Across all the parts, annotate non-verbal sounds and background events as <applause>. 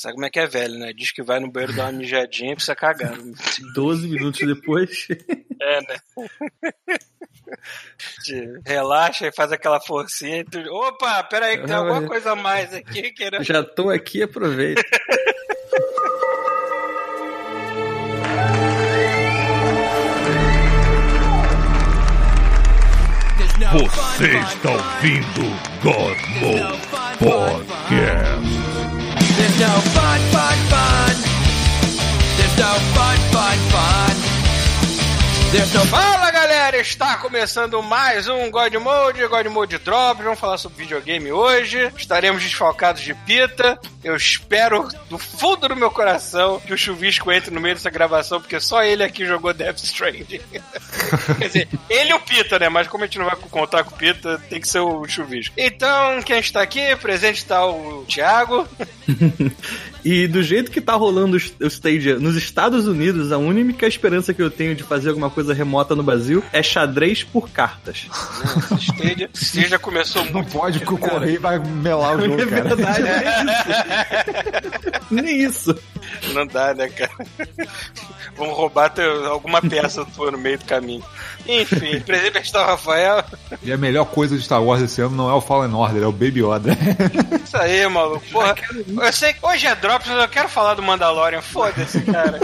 Sabe como é que é velho, né? Diz que vai no banheiro dar uma mijadinha e precisa cagar. 12 minutos depois. <laughs> É, né? Relaxa e faz aquela forcinha. E tu... Opa, peraí, que tem alguma coisa a mais aqui. Querendo... Já tô aqui, aproveita. <laughs> Você está ouvindo God Mode Podcast. There's no fun, fun, fun. There's no fun, fun, fun. There's no Fala galera, está começando mais um God Mode, God Mode Drops. Vamos falar sobre videogame hoje. Estaremos desfalcados de pita. Eu espero do fundo do meu coração que o chuvisco entre no meio dessa gravação, porque só ele aqui jogou Death Stranding. <laughs> Quer dizer, ele e o Pita, né? Mas como a gente não vai contar com o Pita, tem que ser o chuvisco. Então, quem está aqui, presente está o Thiago. <laughs> E do jeito que tá rolando o Stadia nos Estados Unidos, a única esperança que eu tenho de fazer alguma coisa remota no Brasil é xadrez por cartas. Não, Stadia, Stadia começou Não muito. pode, porque o Correio vai melar o jogo, É cara. verdade, <laughs> nem isso. <laughs> Não dá, né, cara? Vamos roubar teu- alguma peça tua no meio do caminho. Enfim, <laughs> presente o Rafael. E a melhor coisa de Star Wars esse ano não é o Fallen Order, é o Baby Yoda. <laughs> Isso aí, maluco. Porra, eu sei que hoje é Drops, mas eu quero falar do Mandalorian. Foda-se, cara.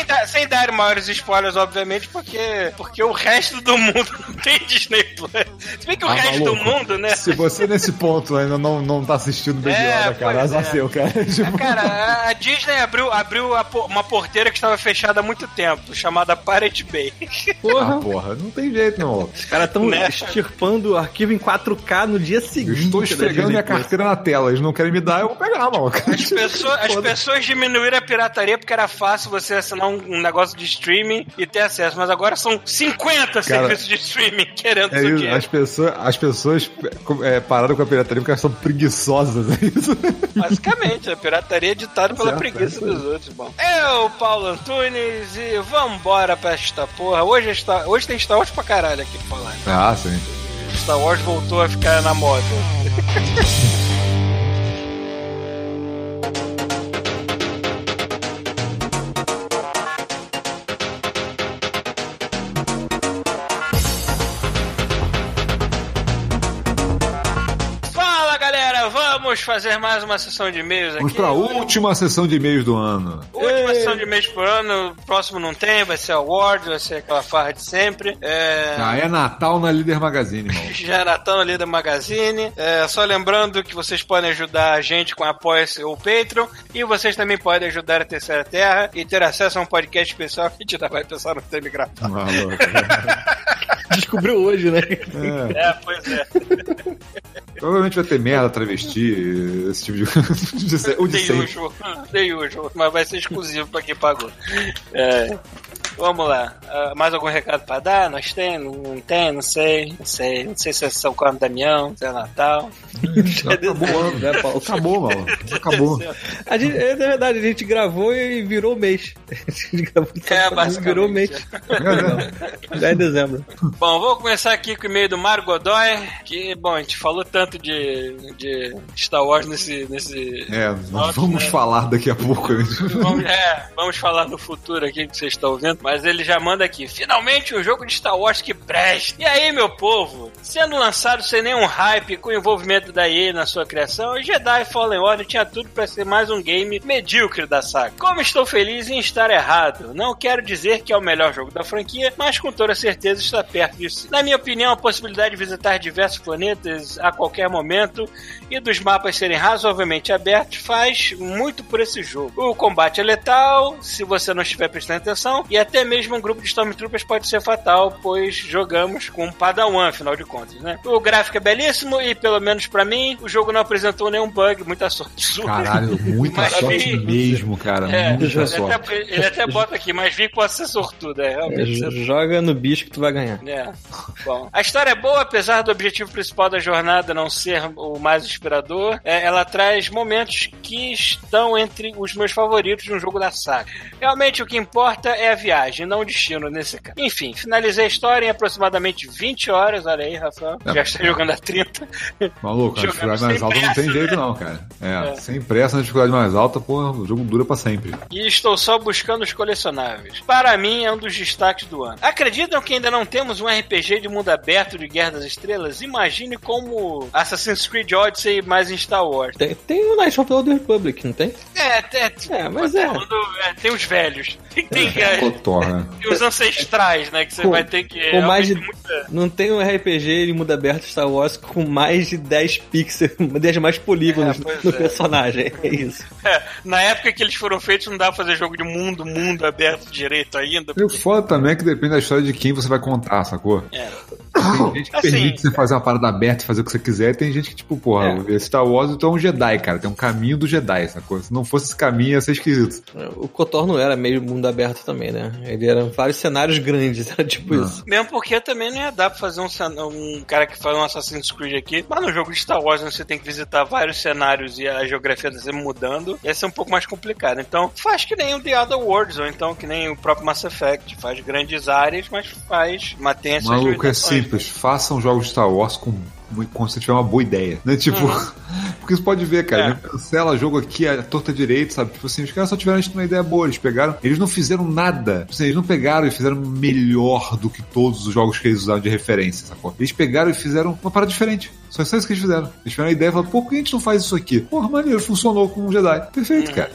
Sem dar, sem dar maiores spoilers, obviamente, porque, porque o resto do mundo não tem Disney Plus. Se bem que o Ah, resto maluco. do mundo, né? Se você nesse ponto ainda não, não tá assistindo Baby É, Yoda, cara, azar é. seu, cara. Tipo, Cara, a- Disney abriu, abriu uma porteira que estava fechada há muito tempo, chamada Pirate Bay. Porra. ah, porra, não tem jeito, não. Os caras tão Né? extirpando o arquivo em 4K no dia Eu seguinte. estou da esfregando minha carteira na tela, eles não querem me dar, eu vou pegar, maluco. As pessoas, as pessoas diminuíram a pirataria porque era fácil você assinar um, um negócio de streaming e ter acesso, mas agora são 50 serviços de streaming <laughs> querendo É isso, as pessoas, as pessoas é, pararam com a pirataria porque elas são preguiçosas, é isso? Basicamente, a pirataria é ditada pela Certo, preguiça é isso aí. dos outros, bom. Eu, Paulo Antunes, e vambora pra esta porra. Hoje, está, hoje tem Star Wars pra caralho aqui pra falar. Ah, sim. Star Wars voltou a ficar na moda. <laughs> vamos fazer mais uma sessão de e-mails aqui. Vamos pra última sessão de e-mails do ano. Última sessão de mês por ano, próximo não tem, vai ser Award, vai ser aquela farra de sempre. É... Ah, é Natal na Líder Magazine, irmão. <laughs> Já é Natal ali da Magazine. É, só lembrando que vocês podem ajudar a gente com Apoia-se ou Patreon. E vocês também podem ajudar a Terceira Terra e ter acesso a um podcast especial que a gente ainda vai pensar no tema gravado. Maluco. <laughs> Descobriu hoje, né? É, É, pois é. provavelmente vai ter merda, travesti, esse tipo de coisa. O de The usual. The usual. Mas vai ser exclusivo pra quem pagou. É. Vamos lá. Ah, mais algum recado pra dar? Nós tem? Não, não tem? Não sei. Não sei. Não sei se é São Carlos Damião, se é Natal. Acabou, né, Paulo? Acabou, mano. Acabou. A gente, é verdade, a gente gravou e virou mês. A gente gravou e É, basicamente. virou mês. É, 10 de dezembro. Bom, vou começar aqui com o e-mail do Mário Godoy, que, bom, a gente falou tanto de, de Star Wars nesse... nesse... É, nós vamos falar daqui a pouco. né? Vamos, é, vamos falar no futuro aqui que vocês estão vendo, mas ele já manda aqui. Finalmente um jogo de Star Wars que presta. E aí, meu povo? Sendo lançado sem nenhum hype com o envolvimento da EA na sua criação, Jedi Fallen Order tinha tudo para ser mais um game medíocre da saga. Como estou feliz em estar errado. Não quero dizer que é o melhor jogo da franquia, mas com toda certeza está perto disso. Na minha opinião, a possibilidade de visitar diversos planetas a qualquer momento e dos mapas serem razoavelmente abertos faz muito por esse jogo. O combate é letal, se você não estiver prestando atenção, e até mesmo um grupo de Stormtroopers pode ser fatal, pois jogamos com um Padawan, afinal de contas, né? O gráfico é belíssimo e, pelo menos pra mim, o jogo não apresentou nenhum bug, muita sorte sua. <laughs> Caralho, muita Mas sorte vi- mesmo, cara. É, muita ele, sorte. até, ele até bota aqui, mas vi que pode ser sortudo, é, realmente. J- Joga no bicho que tu vai ganhar. É. Bom, a história é boa, apesar do objetivo principal da jornada não ser o mais inspirador. É, ela traz momentos que estão entre os meus favoritos de um jogo da saga. Realmente o que importa é a viagem. Viagem, não destino nesse caso. Enfim, finalizei a história em aproximadamente 20 horas. Olha aí, Rafael. É. Já está jogando a 30. Maluco, a Jogando dificuldade mais alta não tem jeito né? não, cara. É, É. sem pressa na dificuldade mais alta, pô, o jogo dura pra sempre. E estou só buscando os colecionáveis. Para mim, é um dos destaques do ano. Acreditam que ainda não temos um RPG de mundo aberto de Guerra das Estrelas? Imagine como Assassin's Creed Odyssey mais em Star Wars. Tem, tem o Knights of the Old Republic, não tem? É, é, É, mas é. é, tem os velhos. Tem, tem, é, Cotor, né? tem os ancestrais, né? Que você Com- vai ter que. com mais de- muita- Não tem um RPG de mundo aberto Star Wars com mais de 10 pixels, <laughs> 10 mais polígonos É, no é. personagem. É isso. <laughs> É, na época que eles foram feitos, não dá pra fazer jogo de mundo, mundo aberto direito ainda. E o foda também é que depende da história de quem você vai contar, sacou? É. Tem gente que Assim- permite você fazer uma parada aberta e fazer o que você quiser, e tem gente que, tipo, porra, É. Star Wars então é um Jedi, cara. Tem um caminho do Jedi, sacou? Se não fosse esse caminho, ia ser esquisito. O Kotor não era meio mundo aberto também, né? Ele era vários cenários grandes, <laughs> era tipo Não. isso. Mesmo porque também não ia dar pra fazer um, um cara que faz um Assassin's Creed aqui, mas no jogo de Star Wars onde você tem que visitar vários cenários e a geografia tá sempre mudando, ia ser um pouco mais complicado. Então faz que nem o The Other Worlds, ou então que nem o próprio Mass Effect, faz grandes áreas, mas faz, mantém essas Maluco, é simples. Façam jogos de Star Wars com quando você tiver uma boa ideia. Né? Tipo, <laughs> porque você pode ver, cara, É. né? cancela jogo aqui, a torta direito, sabe? Tipo assim, os caras só tiveram uma ideia boa, eles pegaram, eles não fizeram nada. Tipo assim, eles não pegaram e fizeram melhor do que todos os jogos que eles usaram de referência, sacou? Eles pegaram e fizeram uma parada diferente. Só isso que eles fizeram. Eles tiveram a ideia e falaram, por que a gente não faz isso aqui? Porra, maneiro, funcionou com um Jedi. Perfeito, cara.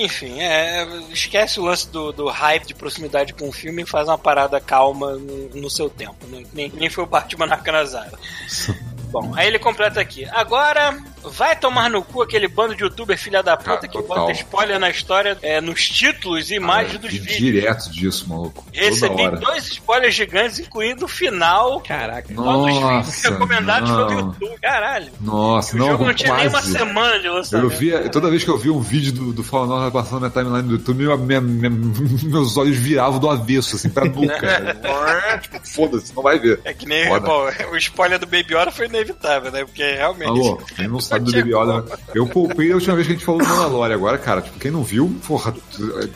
Enfim, é, esquece o lance do, do hype de proximidade com o filme e faz uma parada calma no, no seu tempo. né? Nem, nem foi o Batman na Canazara. <laughs> Bom, aí ele completa aqui. Agora, vai tomar no cu aquele bando de youtuber filha da puta Ah, que bota spoiler na história, é, nos títulos e imagens dos vídeos. Direto disso, maluco. Recebi dois spoilers gigantes, incluindo o final. Caraca. Quando os vídeos Nossa, recomendados pelo não. YouTube. Caralho. Nossa, o não, jogo não tinha nem uma quase. semana de lançamento. Eu via, toda vez que eu vi um vídeo do, do Fallen Order passando na timeline do YouTube, minha- minha- minha- <laughs> meus olhos viravam do avesso, assim, pra nuca. <laughs> tipo, foda-se, não vai ver. É que nem bom, o spoiler do Baby Yoda foi inevitável, né? Porque realmente. Alô, <laughs> quem não sabe do Baby Yoda, eu poupei a última vez que a gente falou do Mandalorian. Agora, cara, tipo, quem não viu, porra,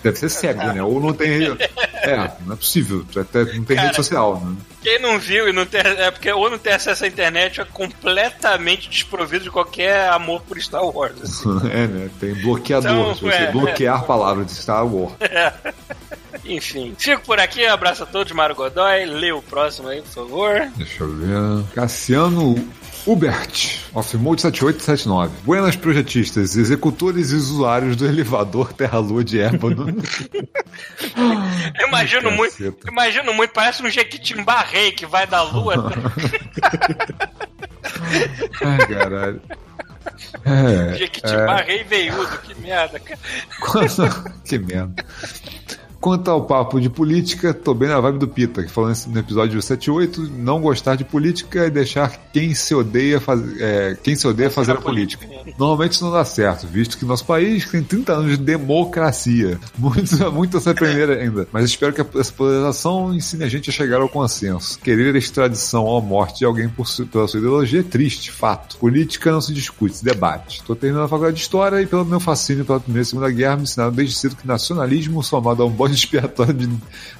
deve ser cego, né? Ou não tem. É, não é possível. Até não tem Cara, rede social, né? Quem não viu e não tem. É porque ou não tem acesso à internet é completamente desprovido de qualquer amor por Star Wars. assim. <laughs> É, né? Tem bloqueador. Então, é, bloquear palavras de Star Wars. <laughs> Enfim, fico por aqui, abraço a todos, Mário Godoy. Lê o próximo aí, por favor. Deixa eu ver. Cassiano Hubert, Offmode 7879. Buenas projetistas, executores e usuários do elevador Terra-Lua de Ébano. <laughs> Eu imagino Ai, muito. caceta. Imagino muito, parece um Jequitimba rei que vai da lua. <laughs> Ai, caralho. É, Jequitimba rei veiudo, que merda, cara. Quanto... <laughs> que merda. Quanto ao papo de política, tô bem na vibe do Pita, que falou no episódio 78, não gostar de política e deixar quem se odeia, faz... é, quem se odeia fazer a política. Normalmente isso não dá certo, visto que nosso país tem 30 anos de democracia. Muito, <laughs> muito a se aprender ainda. Mas espero que essa polarização ensine a gente a chegar ao consenso. Querer extradição ou morte de alguém por su- pela sua ideologia é triste, fato. Política não se discute, se debate. Estou terminando a faculdade de História e pelo meu fascínio pela Primeira e Segunda Guerra me ensinaram desde cedo que nacionalismo somado a um bode expiatório de-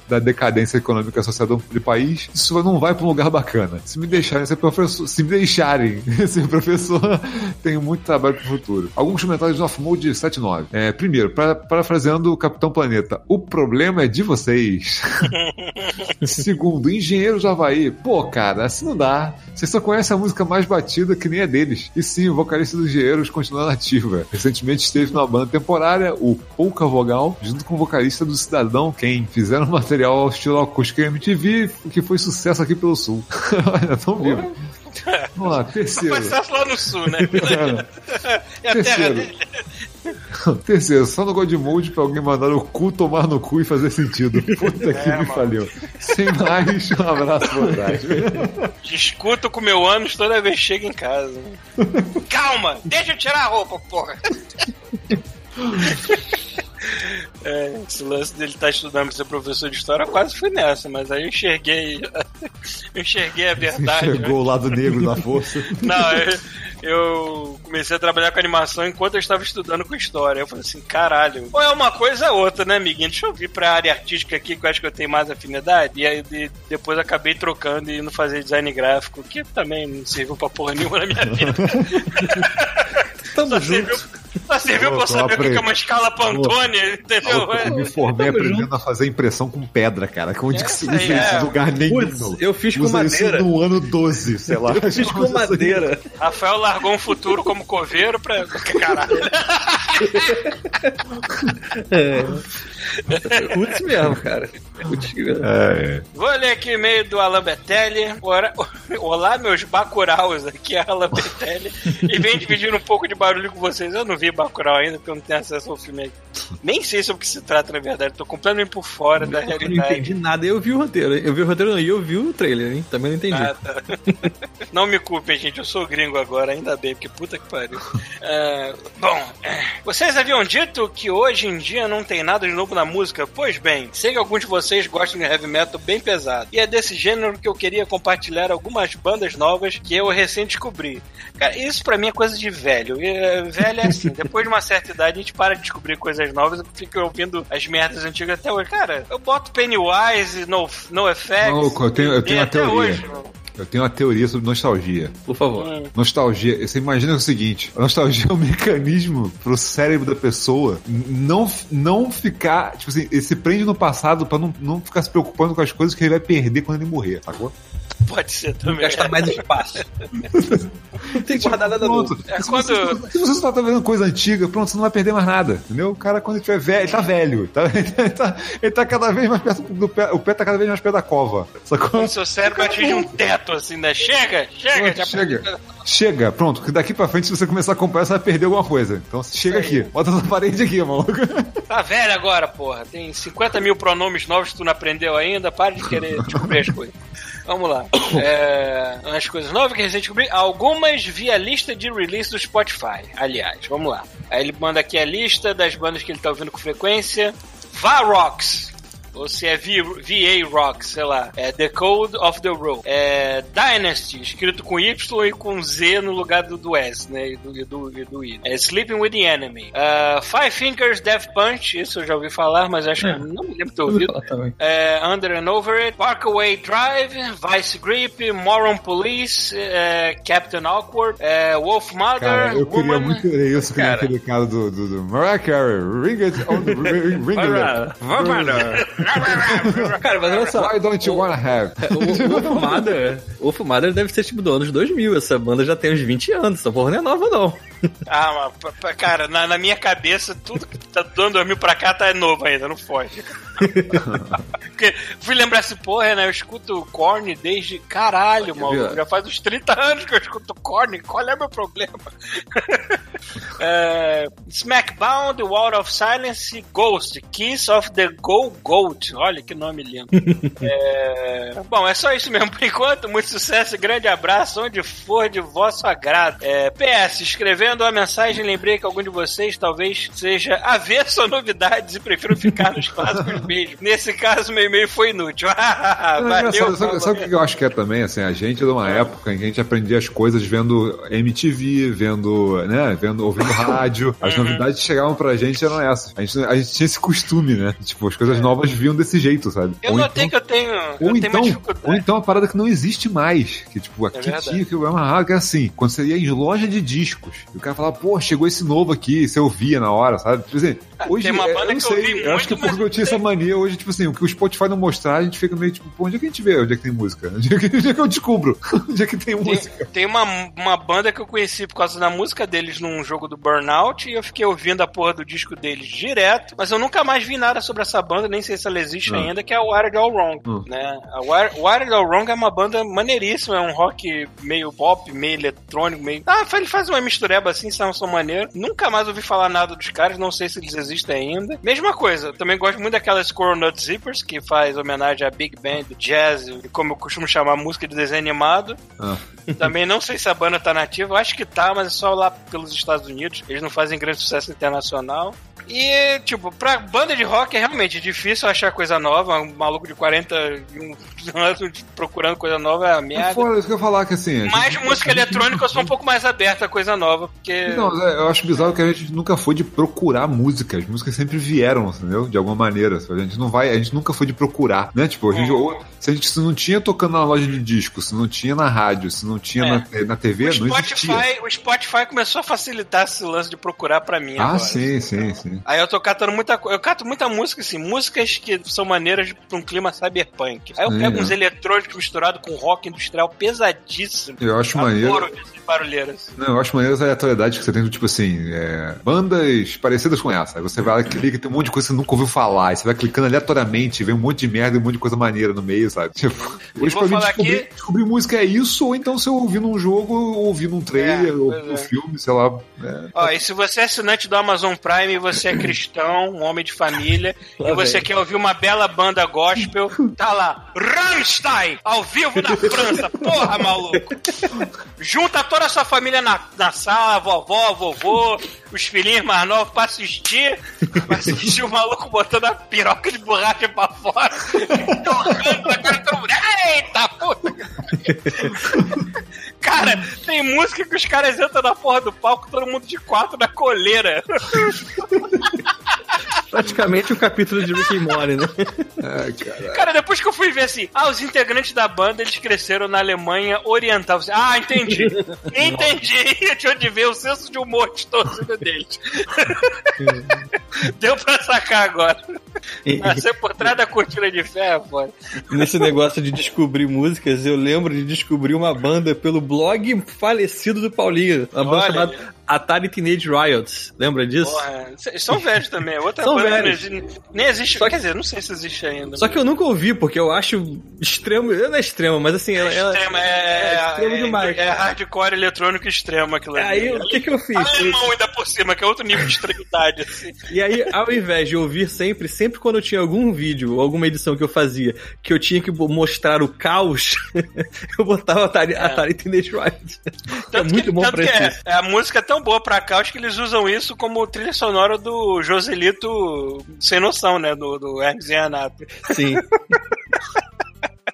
da decadência econômica associada ao país, isso não vai para um lugar bacana. Se me deixarem ser professor, se me deixarem <laughs> ser professor, <laughs> tenho muito trabalho para o futuro. Alguns comentários do Off Mode 79. É, primeiro, para, parafraseando o Capitão Planeta, o problema é de vocês. <laughs> Segundo, Engenheiros do Havaí. Pô, cara, assim não dá. Você só conhece a música mais batida que nem é deles. E sim, o vocalista dos Engenheiros continua nativa. Recentemente esteve numa banda temporária, o Pouca Vogal, junto com o vocalista do Cidadão Ken. Fizeram um material ao estilo acústico MTV, que foi sucesso aqui pelo Sul. <laughs> Olha, tão vivo. Vamos lá, terceiro. Processo lá no sul, <laughs> né? É a terra Terceiro. dele. <laughs> Terceiro, só no God Mode pra alguém mandar o cu tomar no cu e fazer sentido. Puta que me faliu. Sem mais, um abraço, boa tarde. Discuto com meu ânus toda vez que chego em casa. Calma! Deixa eu tirar a roupa, porra! É, esse lance dele estar estudando pra ser professor de história, eu quase fui nessa, mas aí eu enxerguei. <laughs> eu enxerguei a verdade. né? Chegou o lado negro da força. Não, eu, eu comecei a trabalhar com animação enquanto eu estava estudando com história. Eu falei assim, caralho, ou é uma coisa ou é outra, né, amiguinho? Deixa eu vir pra área artística aqui que eu acho que eu tenho mais afinidade. E aí de- depois acabei trocando e indo fazer design gráfico, que também não serviu pra porra nenhuma na minha vida. <laughs> Tamo Só junto. serviu, só serviu pra eu saber o que que é aprendendo. uma escala Pantone, entendeu? Eu me formei Tamo aprendendo a fazer impressão com pedra, cara. Onde que Essa se usa é. isso? Lugar nenhum. Putz, não. eu fiz com Usa madeira. isso no ano 12, sei lá. <laughs> Eu fiz com madeira. Rafael largou um futuro como coveiro pra. <laughs> Caralho. <laughs> É. Putz mesmo, cara. Putz, É, Vou ler aqui o e-mail do Alan Betelli. Ora- <laughs> Olá, meus Bacuraus. Aqui é Alan Betelli. E vem dividir um pouco de barulho com vocês. Eu não vi Bacurau ainda, porque eu não tenho acesso ao filme aí. Nem sei sobre o que se trata, na verdade. Tô completamente por fora da Eu não realidade. entendi nada. Eu vi o roteiro. Eu vi o roteiro não, e eu vi o trailer, hein? Também não entendi. Ah, tá. <laughs> Não me culpem, gente. Eu sou gringo agora, ainda bem, porque puta que pariu. Ah, bom, é, vocês haviam dito que hoje em dia não tem nada de novo na música? Pois bem, sei que alguns de vocês gostam de heavy metal bem pesado. E é desse gênero que eu queria compartilhar algumas bandas novas que eu recém descobri. Cara, isso pra mim é coisa de velho. E, é, velho é assim, <laughs> depois de uma certa idade a gente para de descobrir coisas novas e fica ouvindo as merdas antigas até hoje. Cara, eu boto Pennywise, No, no Effects. Eu tenho- eu tenho até teoria. hoje. Eu tenho uma teoria sobre nostalgia. Por favor. Hum. Nostalgia, você imagina o seguinte: a nostalgia é um <laughs> mecanismo pro cérebro da pessoa não, não ficar. Tipo assim, ele se prende no passado pra não, não ficar se preocupando com as coisas que ele vai perder quando ele morrer, sacou? Pode ser também. Gastar mais espaço. <laughs> não tem que guardar nada Pronto. novo. É se, quando- você, se você só tá vendo coisa antiga, pronto, você não vai perder mais nada. Entendeu? O cara, quando ele tiver velho, ele tá velho. <laughs> Tá, ele, tá, ele tá cada vez mais perto do pé. O pé tá cada vez mais perto da cova. Sacou? Quando seu cérebro atinge um teto, assim, né? Chega, chega, Pronto, chega. Chega, pronto, que daqui pra frente, se você começar a acompanhar, você vai perder alguma coisa. Então chega aí. aqui, bota essa parede aqui, maluco. <laughs> Tá velho agora, porra. Tem 50 mil pronomes novos que tu não aprendeu ainda. Para de querer descobrir as coisas. Vamos lá. <coughs> É, as coisas novas que a gente descobri. Algumas via lista de release do Spotify. Aliás, vamos lá. Aí ele manda aqui a lista das bandas que ele tá ouvindo com frequência. Varox. Ou se é v, VA Rock, sei lá. É The Code of the Road. É Dynasty, escrito com Y e com Z no lugar do, do S, né? E do, e do, e do I. É Sleeping with the Enemy. Ah, Five Fingers Death Punch, isso eu já ouvi falar, mas acho É. que não me lembro de ter ouvido. <laughs> É, Under and Over It, Parkaway Drive, Vice Grip, Moron Police, é, Captain Awkward, é, Wolf Mother, Cara, eu queria Woman, muito ler isso que aquele cara do, do, do Mariah Carey. Ring it on the ring, ring it. Cara, mas olha só. Why don't you wanna have? O, o Fumada, o Fumada deve ser tipo do anos 2000. Essa banda já tem uns 20 anos. Essa porra não é nova, não. Ah, mas, cara, na, na minha cabeça, tudo que tá dando 2000 pra cá tá novo ainda, não foge. <laughs> Porque fui lembrar assim, porra, né? Eu escuto Korn desde caralho, viu? Já faz uns 30 anos que eu escuto Korn. Qual é o meu problema? <laughs> é, Smackbound, Wall of Silence, Ghost, Kiss of the Go Goat. Olha que nome lindo. <laughs> É, Bom, é só isso mesmo por enquanto. Muito sucesso, grande abraço, onde for de vosso agrado. É, PS, escrevendo a mensagem, lembrei que algum de vocês talvez seja avesso a novidades e prefiro ficar nos clássicos <laughs> mesmo. Nesse caso, meu e-mail foi inútil. <laughs> É engraçado, Valeu, sabe, sabe o que eu acho que é também? Assim, a gente é de uma época em que a gente aprendia as coisas vendo MTV, vendo, né, vendo, ouvindo rádio. <laughs> As Uhum. novidades que chegavam pra gente eram essas. A gente, a gente tinha esse costume, né? Tipo, as coisas novas vinham desse jeito, sabe? Eu Ou notei então- que eu tenho, eu Ou tenho então, uma ou então uma parada que não existe mais. Que, tipo, aqui verdade. tinha que eu amarrava, que era assim, quando você ia em loja de discos, e cara falava, pô, chegou esse novo aqui, você ouvia na hora, sabe? Tipo assim, hoje, tem uma é, banda eu não que eu sei, eu acho que mas porque eu tinha essa mania, hoje, tipo assim, o que o Spotify não mostrar, a gente fica meio tipo, pô, onde é que a gente vê? Onde é que tem música? Onde é que, onde é que eu descubro? <laughs> Onde é que tem música? Tem, tem uma, uma banda que eu conheci por causa da música deles num jogo do Burnout e eu fiquei ouvindo a porra do disco deles direto, mas eu nunca mais vi nada sobre essa banda, nem sei se ela existe Ah. ainda, que é a Wired All Wrong, Hum. né? A Wired, Wired All Wrong é uma banda maneiríssima, é um rock meio pop, meio eletrônico, meio... Ah, ele faz uma mistureba assim, são, são maneiro. Nunca mais ouvi falar nada dos caras, não sei se eles existem ainda. Mesma coisa, também gosto muito daquela Squirrel Nut Zippers, que faz homenagem à Big Band, jazz, e como eu costumo chamar, música de desenho animado. Ah. <laughs> Também não sei se a banda tá nativa, acho que tá, mas é só lá pelos Estados Unidos. Eles não fazem grande sucesso internacional. E, tipo, pra banda de rock é realmente difícil achar coisa nova. Um maluco de 41 <laughs> anos procurando coisa nova é a É merda. foda, isso que eu ia falar, que assim... a Mas gente- música eletrônica eu sou um pouco mais aberta a coisa nova. porque. Não, é, eu acho bizarro que a gente nunca foi de procurar músicas. As músicas sempre vieram, entendeu? De alguma maneira. A gente não vai, a gente nunca foi de procurar, né? Tipo, a gente, ou- se a gente se não tinha tocando na loja de disco, se não tinha na rádio, se não tinha na, na TV, o não existia. Spotify, o Spotify começou a facilitar esse lance de procurar pra mim Ah, agora. sim, sim, sim. Aí eu tô catando muita coisa. Eu cato muita música, assim, músicas que são maneiras pra um clima cyberpunk. Aí eu pego é. uns eletrônicos misturados com rock industrial pesadíssimo. Eu acho maneiro. Adoro essas barulheiras. Não, eu acho maneiro essa aleatoriedade que você tem tipo assim, é, bandas parecidas com essa. Aí você vai lá e clica, tem um monte de coisa que você nunca ouviu falar. Aí você vai clicando aleatoriamente, vem um monte de merda e um monte de coisa maneira no meio, sabe? Tipo, hoje pra mim descobrir, aqui- descobrir música é isso, ou então se eu ouvir num jogo, ou ouvir num trailer, É, ou num é. filme, sei lá. é. Ó, e se você é assinante do Amazon Prime, você é cristão, um homem de família, e você quer ouvir uma bela banda gospel, tá lá, Rammstein, ao vivo na França, porra, maluco! Junta toda a sua família na, na sala, vovó, vovô, os filhinhos mais novos pra assistir, pra assistir o maluco botando a piroca de borracha pra fora, <laughs> torrando na cara de todo mundo. Eita, puta! <laughs> Cara, tem música que os caras entram na porra do palco, todo mundo de quatro na coleira. Praticamente o capítulo de Rick and Morty, né? Ai, cara. Cara, depois que eu fui ver assim, ah, os integrantes da banda, eles cresceram na Alemanha Oriental. Ah, entendi. <laughs> entendi. Eu tinha de ver o senso de humor distorcido deles. <laughs> Deu pra sacar agora. Nascer por trás da cortina de ferro, pô. Nesse negócio de descobrir músicas, eu lembro de descobrir uma banda pelo blog falecido do Paulinho. Uma banda Olha chamada Atari Teenage Riots. Lembra disso? Porra, eles são velhos também. <laughs> Outra São velhos. nem existe. Só que- Quer dizer, não sei se existe ainda. Só que eu nunca ouvi, porque eu acho extremo. Não é extremo, mas assim, ela. ela- Extremo, é, é extremo é- demais. é hardcore eletrônico extremo aquilo ali. Aí o que, que eu fiz? Alemão ainda por cima, que é outro nível de extremidade, assim. E aí, ao invés de ouvir sempre, sempre quando eu tinha algum vídeo, alguma edição que eu fazia, que eu tinha que mostrar o caos, <laughs> eu botava Atari, Atari Teenage Riots. É muito que, bom tanto pra isso. é, a música é tão boa pra caos que eles usam isso como trilha sonora do Joselito sem noção, né? Do, do Hermes e Renato. Sim. <laughs>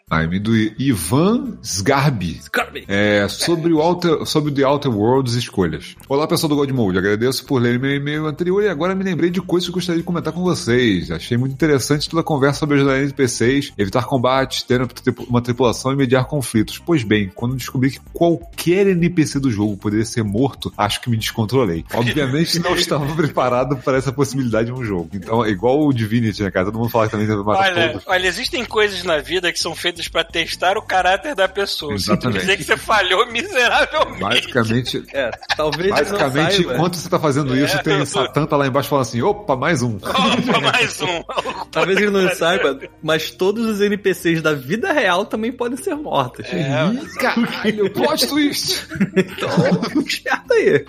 Time do Ivan Sgarbi. É, sobre o Outer, sobre o The Outer Worlds escolhas. Olá, pessoal do God Mode. Agradeço por ler meu e-mail anterior e agora me lembrei de coisas que gostaria de comentar com vocês. Achei muito interessante toda a conversa sobre ajudar NPCs, evitar combates, ter uma tripu- uma tripulação e mediar conflitos. Pois bem, quando descobri que qualquer NPC do jogo poderia ser morto, acho que me descontrolei. Obviamente não estava preparado para essa possibilidade um jogo. Então, é igual o Divinity, né, cara? Todo mundo fala que também deve matar Olha, todos. olha, existem coisas na vida que são feitas pra testar o caráter da pessoa. Exatamente. Isso dizer que você falhou miseravelmente. Basicamente, É, talvez ele não Basicamente, saiba. enquanto você tá fazendo isso, É, tem eu- Satã tá lá embaixo falando assim: opa, mais um. Opa, mais um. <laughs> Talvez ele não saiba, mas todos os NPCs da vida real também podem ser mortos. É, Ih, caralho, plot twist! Então, esperto aí.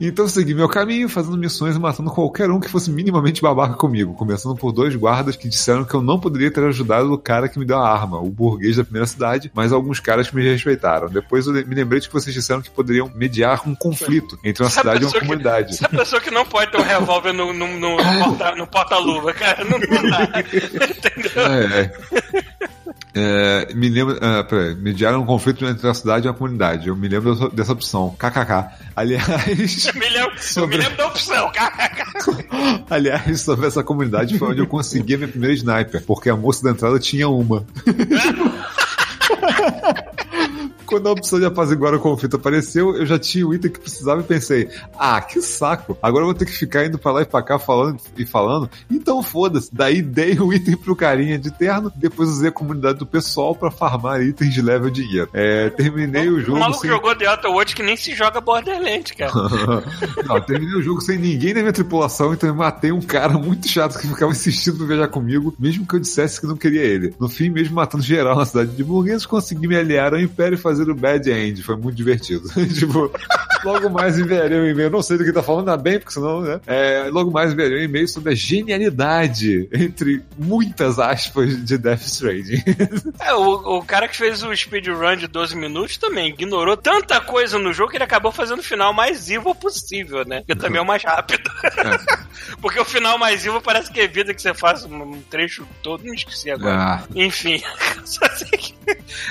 Então eu segui meu caminho, fazendo missões e matando qualquer um que fosse minimamente babaca comigo, começando por dois guardas que disseram que eu não poderia ter ajudado o cara que me deu a arma, o burguês da primeira cidade, mas alguns caras que me respeitaram. Depois eu me lembrei de que vocês disseram que poderiam mediar um conflito entre uma Essa cidade e uma pessoa que- comunidade. Essa pessoa que não pode ter um revólver no, no, no, <laughs> porta- no porta-luva, cara, não, não dá. <laughs> Entendeu? É, é. Me lembro. Ah, peraí, mediaram um conflito entre a cidade e a comunidade. Eu me lembro dessa, dessa opção. KKK. Aliás, <laughs> Eu me lembro, eu me lembro da opção, cara. <laughs> aliás, sobre essa comunidade foi onde eu consegui a minha primeira sniper, porque a moça da entrada tinha uma. <laughs> Quando a opção de apaziguar o conflito apareceu, eu já tinha o item que precisava e pensei, ah, que saco. Agora eu vou ter que ficar indo pra lá e pra cá falando e falando. Então foda-se. Daí dei o item pro carinha de terno, depois usei a comunidade do pessoal pra farmar itens de level dinheiro. É, terminei o O jogo maluco sem... jogou The Outer que nem se joga Borderlands, cara. <laughs> Não, terminei o jogo sem ninguém na minha tripulação, então eu matei um cara muito chato que ficava insistindo pra viajar comigo, mesmo que eu dissesse que não queria ele. No fim, mesmo matando geral na cidade de burgueses, consegui me aliar ao Império e fazer o Bad End. Foi muito divertido. <laughs> tipo, logo mais enviarei um e-mail. Não sei do que tá falando, ainda bem, porque senão, né? É, logo mais enviarei um e-mail sobre a genialidade, entre muitas aspas, de Death Stranding. <laughs> É, o, o cara que fez o speedrun de 12 minutos também ignorou tanta coisa no jogo que ele acabou fazendo o final mais evil possível, né? Que também é o mais rápido. <laughs> Porque o final mais evil parece que evita que você faça um trecho todo, não esqueci agora. Ah. Enfim, só sei que...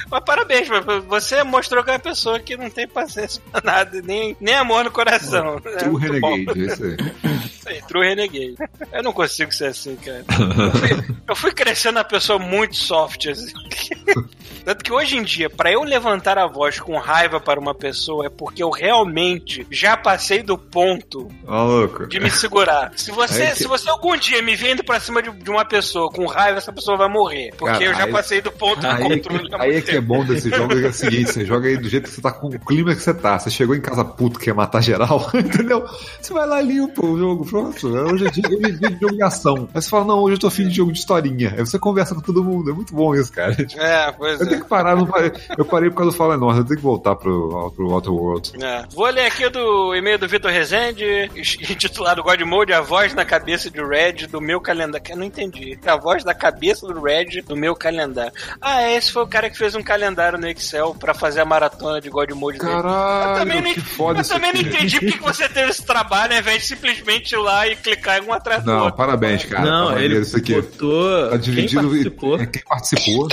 Mas parabéns, você você mostrou que é uma pessoa que não tem paciência pra nada, nem, nem amor no coração. É bom. Renegade, esse aí. <laughs> Aí, True Renegade. Eu não consigo ser assim, cara. Eu fui, eu fui crescendo uma pessoa muito soft, assim. <laughs> Tanto que hoje em dia, pra eu levantar a voz com raiva para uma pessoa, é porque eu realmente já passei do ponto Maluco. de me segurar. Se você, que- se você algum dia me vendo pra cima de, de uma pessoa com raiva, essa pessoa vai morrer. Porque Cara, eu já aí- passei do ponto do Aí é, controle. que, aí é que é bom desse jogo, é o seguinte, você joga aí do jeito que você tá com o clima que você tá. Você chegou em casa puto, quer matar geral, <laughs> entendeu? Você vai lá e limpa o jogo, pronto. Hoje é dia vi de jogo de ação. Aí você fala, não, hoje eu tô afim de jogo de historinha. Aí você conversa com todo mundo, é muito bom isso, cara. É, pois Eu é. tenho que parar, não parei. eu parei por causa do Fallen Order, eu tenho que voltar pro, pro Outer World. É. Vou ler aqui do e-mail do Vitor Rezende, intitulado God Mode, a voz na cabeça de Red do meu calendário. Que eu não entendi. A voz da cabeça do Red do meu calendário. Ah, é, esse foi o cara que fez um calendário no Excel pra fazer a maratona de God Mode dele. Eu Caralho, também, não, que foda eu também não entendi porque que você teve esse trabalho ao invés de simplesmente ir lá e clicar em um atrás do Não, outro. parabéns, cara. não, tá ele maneiro isso aqui. botou Tá quem dividido participou. É, quem participou.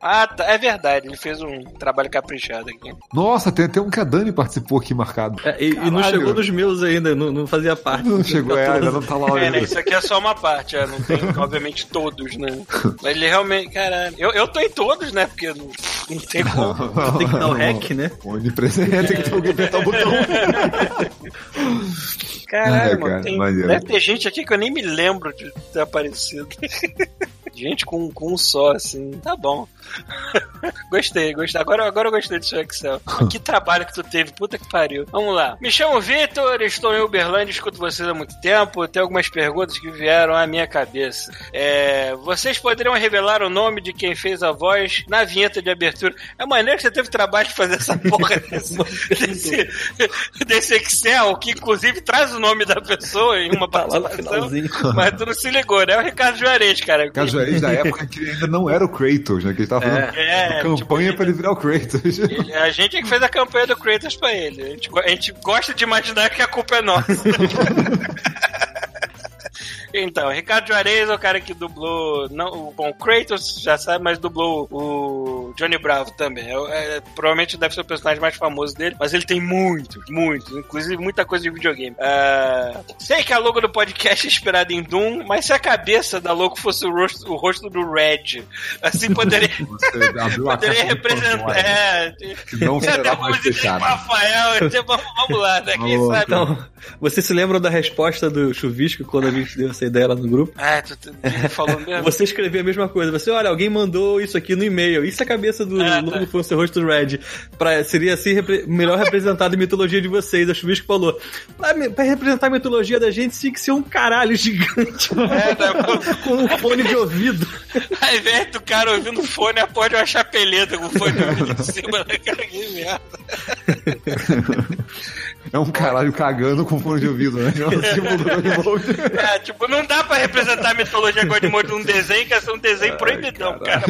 Ah, tá, é verdade, ele fez um trabalho caprichado aqui. Nossa, tem até um que a Dani participou aqui marcado. É, e, e não chegou nos meus ainda, não, não fazia parte. Não chegou, é, ainda não tá lá É, né? ainda. Isso aqui é só uma parte, é, não tem, <laughs> obviamente, todos, né? Mas ele realmente, caralho. Eu, eu tô em todos, né? Porque não, não tem como. Tem que dar o hack, né? Onipresente, tem que ter alguém apertar o botão. <laughs> Caralho, É, mano. cara, tem- maneiro. deve ter gente aqui que eu nem me lembro de ter aparecido. <laughs> gente com, com um só, assim. Tá bom. <laughs> gostei, gostei. Agora, agora eu gostei do seu Excel. <laughs> que trabalho que tu teve, puta que pariu. Vamos lá. Me chamo Vitor, estou em Uberlândia, escuto vocês há muito tempo. Tenho algumas perguntas que vieram à minha cabeça. É, vocês poderiam revelar o nome de quem fez a voz na vinheta de abertura? É maneiro que você teve trabalho de fazer essa <laughs> porra desse, desse, desse Excel, que inclusive traz o nome da pessoa em uma Tá participação. Mas tu não se ligou, né? É o Ricardo Juarez, cara. Caso Juarez da época que ele ainda não era o Kratos, né? Que ele tava fazendo É, uma tipo, campanha pra ele virar o Kratos. <laughs> Ele- a gente é que fez a campanha do Kratos pra ele. A gente, a gente gosta de imaginar que a culpa é nossa. <laughs> Então, Ricardo Juarez é o cara que dublou. Não, o- bom, o Kratos já sabe, mas dublou o Johnny Bravo também. É- é- provavelmente deve ser o personagem mais famoso dele, mas ele tem muitos, muitos, inclusive muita coisa de videogame. Ah, sei que a logo do podcast é inspirada em Doom, mas se a cabeça da logo fosse o rosto, o rosto do Red, assim poderia, <laughs> <laughs> poderia representar. É, que não será mais fechada. Rafael, vamos, vamos lá, né? Quem sabe? Então, vocês se lembram da resposta do Chuvisco quando a gente deu essa ideia lá no grupo? Ah, tu, tu falou <laughs> mesmo. Você escreveu a mesma coisa. Você, olha, alguém mandou isso aqui no e-mail. Isso é a cabeça do Ah, tá. fosse o rosto Red. Pra, seria assim repre- melhor representado a mitologia de vocês. A Chuvisco falou: pra, pra representar a mitologia da gente, tinha que ser um caralho gigante <laughs> É, né, com um fone de ouvido. Ao invés do cara ouvindo fone, pode uma chapeleta com fone de ouvido em cima da cara. Que merda. É um caralho cagando com fone de ouvido, né? <laughs> É o símbolo do Godmode. É, tipo, não dá pra representar a mitologia Godmode num desenho, que é ser um desenho proibidão, cara. <laughs>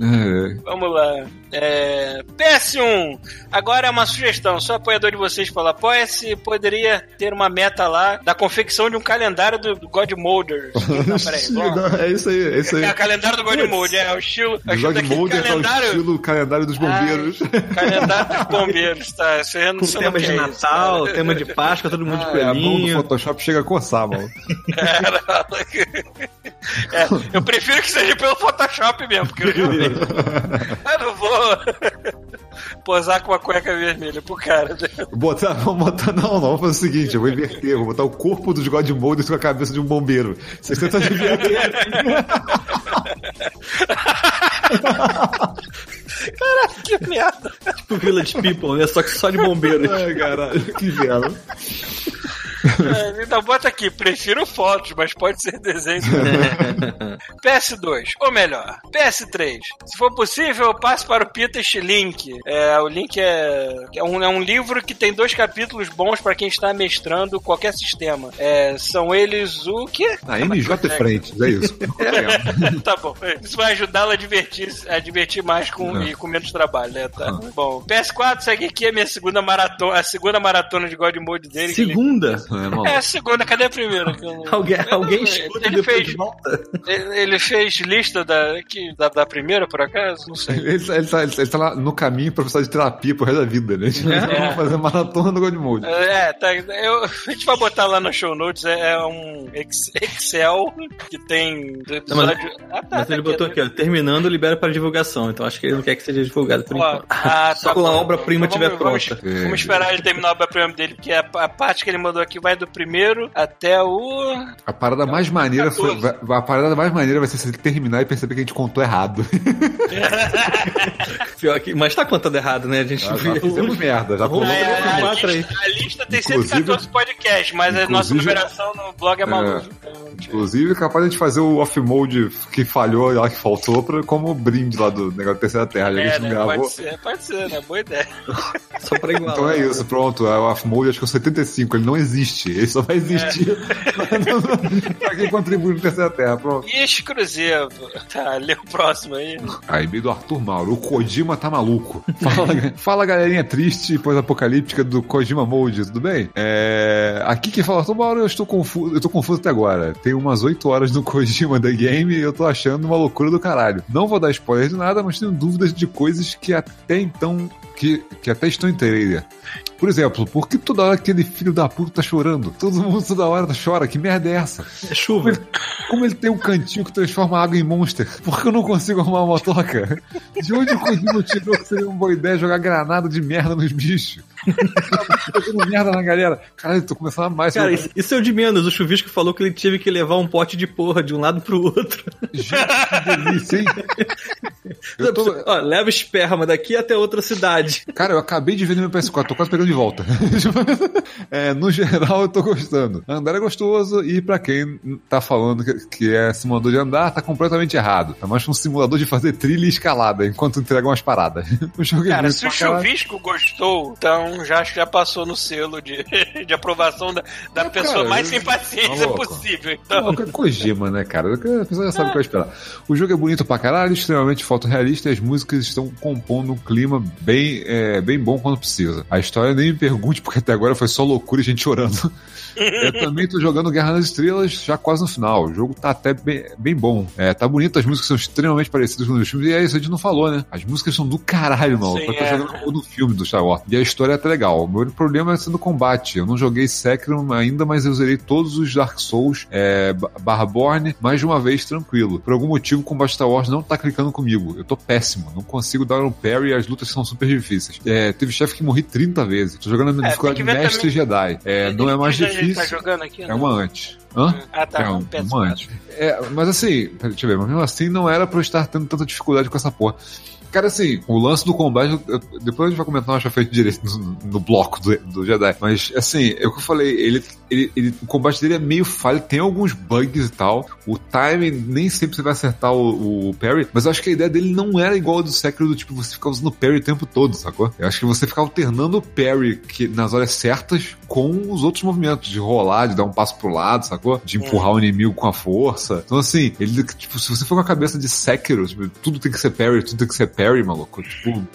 É. Vamos lá. É, PS1. Agora é uma sugestão. Sou apoiador de vocês pelo Apoia-se. Poderia ter uma meta lá da confecção de um calendário do, do Godmoders. <laughs> Não, peraí. É isso aí, é isso aí. É o calendário do Godmode, é o estilo, é o O estilo daquele Godmode é o calendário. estilo calendário dos bombeiros. Ah, calendário dos bombeiros, tá? Isso aí não Com o de é isso, Natal, cara. tema de Páscoa, todo mundo de Ah, é, a mão do coelhinho. Photoshop chega a coçar, mano. É, eu prefiro que seja pelo Photoshop mesmo, porque eu <laughs> eu não vou <laughs> posar com uma cueca vermelha pro cara. né? Botar, vamos botar, não, não, vamos fazer o seguinte, eu vou inverter, vou botar o corpo dos Godmoders com a cabeça de um bombeiro. Vocês tentam quem é. <laughs> Que merda. Tipo Village People, né? Só que só de bombeiros. Ai, caralho, que vela. É, então bota aqui, prefiro fotos, mas pode ser desenho. também. <laughs> PS2, ou melhor, PS3. Se for possível, eu passo para o Peter Link. É, o Link é, é, um, é um livro que tem dois capítulos bons para quem está mestrando qualquer sistema. É, são eles o quê? Ah, MJ Frentes, é isso. <laughs> <laughs> tá bom. Isso vai ajudá-la a divertir, a divertir mais com, e com menos trabalho, né? Tá? Bom, PS4 segue aqui a minha segunda maratona, a segunda maratona de God Mode dele. que ele- Segunda? É, maluco. É a segunda, cadê a primeira? <laughs> Alguém, alguém escuta ele fez, volta. ele, ele fez lista da, que, da, da primeira, por acaso? Não sei. Ele, ele, tá, ele, tá, ele tá lá no caminho pra precisar de terapia pro resto da vida, né? Vamos fazer maratona do God Mode. É, tá, eu, <laughs> a gente vai botar lá no show notes, é, é um ex- Excel que tem Não, mas- episódio... ah, tá, Mas tá ele botou aqui, ó, terminando, libera para divulgação. Então acho que ele não quer que seja divulgado por Ó, enquanto. ah, <laughs> Só tá quando a obra-prima Então estiver vamos- pronta. Vamos, vamos esperar ele terminar a obra-prima dele, porque a, a parte que ele mandou aqui vai do primeiro até o. A parada mais maneira foi. 14. vai- A parada mais maneira vai ser se ele terminar e perceber que a gente contou errado. <laughs> Pior que, mas tá contando errado, né? A gente Já, já fizemos merda, já pulou. É, a, quatro aí. lista, a lista tem Inclusive- 114 podcasts, mas a nossa numeração no blog é maluca. Então, Inclusive, é capaz de a gente fazer o off-mode que falhou lá, que faltou, pra, como brinde lá do negócio da Terceira Terra, que a é, gente não né, gravou. pode ser, pode ser, né? Boa ideia. Só pra igualar. Então é isso, pronto. O off-mode acho que é o 75, ele não existe. Ele só vai existir <laughs> pra quem contribui no Terceira Terra, pronto. Exclusivo. Tá, lê o próximo aí. Aí, meio do Arthur Mauro. O Kojima tá maluco. Fala, fala galerinha triste e pós-apocalíptica do Kojima Mode, tudo bem? É, aqui quem fala, Arthur Mauro, eu estou confuso, eu tô confuso até agora. Tem umas 8 horas no Kojima The Game e eu tô achando uma loucura do caralho. Não vou dar spoiler de nada, mas tenho dúvidas de coisas que até então. Que, que até estão em trailer. Por exemplo, por que toda hora aquele filho da puta tá chorando? Todo mundo toda hora chora, que merda é essa? É chuva. Como ele tem um cantinho que transforma água em monster? Por que eu não consigo arrumar uma toca? De onde o Kojima tirou que seria uma boa ideia jogar granada de merda nos bichos? Jogando merda na galera. Caralho, tô começando a mais. Cara, isso, isso é o de menos. O Chuvisco falou que ele teve que levar um pote de porra de um lado pro outro. Gente, que delícia, hein? <laughs> Eu tô... Ó, leva esperma daqui até outra cidade. Cara, eu acabei de ver no meu PS4, tô quase pegando de volta. <laughs> É, no geral, eu tô gostando. Andar é gostoso e pra quem tá falando que, que é simulador de andar, tá completamente errado. É mais um simulador de fazer trilha e escalada, enquanto entrega umas paradas. <laughs> O jogo é Cara, muito se o caralho. Chuvisco gostou, então já acho que já passou no selo de, <laughs> de aprovação da, da É, pessoa cara, mais sem paciência Tá possível. Não, Então, é Kojima, né, cara? A pessoa já sabe o que vai esperar. O jogo é bonito pra caralho, extremamente fotorrealista e as músicas estão compondo um clima bem, é, bem bom quando precisa. A história nem me pergunte, porque até agora foi só loucura e gente chorando. Eu também tô jogando Guerra nas Estrelas já quase no final. O jogo tá até bem, bem bom. É, tá bonito, as músicas são extremamente parecidas com os filmes. E é isso, a gente não falou, né? As músicas são do caralho, mano. Sim, Eu tô é. jogando no filme do Star Wars. E a história é até legal. O meu único problema é sendo combate. Eu não joguei Sekiro ainda, mas eu zerei todos os Dark Souls, é, Ba- Barborne, mais de uma vez tranquilo. Por algum motivo, o combate Star Wars não tá clicando comigo. Eu tô péssimo. Não consigo dar um parry e as lutas são super difíceis. É, teve chefe que morri 30 vezes. Tô jogando na É, dificuldade Mestre Jedi. É, não é mais a tá jogando aqui, É uma antes. Hã? Ah, tá. É um, uma antes. É, mas assim, deixa eu ver, mas mesmo assim não era pra eu estar tendo tanta dificuldade com essa porra. Cara, assim, o lance do combate, eu- depois a gente vai comentar uma feito direito no, no bloco do, do Jedi. Mas, assim, é o que eu falei, ele, ele, ele- o combate dele é meio falho, tem alguns bugs e tal. O timing, nem sempre você vai acertar o, o parry, mas eu acho que a ideia dele não era igual ao do Sekiro, do tipo, você ficar usando parry o tempo todo, sacou? Eu acho que você ficar alternando o parry que, nas horas certas com os outros movimentos, de rolar, de dar um passo pro lado, sacou? De empurrar o inimigo com a força. Então, assim, ele, tipo, se você for com a cabeça de Sekiro, tipo, tudo tem que ser parry, tudo tem que ser parry, maluco. Tipo,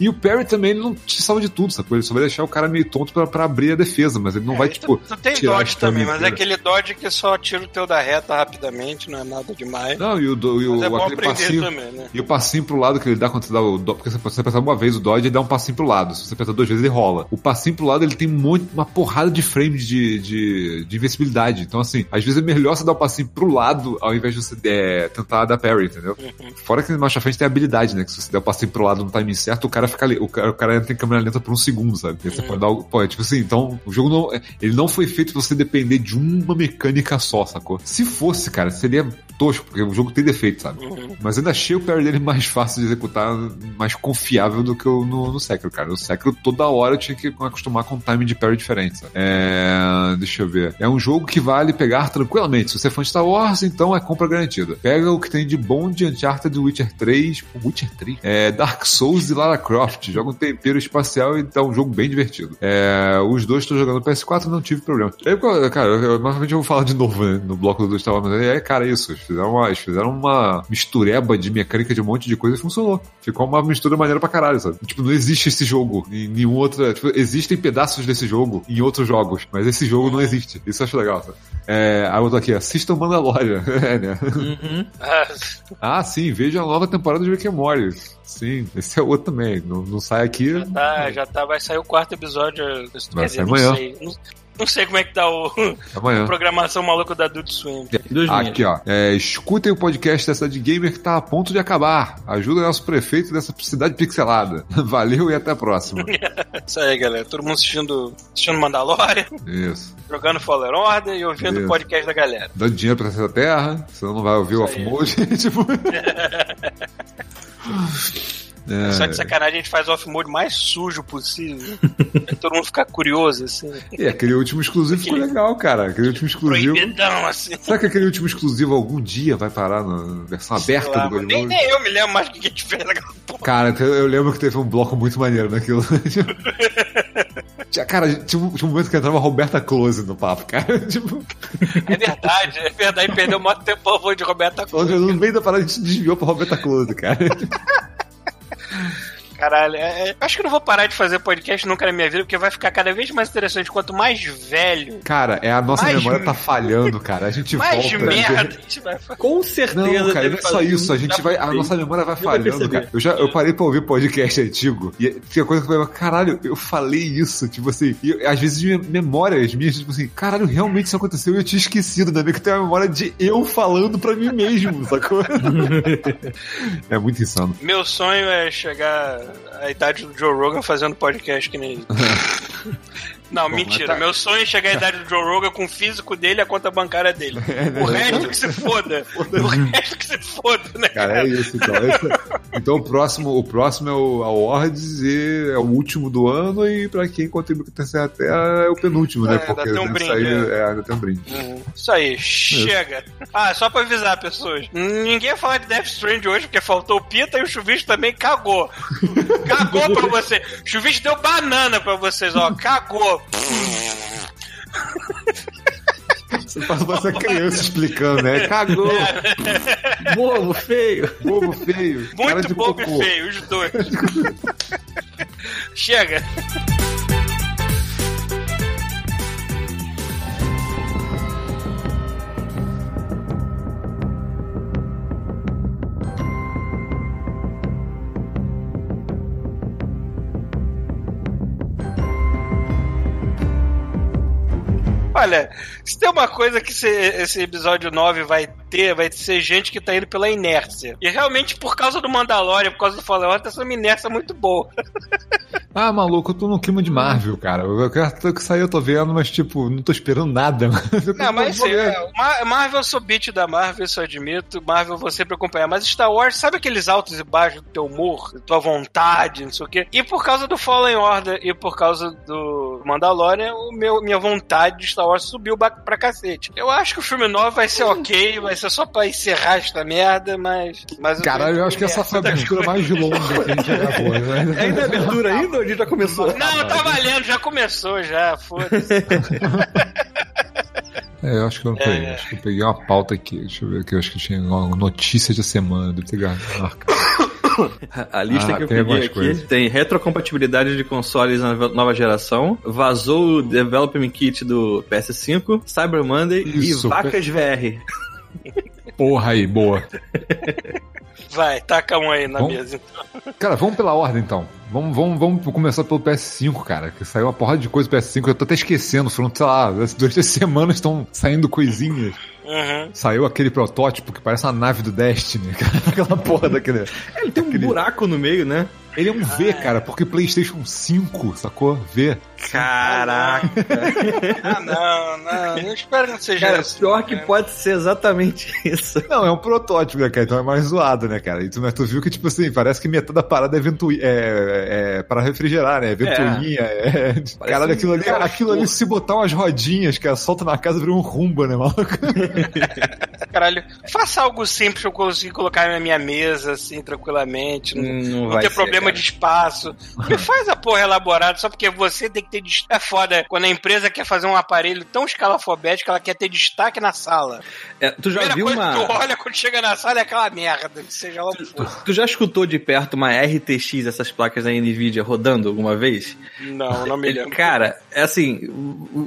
e o parry também, ele não te salva de tudo, sacou? Ele só vai deixar o cara meio tonto pra, pra abrir a defesa, mas ele não vai, É, tipo, tu, tu tem tirar dodge também, mas é aquele dodge que só tira o teu da reta rapidamente, não é nada demais. Não, e o, do- e o é aquele passinho. também, né? E o passinho pro lado que ele dá quando você dá o dodge, porque você, você apertar uma vez o dodge, ele dá um passinho pro lado. Se você apertar duas vezes, ele rola. O passinho pro lado, ele tem monte, uma porrada de frames de, de, de invencibilidade. Então, assim, às vezes é melhor você dar o passinho pro lado ao invés de você é, tentar dar parry, entendeu? Fora que no Marcha Frente tem habilidade, né? Que se você der o passinho pro lado no timing certo, o cara fica ali, o cara, o cara entra em câmera lenta por um segundo, sabe? Você pode dar. Pô, é tipo assim, então, o jogo não. Ele não foi feito pra você depender de uma mecânica só, sacou? Se fosse, cara, seria tosco, porque o jogo tem defeito, sabe? Mas ainda achei o parry dele mais fácil de executar, mais confiável do que o no, no Sekiro, cara. No Sekiro, toda hora eu tinha que me acostumar com um timing de parry diferente, sabe? É... Deixa eu ver. É um jogo que vale pegar tranquilamente. Se você é fã de Star Wars, então é compra garantida. Pega o que tem de bom de Uncharted Witcher 3. Pô, Witcher 3? É Dark Souls e Lara Croft. Joga um tempero espacial e tá um jogo bem divertido. É... Os dois estou jogando no PS4 não tive problema. É, cara, eu, eu, novamente eu vou falar de novo né, no bloco do Star Wars, mas é, cara, isso. fizeram uma, eles fizeram uma mistureba de mecânica de um monte de coisa e funcionou. Ficou uma mistura maneira pra caralho, sabe? Tipo, não existe esse jogo em nenhum outro. Tipo, existem pedaços desse jogo em outros jogos, mas esse jogo não existe. Isso eu acho legal, sabe? É, aí eu tô aqui, assistam Mandalorian. <laughs> é, né? Uhum. Ah, Ah, sim, veja a nova temporada de Rick and Morty. Sim, esse é outro também. Não, não sai aqui. já tá, já tá, vai sair o quarto episódio. Vai sair não amanhã. sei. Não, não sei como é que tá o <laughs> Amanhã. a <laughs> programação maluca da Adult Swim. Duas linhas. Aqui, ó. É, escutem o podcast dessa de gamer que tá a ponto de acabar. Ajuda o nosso prefeito dessa cidade pixelada. <laughs> Valeu e até a próxima. Isso aí, galera. Todo mundo assistindo, assistindo Mandalorian, Isso. jogando Fallen Order e ouvindo o podcast da galera. Dando dinheiro pra essa terra, senão não vai ouvir o Isso aí. off-mode. tipo... É, Só de sacanagem a gente faz o off-mode mais sujo possível. pra <laughs> todo mundo ficar curioso, assim. E aquele último exclusivo ficou legal, cara. Aquele último exclusivo. Proibidão, assim. Será que aquele último exclusivo algum dia vai parar na versão aberta Sei lá, do God nem, nem eu me lembro mais do que a gente fez naquela porra. Cara, eu lembro que teve um bloco muito maneiro naquilo. <laughs> Cara, tinha um, tinha um momento que entrava Roberta Close no papo, cara. <laughs> Tipo, É verdade, é verdade. Perdeu muito tempo falando de Roberta Close. no meio da parada a gente desviou pra Roberta Close, cara. <laughs> Caralho, é- é- acho que eu não vou parar de fazer podcast nunca na minha vida, porque vai ficar cada vez mais interessante. Quanto mais velho, Cara, é a nossa memória tá falhando, cara. A gente mais volta. merda <laughs> a gente vai fazer. Com certeza. Não, cara, não é só isso. A gente vai. A nossa memória vai falhando, cara. Eu já eu parei pra ouvir podcast antigo e tinha coisa que eu falava, caralho, eu falei isso. Tipo assim, e eu- às vezes minha memórias minhas, tipo assim, caralho, realmente isso aconteceu e eu tinha esquecido, né? Que tem a memória de eu falando pra mim mesmo, sacou? <laughs> é muito insano. Meu sonho é chegar à idade do Joe Rogan fazendo podcast que nem ele. <laughs> Não, Bom, mentira. tá- Meu sonho é chegar à idade do Joe Rogan com o físico dele e a conta bancária dele. <laughs> né? O resto que se foda. <laughs> O resto que se foda, né, Cara, cara? é isso então. Esse- então o próximo, o próximo é o Awards e é o último do ano e pra quem contribui com a terceira terra é o penúltimo, né? É, ainda Porque tem um brinde, sair- é. é, ainda tem um brinde. Uhum. Isso aí, chega. Ah, só pra avisar, pessoas. Ninguém ia falar de Death Strand hoje, porque faltou o Pita e o Chuvisco também cagou. Cagou pra <laughs> você. O Chuvisco deu banana pra vocês, ó. Cagou. Você faz essa criança explicando, né? Cagou, Bobo, feio. bobo feio, Muito bobo e feio, os dois. Chega. Olha, se tem uma coisa que esse, episódio 9 vai ter, vai ser gente que tá indo pela inércia. E realmente, por causa do Mandalorian, por causa do Fallen Order, tá sendo uma inércia muito boa. <laughs> Ah, maluco, eu tô no clima de Marvel, cara. Eu quero que sair, eu tô vendo, mas tipo, não tô esperando nada. <laughs> Não, mas sim, é, Mar- Marvel eu sou beat da Marvel, isso eu admito. Marvel eu vou sempre acompanhar. Mas Star Wars, sabe aqueles altos e baixos do teu humor, da tua vontade, não sei o quê? E por causa do Fallen Order e por causa do Mandalorian, o meu, minha vontade de Star Wars subiu pra cacete. Eu acho que o filme 9 vai ser ok, vai ser só pra encerrar esta merda, mas. mas Caralho, eu acho que essa foi a abertura mais longa que a gente já gravou, <laughs> né? Ainda é abertura ainda gente já começou? Não, tá valendo, já começou, já, foda-se. É, eu acho que eu não peguei. É. Acho que eu peguei uma pauta aqui. Deixa eu ver aqui. Eu acho que tinha uma notícia da semana. Deve ter marcado. A lista Ah, que eu peguei aqui coisas. tem retrocompatibilidade de consoles na nova geração, vazou o Development Kit do PS5, Cyber Monday Isso, e Vacas VR. Porra aí, boa. <laughs> Vai, taca um aí na Bom. mesa. então. Cara, vamos pela ordem então. Vamos, vamos, vamos começar pelo PS5, cara. Que saiu uma porrada de coisa do PS5. Eu tô até esquecendo. Foram, sei lá, durante as <laughs> semanas estão saindo coisinhas. Uhum. Saiu aquele protótipo que parece uma nave do Destiny, <laughs> cara. Aquela porra daquele. Ele tem um buraco no meio, né? Ele é um V, cara, porque PlayStation 5, sacou? V. Caraca. <laughs> Ah, não, não. Eu espero que não seja Cara, isso. pior que pode ser exatamente isso. Não, é um protótipo, né, cara? Então é mais zoado, né, cara? E tu, mas tu viu que, tipo assim, parece que metade da parada é, ventu... é, é, para refrigerar, né? Ventoinha, é. Caralho, aquilo ali, aquilo ali, se botar umas rodinhas, cara, solta na casa, vira um rumba, né, maluco? <laughs> Caralho, faça algo simples pra eu conseguir colocar na minha mesa, assim, tranquilamente. Não, Não não vai ter ser, problema de espaço. <laughs> Me faz a porra elaborada, só porque você tem que ter. des- É foda quando a empresa quer fazer um aparelho tão escalafobético, ela quer ter destaque na sala. É, tu já viu coisa que tu uma. olha quando chega na sala é aquela merda, que seja lá o que for. Tu já escutou de perto uma RTX, essas placas da Nvidia rodando alguma vez? Não, não me lembro. Cara, é assim,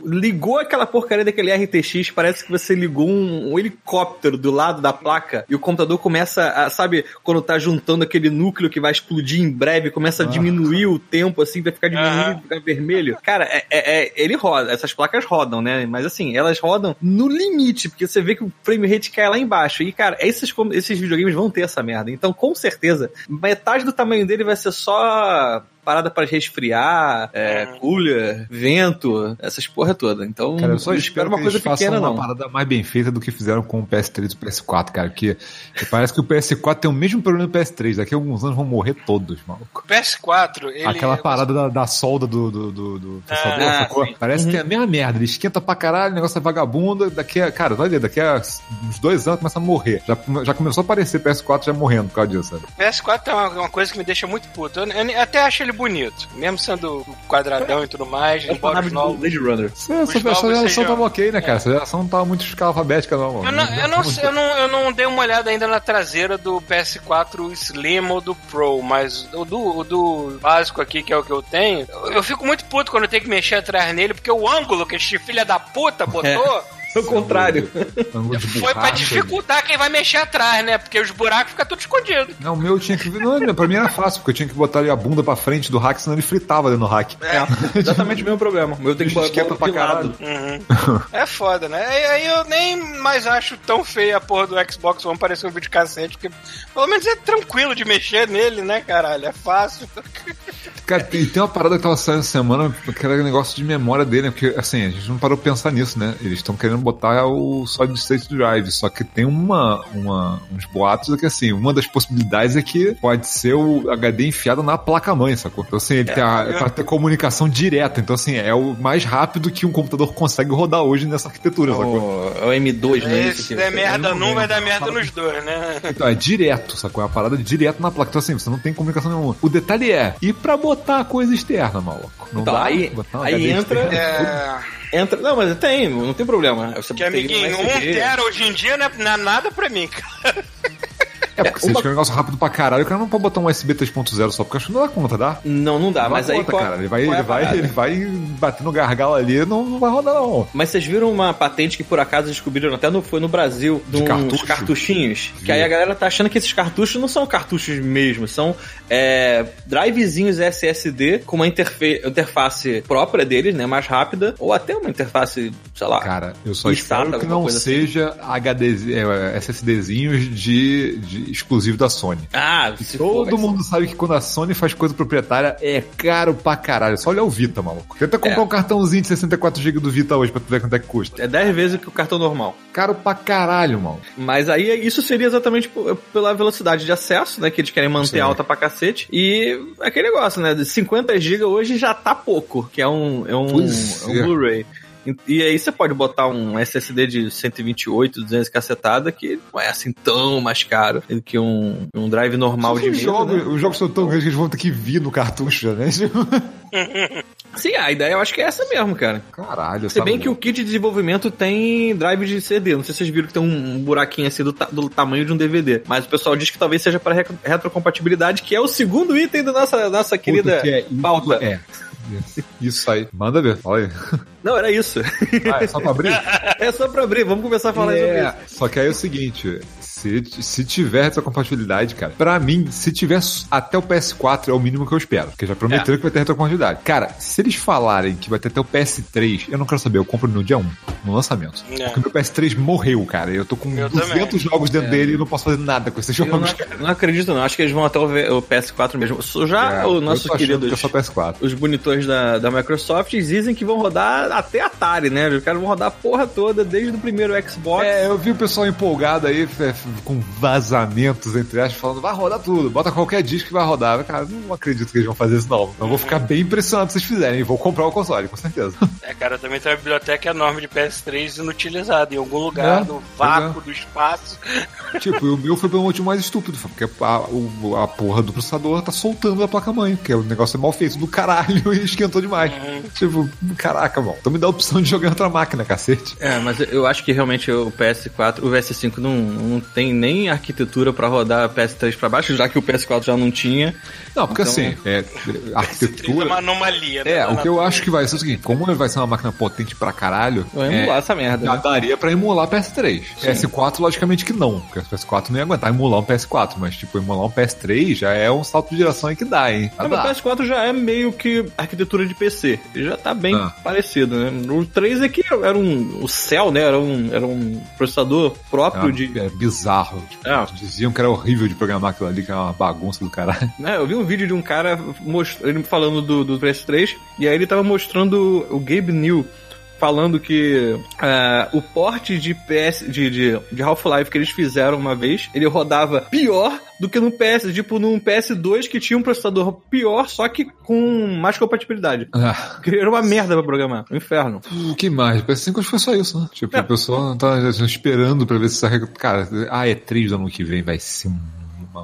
ligou aquela porcaria daquele RTX, parece que você ligou um, um helicóptero do lado da placa e o computador começa a, sabe, quando tá juntando aquele núcleo que vai explodir em breve, começa a diminuir o tempo, assim, vai ficar diminuindo, Aham. ficar vermelho. Cara, é, é- é- ele roda, essas placas rodam, né? Mas assim, elas rodam no limite, porque você vê que o frame rate cai lá embaixo. E, cara, esses, esses videogames vão ter essa merda. Então, com certeza, metade do tamanho dele vai ser só parada pra resfriar, é, Uhum. cooler, vento, essas porra toda. Então, Cara, eu só espero uma que coisa pequena, uma não. parada mais bem feita do que fizeram com o PS3 e o PS4, cara. Porque parece que o PS4 tem o mesmo problema do PS3. Daqui a alguns anos vão morrer todos, maluco. PS4, ele. Aquela parada da, da solda do, do, do, do processador, Ah, sacou? sim. Parece que é a mesma merda. Ele esquenta pra caralho, o negócio é vagabundo. Daqui a, cara, vai ver, daqui a uns dois anos começa a morrer. Já, já começou a aparecer PS4 já morrendo por causa disso, sabe? PS4 é uma, uma coisa que me deixa muito puto. Eu, eu até acho ele bonito, mesmo sendo quadradão e tudo mais. É embora o os novos. Blade Runner. Essa, essa, essa geração sejam- tava ok, né, cara? Essa geração não tava muito escala alfabética, não, mano. Eu não, eu, não, sei- eu, não, eu não dei uma olhada ainda na traseira do PS4 Slim ou do Pro, mas o do, o do básico aqui, que é o que eu tenho, eu, eu fico muito puto quando eu tenho que mexer atrás nele, porque o ângulo que este filho da puta botou <laughs> É o contrário. Ângulo de foi pra dificultar quem vai mexer atrás, né? Porque os buracos ficam tudo escondidos. Não, o meu tinha que. Não, pra mim era fácil, porque eu tinha que botar ali a bunda pra frente do hack, senão ele fritava dentro do hack. É, exatamente o mesmo problema. O meu tem que botar pra caralho. É foda, né? E aí eu nem mais acho tão feia a porra do Xbox One parecer um videocassete, porque pelo menos é tranquilo de mexer nele, né, caralho? É fácil. Cara, tem, tem uma parada que tava saindo essa semana, que era negócio de memória dele, né? Porque, assim, a gente não parou pra pensar nisso, né? Eles estão querendo botar o Solid State Drive, só que tem uma, uma, uns boatos que, assim, uma das possibilidades é que pode ser o HD enfiado na placa-mãe, sacou? Então, assim, ele tem a, pra ter comunicação direta. Então, assim, é o mais rápido que um computador consegue rodar hoje nessa arquitetura, sacou? O, é o M2, né? Isso der merda não num, vai dar merda nos dois, né? Então, é direto, sacou? É uma parada direto na placa. Então, assim, você não tem comunicação nenhuma. O detalhe é, e pra botar coisa externa, maluco? Não Então, dá? aí- Botar aí entra-? É. Entra, não, mas tem, não tem problema. Você Que, amiguinho, um tera hoje em dia não é, não é nada pra mim, cara. É, porque você uma- quer um negócio rápido pra caralho, o cara não pode botar um USB 3.0 só, porque acho que não dá conta, dá? Não, não dá, Não mas dá aí conta, qual- cara. Ele vai, é ele a vai, ele vai bater no gargalo ali, não, não vai rodar, não. Mas vocês viram uma patente que por acaso descobriram até no, foi no Brasil, de, De uns cartucho? cartuchinhos. Vi. Que aí a galera tá achando que esses cartuchos não são cartuchos mesmo, são é, drivezinhos SSD com uma interfe- interface própria deles, né? Mais rápida, ou até uma interface, sei lá. Cara, eu só espero que não assim. seja HD, é, SSDzinhos de, de exclusivo da Sony. Ah, se Todo for, mundo sabe que quando a Sony faz coisa proprietária é caro pra caralho. Só olha o Vita, maluco. Tenta comprar É. um cartãozinho de 64GB do Vita hoje pra tu ver quanto é que custa. É 10 vezes o que o cartão normal. Caro pra caralho, mano. Mas aí isso seria exatamente pela velocidade de acesso, né? Que eles querem manter Sim. alta pra cacete. E aquele negócio, né? De 50 GB hoje já tá pouco, que é um, é um, é um é. Blu-ray. E- aí você pode botar um SSD de 128, 200 cacetada, que não é assim tão mais caro do que um, um drive normal de mesa, jogos, né? os jogos são tão grandes que eles vão ter que vir no cartucho já, né? <laughs> Sim, a ideia eu acho que é essa mesmo, cara. Caralho, Se bem sabe? que o kit de desenvolvimento tem drive de CD. Não sei se vocês viram que tem um buraquinho assim do, ta- do tamanho de um DVD. Mas o pessoal diz que talvez seja para retrocompatibilidade, que é o segundo item da nossa, nossa querida que é, pauta. É. <laughs> Isso aí. Manda ver, aí. <laughs> Não, era isso. Ah, é só pra abrir? <laughs> é só pra abrir, vamos começar a falar sobre É, isso. só que aí é o seguinte, se, se tiver essa compatibilidade, cara, pra mim, se tiver até o PS4 é o mínimo que eu espero, porque já prometeram É. que vai ter retrocompatibilidade. Cara, se eles falarem que vai ter até o PS3, eu não quero saber, eu compro no dia 1, no lançamento. É. Porque meu PS3 morreu, cara, eu tô com Eu 200 também. jogos dentro dele e não posso fazer nada com esses Eu não, jogos. ac- não acredito, não. Acho que eles vão até o, o PS4 mesmo. Já É, tô achando queridos. que é só PS4. Os bonitões da, da Microsoft dizem que vão rodar até Atari, né? Os caras vão rodar a porra toda, desde o primeiro Xbox. É, eu vi o pessoal empolgado aí, fe- com vazamentos, entre aspas, falando, vai rodar tudo, bota qualquer disco que vai rodar. Cara, não acredito que eles vão fazer isso, não. Eu vou ficar bem impressionado se vocês fizerem. Vou comprar o console, com certeza. <laughs> É, cara, também tem uma biblioteca enorme de PS3 inutilizada em algum lugar, É, no vácuo do espaço. <laughs> tipo, e o meu foi pelo motivo mais estúpido, porque a, o- a porra do processador tá soltando a placa-mãe, que é o negócio é mal feito do caralho <laughs> e esquentou demais. Tipo, caraca, bom. Então me dá a opção de jogar em outra máquina, cacete. É, mas eu acho que realmente o PS4, o PS5 não, não tem nem arquitetura pra rodar PS3 pra baixo, já que o PS4 já não tinha. Não, porque Então- assim, é, Tem arquitetura. uma anomalia, né? É, o que eu acho que vai ser o seguinte, como ele vai ser uma máquina potente pra caralho, Vai é, emular essa merda. já né? daria pra emular PS3. PS4, logicamente que não, porque o PS4 não ia aguentar emular um PS4, mas tipo, emular um PS3 já é um salto de geração aí que dá, hein? Dá. o PS4 já é meio que arquitetura de PC. Ele já tá bem Ah. parecido, né? O 3 é que era um. O Cell, né? Era um, era um processador próprio É, de. é bizarro. É. Diziam que era horrível de programar aquilo ali, que era uma bagunça do caralho. <laughs> né, eu vi um vídeo de um cara most... ele falando do, do PS3 e aí ele tava mostrando o Gabe New falando que é, o porte de PS de, de, de Half-Life que eles fizeram uma vez, ele rodava pior do que no PS, tipo num PS2 que tinha um processador pior, só que com mais compatibilidade. Ah, Era uma merda pra programar, um inferno. o que mais? PS5 acho que foi só isso, né? Tipo, É. a pessoa não tá esperando pra ver se. Cara, a E3 do ano que vem vai ser um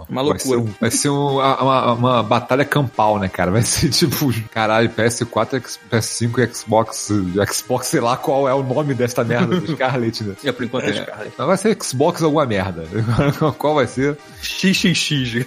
uma, Uma vai ser, loucura. vai ser um- uma, uma, uma batalha campal, né, cara? Vai ser <laughs> tipo, caralho, PS4, X- PS5 e Xbox, Xbox, sei lá qual é o nome desta merda <laughs> do Scarlet, né? É, por enquanto é, Scarlet. Mas vai ser Xbox alguma merda. <laughs> qual vai ser? XXX.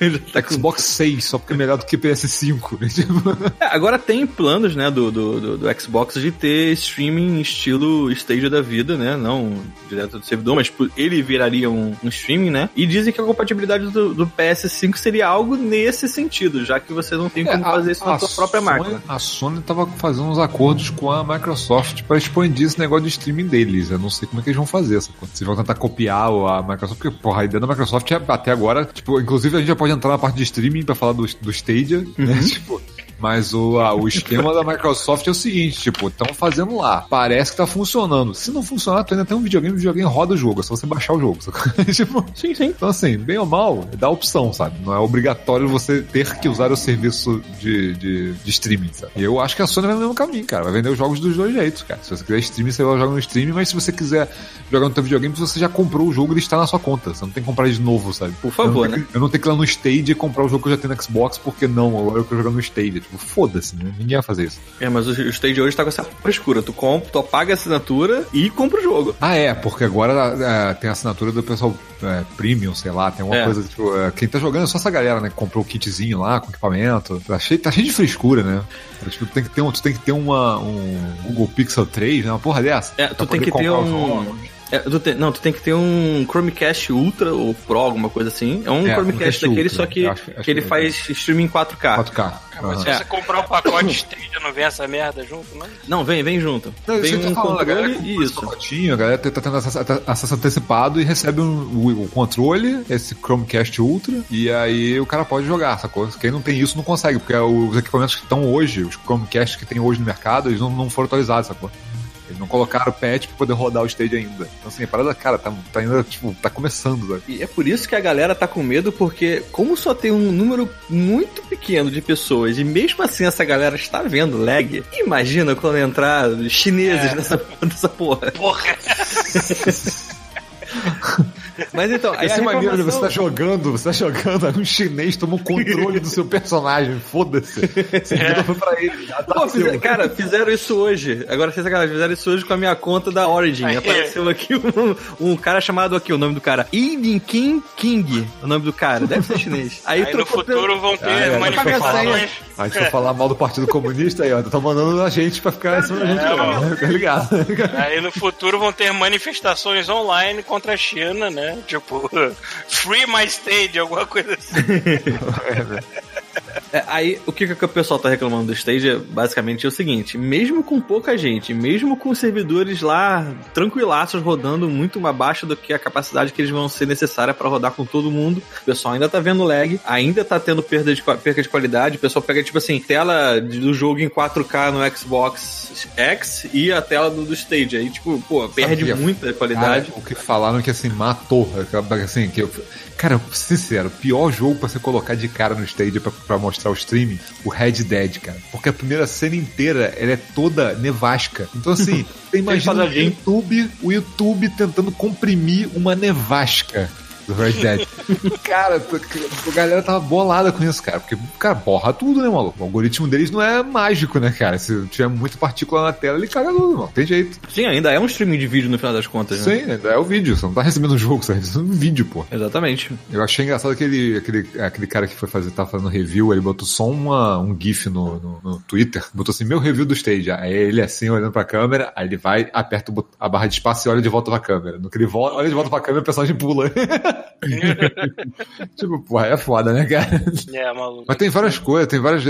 Xbox 6, só porque é melhor do que PS5. né? Tipo, É, agora tem planos, né, do, do, do, do Xbox de ter streaming estilo Stadia da vida, né? Não direto do servidor, mas tipo, ele viraria um, um streaming, né? E dizem que a compatibilidade do, do PS5 seria algo nesse sentido, já que você não tem como É, fazer isso na sua própria Sony, máquina. A Sony tava fazendo uns acordos com a Microsoft para expandir esse negócio de streaming deles. Eu não sei como é que eles vão fazer essa coisa. Se vão tentar copiar a Microsoft, porque, porra, a ideia da Microsoft é até agora, tipo, inclusive a gente já pode entrar na parte de streaming pra falar do, do Stadia, né? Uhum. <laughs> Tipo. Mas o, a- o esquema da Microsoft é o seguinte, tipo, estão fazendo lá. Parece que tá funcionando. Se não funcionar, tu ainda tem um videogame, o videogame roda o jogo, é só você baixar o jogo. <laughs> tipo, Sim, sim. então, assim, bem ou mal, dá opção, sabe? Não é obrigatório você ter que usar o serviço de, de, de streaming, sabe? E eu acho que a Sony vai no mesmo caminho, cara. Vai vender os jogos dos dois jeitos, cara. Se você quiser streaming, você vai jogar no streaming, mas se você quiser jogar no teu videogame, você já comprou o jogo, ele está na sua conta. Você não tem que comprar de novo, sabe? Por favor, eu né? que- eu não tenho que ir lá no Stadia e comprar o jogo que eu já tenho no Xbox, porque não, agora eu quero jogar no Stadia. Tipo, foda-se, né? Ninguém vai fazer isso. É, mas o, o Stadia hoje tá com essa frescura. Tu compra, tu paga a assinatura e compra o jogo. Ah, é, porque agora é, tem a assinatura do pessoal é, premium, sei lá, tem uma É. coisa, tipo, é, quem tá jogando é só essa galera, né, que comprou o kitzinho lá, com equipamento, tá cheio, tá cheio de frescura, né? É, tipo, tu tem que ter, um, tu tem que ter uma, um Google Pixel 3, né, uma porra dessa. É, tu tem que ter um. jogos. É, tu tem- não, tu tem que ter um Chromecast Ultra ou Pro, alguma coisa assim. É um É, Chromecast Chromecast daquele, Ultra. só que, acho- acho que ele que é faz streaming em 4K. 4K. Mas Aham. se você comprar o pacote Stadia, não vem essa merda junto, não? Não, vem, vem junto. Não, vem um tô falando, a galera controle e isso. pacotinho, a galera tá tendo acesso, acesso antecipado e recebe um- o, o controle, esse Chromecast Ultra, e aí o cara pode jogar, sacou? Quem não tem isso não consegue, porque os equipamentos que estão hoje, os Chromecasts que tem hoje no mercado, eles não, não foram atualizados, sacou? Eles não colocaram o patch pra poder rodar o stage ainda. Então assim, a parada, cara, tá, tá ainda, tipo, tá começando? E é por isso que a galera tá com medo, porque como só tem um número muito pequeno de pessoas, e mesmo assim essa galera está vendo lag, imagina quando entrar chineses nessa, <laughs> nessa porra. Porra! <laughs> Mas então, aí Esse maneiro de você tá jogando, você tá jogando, aí um chinês toma o controle do seu personagem, foda-se. Você É. pra ele. já tá Pô, fizer- cara, fizeram isso hoje. Agora vocês sacanagem, fizeram isso hoje com a minha conta da Origin. Aí. Apareceu aqui um, um cara chamado aqui, o nome do cara. Eden King King, o nome do cara. Deve ser chinês. Aí, <laughs> Aí no pelo- futuro vão ter Ah, é, manifestações. A gente foi falar mal do Partido Comunista aí, ó. Tá mandando a gente pra ficar em cima da gente, É, ó. ó. Tá ligado? Aí no futuro vão ter manifestações online contra a China, né? Tipo, <laughs> Free My Stage, alguma coisa assim. <laughs> <laughs> É, aí, o que, que o pessoal tá reclamando do Stage é basicamente é o seguinte: mesmo com pouca gente, mesmo com servidores lá tranquilaços rodando muito abaixo do que a capacidade que eles vão ser necessária para rodar com todo mundo, o pessoal ainda tá vendo lag, ainda tá tendo perda de, perca de qualidade. O pessoal pega, tipo assim, tela do jogo em 4K no Xbox X e a tela do, do Stage. Aí, tipo, pô, perde Sabia. muita qualidade. Cara, o que falaram que assim, matou. Assim, que eu, cara, sincero, o pior jogo pra você colocar de cara no stage pra, pra mostrar o streaming, o Red Dead, cara. Porque a primeira cena inteira, ela é toda nevasca. Então, assim, <laughs> você imagina o. YouTube, o YouTube tentando comprimir uma nevasca do Red Dead. <laughs> cara, a galera tava bolada com isso, cara. Porque, cara, borra tudo, né, maluco? O algoritmo deles não é mágico, né, cara? Se tiver muita partícula na tela, ele caga tudo, mano. Tem jeito. Sim, ainda é um streaming de vídeo no final das contas, né? Sim, é o vídeo. Você não tá recebendo o jogo, você tá recebendo um vídeo, pô. Exatamente. Eu achei engraçado aquele, aquele, aquele cara que foi fazer, tava fazendo review, ele botou só uma, um GIF no, no, no Twitter, botou assim, meu review do stage. Aí ele assim, olhando pra câmera, aí ele vai, aperta a barra de espaço e olha de volta pra câmera. No que ele volta, olha de volta pra câmera, o personagem pula. <laughs> <laughs> tipo, porra, é foda, né, cara? É, maluco. Mas tem várias coisas, tem várias.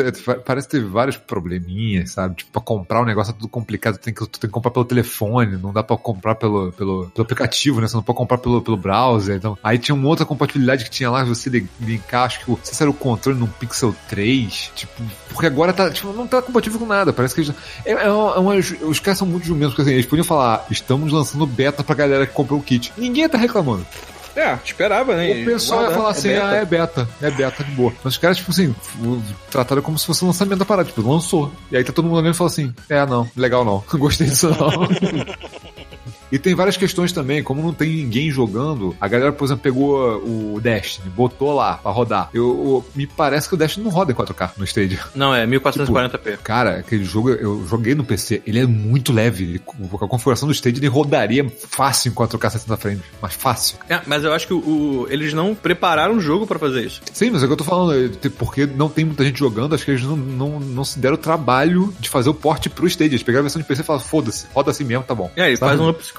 Parece ter vários probleminhas, sabe? Tipo, pra comprar um negócio é tudo complicado, tu tem que, tu tem que comprar pelo telefone, não dá pra comprar pelo, pelo, pelo aplicativo, né? Você não pode comprar pelo, pelo browser. Então, aí tinha uma outra compatibilidade que tinha lá, você li- linkar, acho que o, se era o controle num Pixel 3, tipo, porque agora tá, tipo, não tá compatível com nada. Parece que eles, é, é uma, é uma- os caras são muito jumentos, porque assim, eles podiam falar, estamos lançando beta pra galera que comprou o kit. Ninguém tá reclamando. É, esperava, né? O pessoal ia falar é assim, beta. ah, é beta, é beta, de boa. Mas os caras, tipo assim, trataram como se fosse um lançamento da parada, tipo, lançou. E aí tá todo mundo olhando e fala assim, é, não, legal não, <laughs> gostei disso não. <laughs> E tem várias questões também, como não tem ninguém jogando, a galera, por exemplo, pegou o Destiny, botou lá pra rodar. Eu, eu- me parece que o Destiny não roda em 4K no Stadia. Não, é 1440p. Cara, aquele jogo eu joguei no PC, ele é muito leve. Ele- a configuração do Stadia ele rodaria fácil em 4K 60 frames, mas fácil. É, mas eu acho que o, o- eles não prepararam o jogo pra fazer isso. Sim, mas é o que eu tô falando, é, te- porque não tem muita gente jogando, acho que eles não, não, não se deram o trabalho de fazer o porte pro Stadia. Eles pegaram a versão de PC e falaram, foda-se, roda assim mesmo, tá bom. É, ele Sabe? faz um upscale,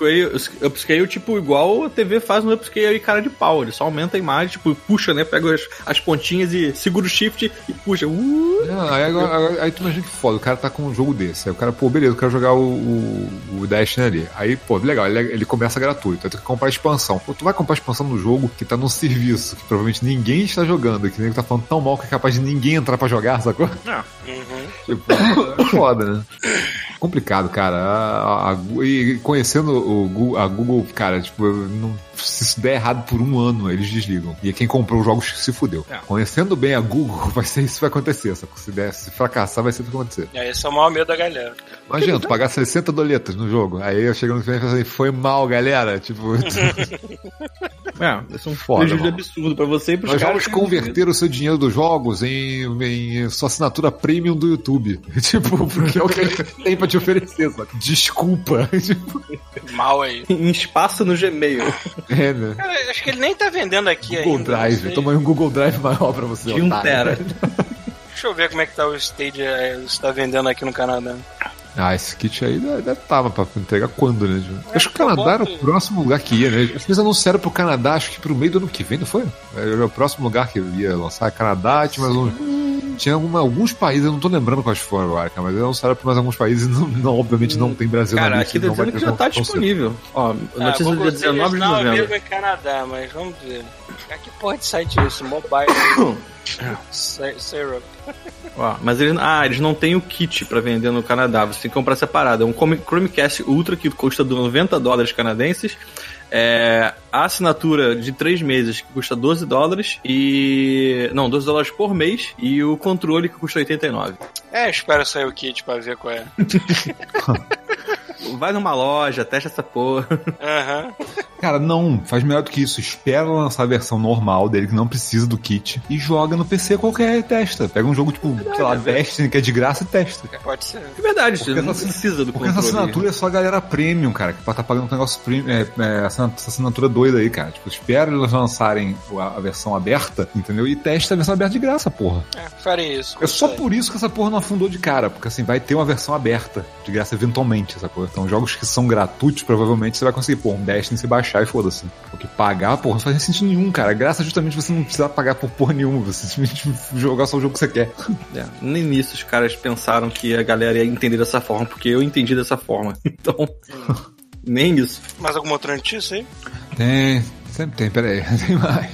upscale, tipo, igual a TV faz um upscale cara de pau. Ele só aumenta a imagem, tipo, puxa, né? Pega as, as pontinhas e segura o shift e puxa. Uh! Não, aí, agora- agora- aí tu imagina que foda, o cara tá com um jogo desse. Aí o cara, pô, beleza, eu quero jogar o, o, o Destiny ali. Aí, pô, legal, ele, ele começa gratuito. Aí tu tem que comprar a expansão. Pô, tu vai comprar a expansão no jogo que tá num serviço que provavelmente ninguém está jogando, que nem tá falando tão mal que é capaz de ninguém entrar pra jogar, <laughs> sacou? Uhum. Tipo, é foda, né? Complicado, cara. A- a- a- e conhecendo o Gu- a Google, cara, tipo, não- se isso der errado por um ano, eles desligam. E quem comprou os jogos se fudeu. É. Conhecendo bem a Google, <laughs> vai ser isso que vai acontecer. Só que se, der, se fracassar, vai ser isso que vai acontecer. É, esse é o maior medo da galera. Imagina, tu pagar 60 doletas no jogo. Aí eu chego no final e falo assim, foi mal, galera. Tipo, <laughs> É, isso é um Foda, prejuízo mano. absurdo pra você e pros nós vamos converter o seu dinheiro dos jogos em, em sua assinatura premium do YouTube. <laughs> tipo, porque é o que a gente tem pra te oferecer, sabe? Desculpa. tipo, Mal aí. Em espaço no Gmail. É, né? Cara, acho que ele nem tá vendendo aqui Google ainda. Drive. Toma aí um Google Drive maior pra você. De um tera. <laughs> Deixa eu ver como é que tá o Stadia é, se tá vendendo aqui no Canadá. Ah, esse kit aí deve tá, mas pra entregar quando, né? Ju? Acho que o eu Canadá era o próximo lugar que ia, né? Acho que eles anunciaram pro Canadá, acho que pro meio do ano que vem, não foi? Era o próximo lugar que ia lançar. Canadá, tinha mais um. Tinha alguma- alguns países, eu não tô lembrando quais foram agora, cara, mas eles anunciaram pra mais alguns países e <laughs> não, não, obviamente não tem Brasil Cara, na lista. aqui tá não vai dizendo que já tá disponível. Ó, Ah, notícia do dia Google 19 de é novembro. mesmo em Canadá, mas vamos ver. Ah, que porra de site é? Mobile. <coughs> Sy- Syrup. Ó, mas eles, ah, eles não têm o kit pra vender no Canadá, você tem que comprar separado. É um Chrome- Chromecast Ultra que custa 90 dólares canadenses. É, a assinatura de 3 meses que custa 12 dólares e. Não, 12 dólares por mês e o controle que custa 89. É, espera sair o kit pra ver qual é. <laughs> Vai numa loja, testa essa porra. Aham. Cara, não, faz melhor do que isso. Espera lançar a versão normal dele, que não precisa do kit, e joga no PC qualquer e testa. Pega um jogo tipo, sei lá, Destiny, que é de graça e testa, cara. Pode ser. É verdade, você Porque não essa- precisa do Porque essa assinatura é só a galera premium, cara, que tá pagando um negócio premium, é, é, essa assinatura doida aí, cara. Tipo, espera eles lançarem a, a versão aberta, entendeu? E testa a versão aberta de graça, porra. É, farei isso. É só por isso que essa porra não afundou de cara, porque assim, vai ter uma versão aberta de graça eventualmente, essa porra. Então, jogos que são gratuitos, provavelmente você vai conseguir, pô, um Destiny se baixar e foda-se. Porque pagar, porra, não faz sentido nenhum, cara. Graça é justamente você não precisar pagar por porra nenhuma, você simplesmente <laughs> jogar só o jogo que você quer. <laughs> É, nem nisso os caras pensaram que a galera ia entender dessa forma, porque eu entendi dessa forma. <laughs> Então, nem isso. Mais alguma outra notícia aí? Tem, sempre tem, peraí, <laughs> tem mais.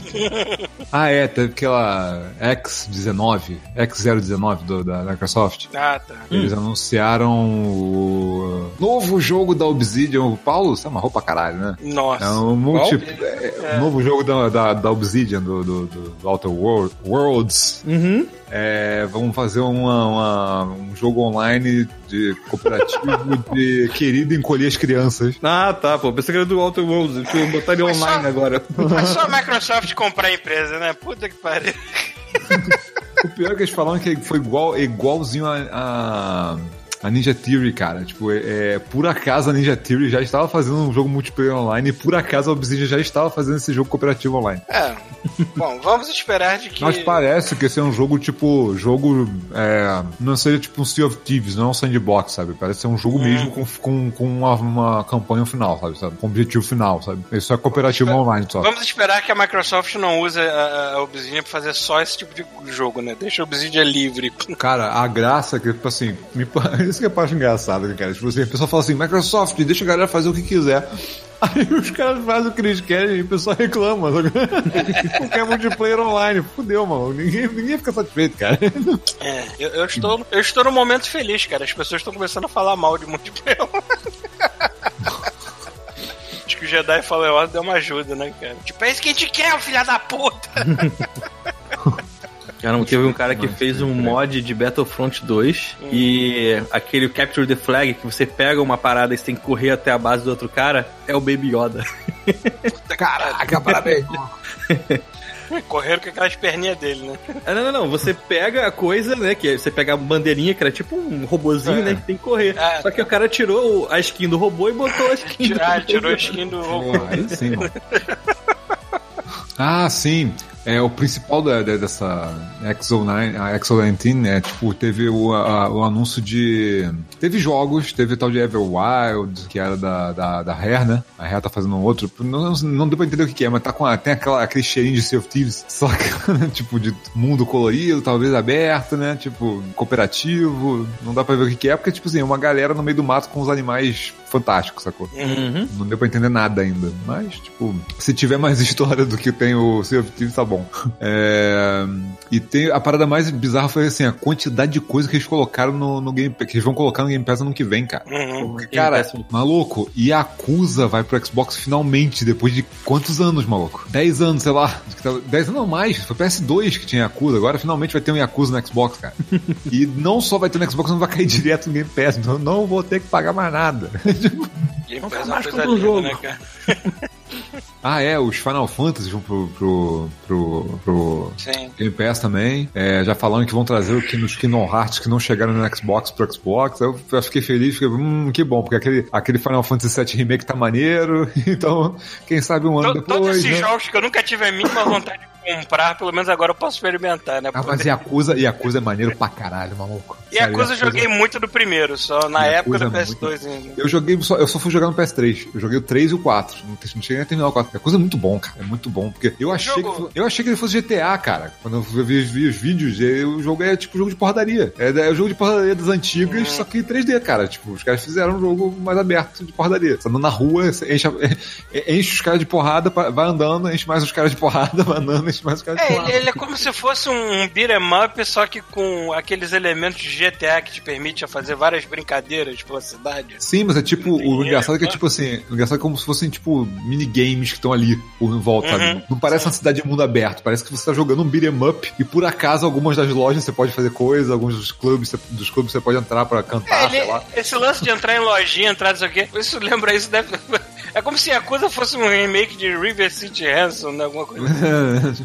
ah, é, teve aquela X19, X019 do, da Microsoft. Ah, tá. Eles anunciaram o novo jogo da Obsidian. Paulo, você amarrou pra caralho, né? Nossa. É um multi... é, novo jogo da, da, da Obsidian, do, do, do Outer World, Worlds. Uhum. É, vamos fazer uma, uma- um jogo online de cooperativo <laughs> de querido encolher as crianças. Ah, tá, pô. Pensei que era do Outer Worlds. Deixa eu botar ele online só- agora. É só a Microsoft comprar a empresa, né? Puta que pariu. <laughs> O pior é que eles falaram que foi igual, igualzinho a, a, a Ninja Theory, cara. Tipo, é, é, por acaso a Ninja Theory já estava fazendo um jogo multiplayer online e por acaso a Obsidian já estava fazendo esse jogo cooperativo online. É. Bom, vamos esperar de que. Mas parece que esse é um jogo tipo. Jogo. É, não seria tipo um Sea of Thieves, não é um sandbox, sabe? Parece ser um jogo mesmo com, com, com uma, uma campanha final, sabe? sabe? Com objetivo final, sabe? Isso é cooperativo online só. Vamos esperar que a Microsoft não use a, a Obsidian pra fazer só esse tipo de jogo, né? Deixa a Obsidian livre. Cara, a graça é que, tipo assim, me, <laughs> pa- isso que eu acho engraçado, né, cara. Tipo assim, a pessoa fala assim, Microsoft, deixa a galera fazer o que quiser. <laughs> Aí os caras fazem o que eles querem e o pessoal reclama. <laughs> Qualquer multiplayer online. Fudeu, mano. Ninguém, ninguém fica satisfeito, cara. É, eu, eu estou, eu estou num momento feliz, cara. As pessoas estão começando a falar mal de multiplayer. <laughs> Acho que o Jedi Fallen Order deu uma ajuda, né, cara? Tipo, é isso que a gente quer, filha da puta! Caramba, teve um cara que fez um mod de Battlefront 2 e aquele Capture the Flag, que você pega uma parada e você tem que correr até a base do outro cara, é o Baby Yoda. Caraca, parabéns. <laughs> Correram com aquelas perninhas dele, né? Ah, não, não, não. Você pega a coisa, né? Que você pega a bandeirinha, que era tipo um robozinho, né? Que tem que correr. É. Só que o cara tirou a skin do robô e botou a <laughs> skin do Ah, ele tirou a skin do robô. Pô, aí sim, mano. Ah, sim. É, o principal da, da- dessa Exo-9, a Exo-19, é, tipo, teve o, a- o anúncio de... Teve jogos, teve tal de Everwild, que era da, da, da Rare, né? A Rare tá fazendo um outro. Não, não deu pra entender o que é, mas tá com a, tem aquela, aquele cheirinho de Sea of Thieves, <laughs> só que, né, tipo, de mundo colorido, talvez aberto, né? Tipo, cooperativo. Não dá pra ver o que é, porque, tipo assim, é uma galera no meio do mato com os animais fantásticos, sacou? Uhum. Não deu pra entender nada ainda. Mas, tipo, se tiver mais <laughs> história do que tem o Sea of Thieves, tá bom. É, E tem a parada mais bizarra foi assim, a quantidade de coisa que eles colocaram no, no que eles vão colocar no Game Pass ano que vem, cara. Uhum. Cara, Pass. maluco, e a Acusa vai pro Xbox finalmente, depois de quantos anos, maluco? 10 anos, sei lá. 10 anos não mais, foi PS2 que tinha Yakuza, agora finalmente vai ter um Yakuza no Xbox, cara. <laughs> e não só vai ter no Xbox, não vai cair direto no Game Pass, então eu não vou ter que pagar mais nada. Game Nunca Pass é uma mais coisa linda, jogo. né, cara? <laughs> Ah, é, os Final Fantasy vão pro, pro, pro, pro Sim. Game Pass também. É, já falando que vão trazer o que nos Kingdom Hearts que não chegaram no Xbox pro Xbox. Eu, eu fiquei feliz, fiquei, hum, que bom, porque aquele, aquele Final Fantasy VII Remake tá maneiro. <laughs> Então, quem sabe um ano depois. Todos esses né? jogos que eu nunca tive a mínima vontade de comprar, pelo menos agora eu posso experimentar, né? Ah, mas Poder- Yakuza, Yakuza é maneiro pra caralho, maluco. E a coisa eu Yakuza- joguei muito do primeiro, só na Yakuza época do é PS2 ainda. Eu joguei só, eu só fui jogar no PS3. Eu joguei o 3 e o 4. Não, não cheguei nem a terminar o 4. É coisa muito bom, cara. É muito bom. Porque eu achei, que, eu achei que ele fosse GTA, cara. Quando eu vi, vi os vídeos, e o jogo é tipo jogo de porradaria. É, é o jogo de porradaria das antigas, Uhum. só que em 3D, cara. Tipo, os caras fizeram um jogo mais aberto de porradaria. Você anda na rua, enche, <laughs> enche os caras de porrada, vai andando, enche mais os caras de porrada, <laughs> vai andando, caras de É, ele, ele é como se fosse um beat'em up, só que com aqueles elementos de GTA que te permite fazer várias brincadeiras pela cidade. Sim, mas é tipo, o engraçado é que é tipo assim, o engraçado é como se fossem tipo minigames que estão ali por em volta, Uhum, sabe? Não parece uma cidade de mundo aberto, parece que você tá jogando um beat'em up e por acaso algumas das lojas você pode fazer coisa, alguns dos clubes, você- dos clubes você pode entrar pra É, cantar, sei ele- lá. esse lance de entrar em lojinha, entrar não sei o quê, isso lembra isso, deve... <laughs> É como se a coisa fosse um remake de River City Ransom, né? Alguma coisa. <laughs>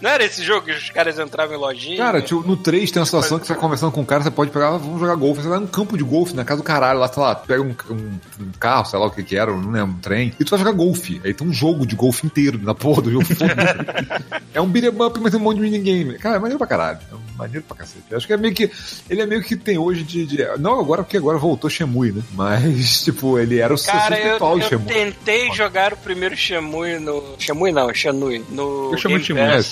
Não era esse jogo que os caras entravam em lojinha? Cara, tipo, no 3 tem uma situação que você tá conversando com um cara, você pode pegar, ah, vamos jogar golfe. Você vai num campo de golfe, na casa do caralho, lá, sei lá, pega um, um- um carro, sei lá o que que era, não lembro, um trem, e tu vai jogar golfe. Aí tem um jogo de golfe inteiro na porra do jogo. <laughs> é um beat'em up, mas tem um monte de minigame. Cara, é maneiro pra caralho. É Maneiro pra cacete. Eu acho que é meio que. Ele é meio que tem hoje de. de- não agora, porque agora voltou Shemui, né? Mas, <laughs> tipo, ele era o Cara, eu, eu Shemui. tentei jogar o primeiro Shenmue no... Shenmue não, Shenmue. No Eu chamo de É, Pass,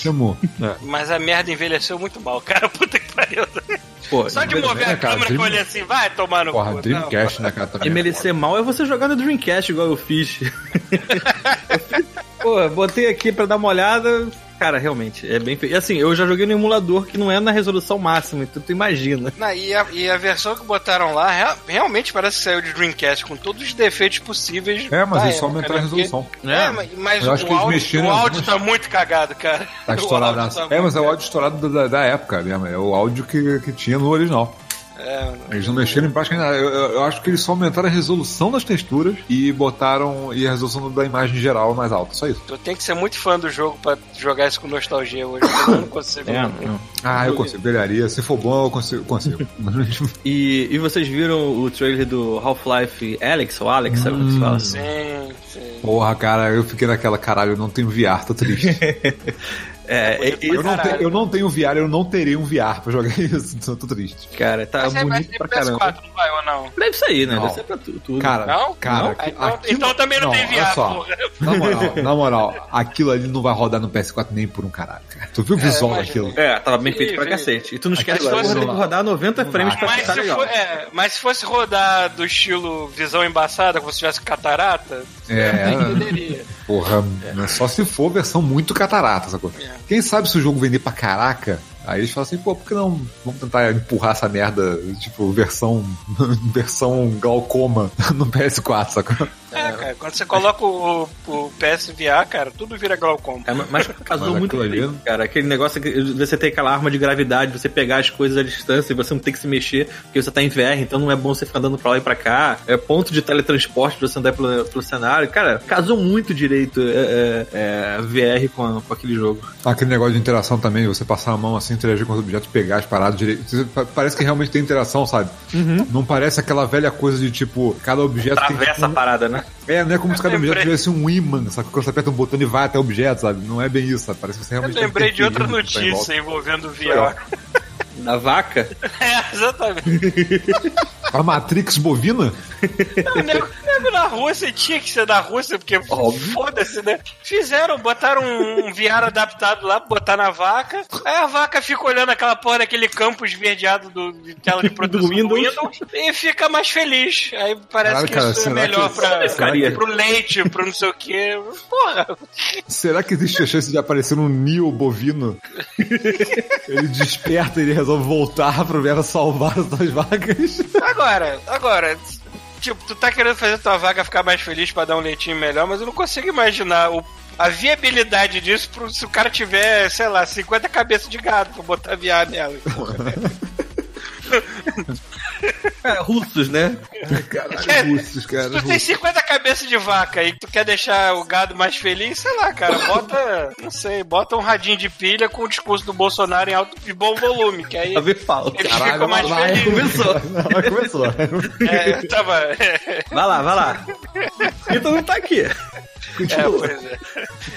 É. Mas a merda envelheceu muito mal, cara. <laughs> Puta que pariu. Pô, Só de mover né, a cara, câmera que eu Dream- olhei assim, vai tomar no Porra, cu. Dreamcast, né, cara? Também é envelhecer mal é você jogar no Dreamcast igual eu fiz. <laughs> Pô, botei aqui pra dar uma olhada. Cara, realmente, é bem feio. E assim, eu já joguei no emulador que não é na resolução máxima, então tu imagina. Não, e, a, e a versão que botaram lá rea- realmente parece que saiu de Dreamcast com todos os defeitos possíveis. É, mas da eles só época, aumentaram a né? Porque- resolução. É, mas, mas Eu acho o, que eles áudio, mexeram o áudio algumas- tá muito cagado, cara. Tá <laughs> estourado. tá É, mas é o áudio estourado da, da época mesmo. É o áudio que, que tinha no original. É, Eles não mexeram em praticamente nada. Eu, eu- eu acho que eles só aumentaram a resolução das texturas e botaram. e a resolução da imagem geral mais alta. Só isso. tu tem que ser muito fã do jogo pra jogar isso com nostalgia hoje. Eu não consigo. É, não. Ah, eu consigo. Velharia. Se for bom, eu consigo. consigo. <laughs> E, e vocês viram o trailer do Half-Life Alex, ou Alex, sabe como Hum. se fala? Sim, sim. Porra, cara, eu fiquei naquela caralho, eu não tenho VR, tô triste. <laughs> É, é, Eu não, te- eu não tenho VR, eu não terei um VR pra jogar <laughs> isso, então eu tô triste. cara, tá Mas é- vai bonito ser pra caramba. PS4, não vai ou não? Deve sair, né? Não. Deve ser pra tu- tudo. Cara, Não? cara, Não? Então- aquilo- então também não tem olha VR, só. porra. Na moral, na moral, aquilo ali não vai rodar no PS4 nem por um caralho, cara. Tu viu o visual imagina. daquilo? É, tava bem feito pra cacete. E tu não esquece que tem não que rodar 90 Não frames pra Mas se, for- é, mas se fosse rodar do estilo visão embaçada, como se tivesse catarata, É. eu entenderia. Porra, é só se for versão muito catarata, sacou? É. Quem sabe se o jogo vender pra caraca, aí eles falam assim, pô, por que não vamos tentar empurrar essa merda, tipo, versão <laughs> versão glaucoma no <laughs> PS4, sacou? É, cara, quando você coloca o, o PSVR, cara, tudo vira glaucoma. É, mas casou muito ali- bem, cara. Aquele negócio que você tem aquela arma de gravidade, você pegar as coisas à distância e você não tem que se mexer, porque você tá em VR, então não é bom você ficar andando pra lá e pra cá. É ponto de teletransporte pra você andar pelo, pelo cenário. Cara, casou muito direito é, é, é, VR com, a- com aquele jogo. Aquele negócio de interação também, você passar a mão assim, interagir com os objetos, pegar as paradas direito. Parece que realmente tem interação, sabe? Não parece aquela velha coisa de tipo, cada objeto tem. Travessa a parada, né? É, não é como se cada <laughs> lembrei. objeto tivesse um imã, sabe? Quando você aperta um botão e vai até o objeto, sabe? Não é bem isso, sabe? Parece que você Eu realmente. tá lembrei de outra tá notícia envolvendo o VR. <laughs> Da vaca. <laughs> É, exatamente. <laughs> A Matrix bovina? O nego, o nego na Rússia tinha que ser da Rússia, porque foda-se, né? Fizeram, botaram um VR adaptado lá, botar na vaca. Aí a vaca fica olhando aquela porra daquele campo esverdeado do, de tela de <laughs> produção Do do Windows. Windows, e fica mais feliz. Aí parece Caralho, que cara, isso é será melhor que- pra, que- pro leite, pro não sei o quê. Porra, Será que existe a chance de aparecer um Neo bovino? ele desperta e ele resolve voltar pro Vera salvar as duas vacas. Agora, agora, tipo, tu tá querendo fazer tua vaca ficar mais feliz pra dar um leitinho melhor, mas eu não consigo imaginar o, a viabilidade disso pro, se o cara tiver, sei lá, 50 cabeças de gado pra botar VR nela. <laughs> É, russos, né? Caralho, russos, Se cara. tu tem 50 cabeças de vaca e tu quer deixar o gado mais feliz, sei lá, cara, bota, não sei, bota um radinho de pilha com o discurso do Bolsonaro em alto e bom volume, que aí A ver fala. ele Caralho, fica mais vai, feliz. Começou. <laughs> Não, começou. É, tava. Vai lá, vai lá. <laughs> Então não tá aqui. É, pois é.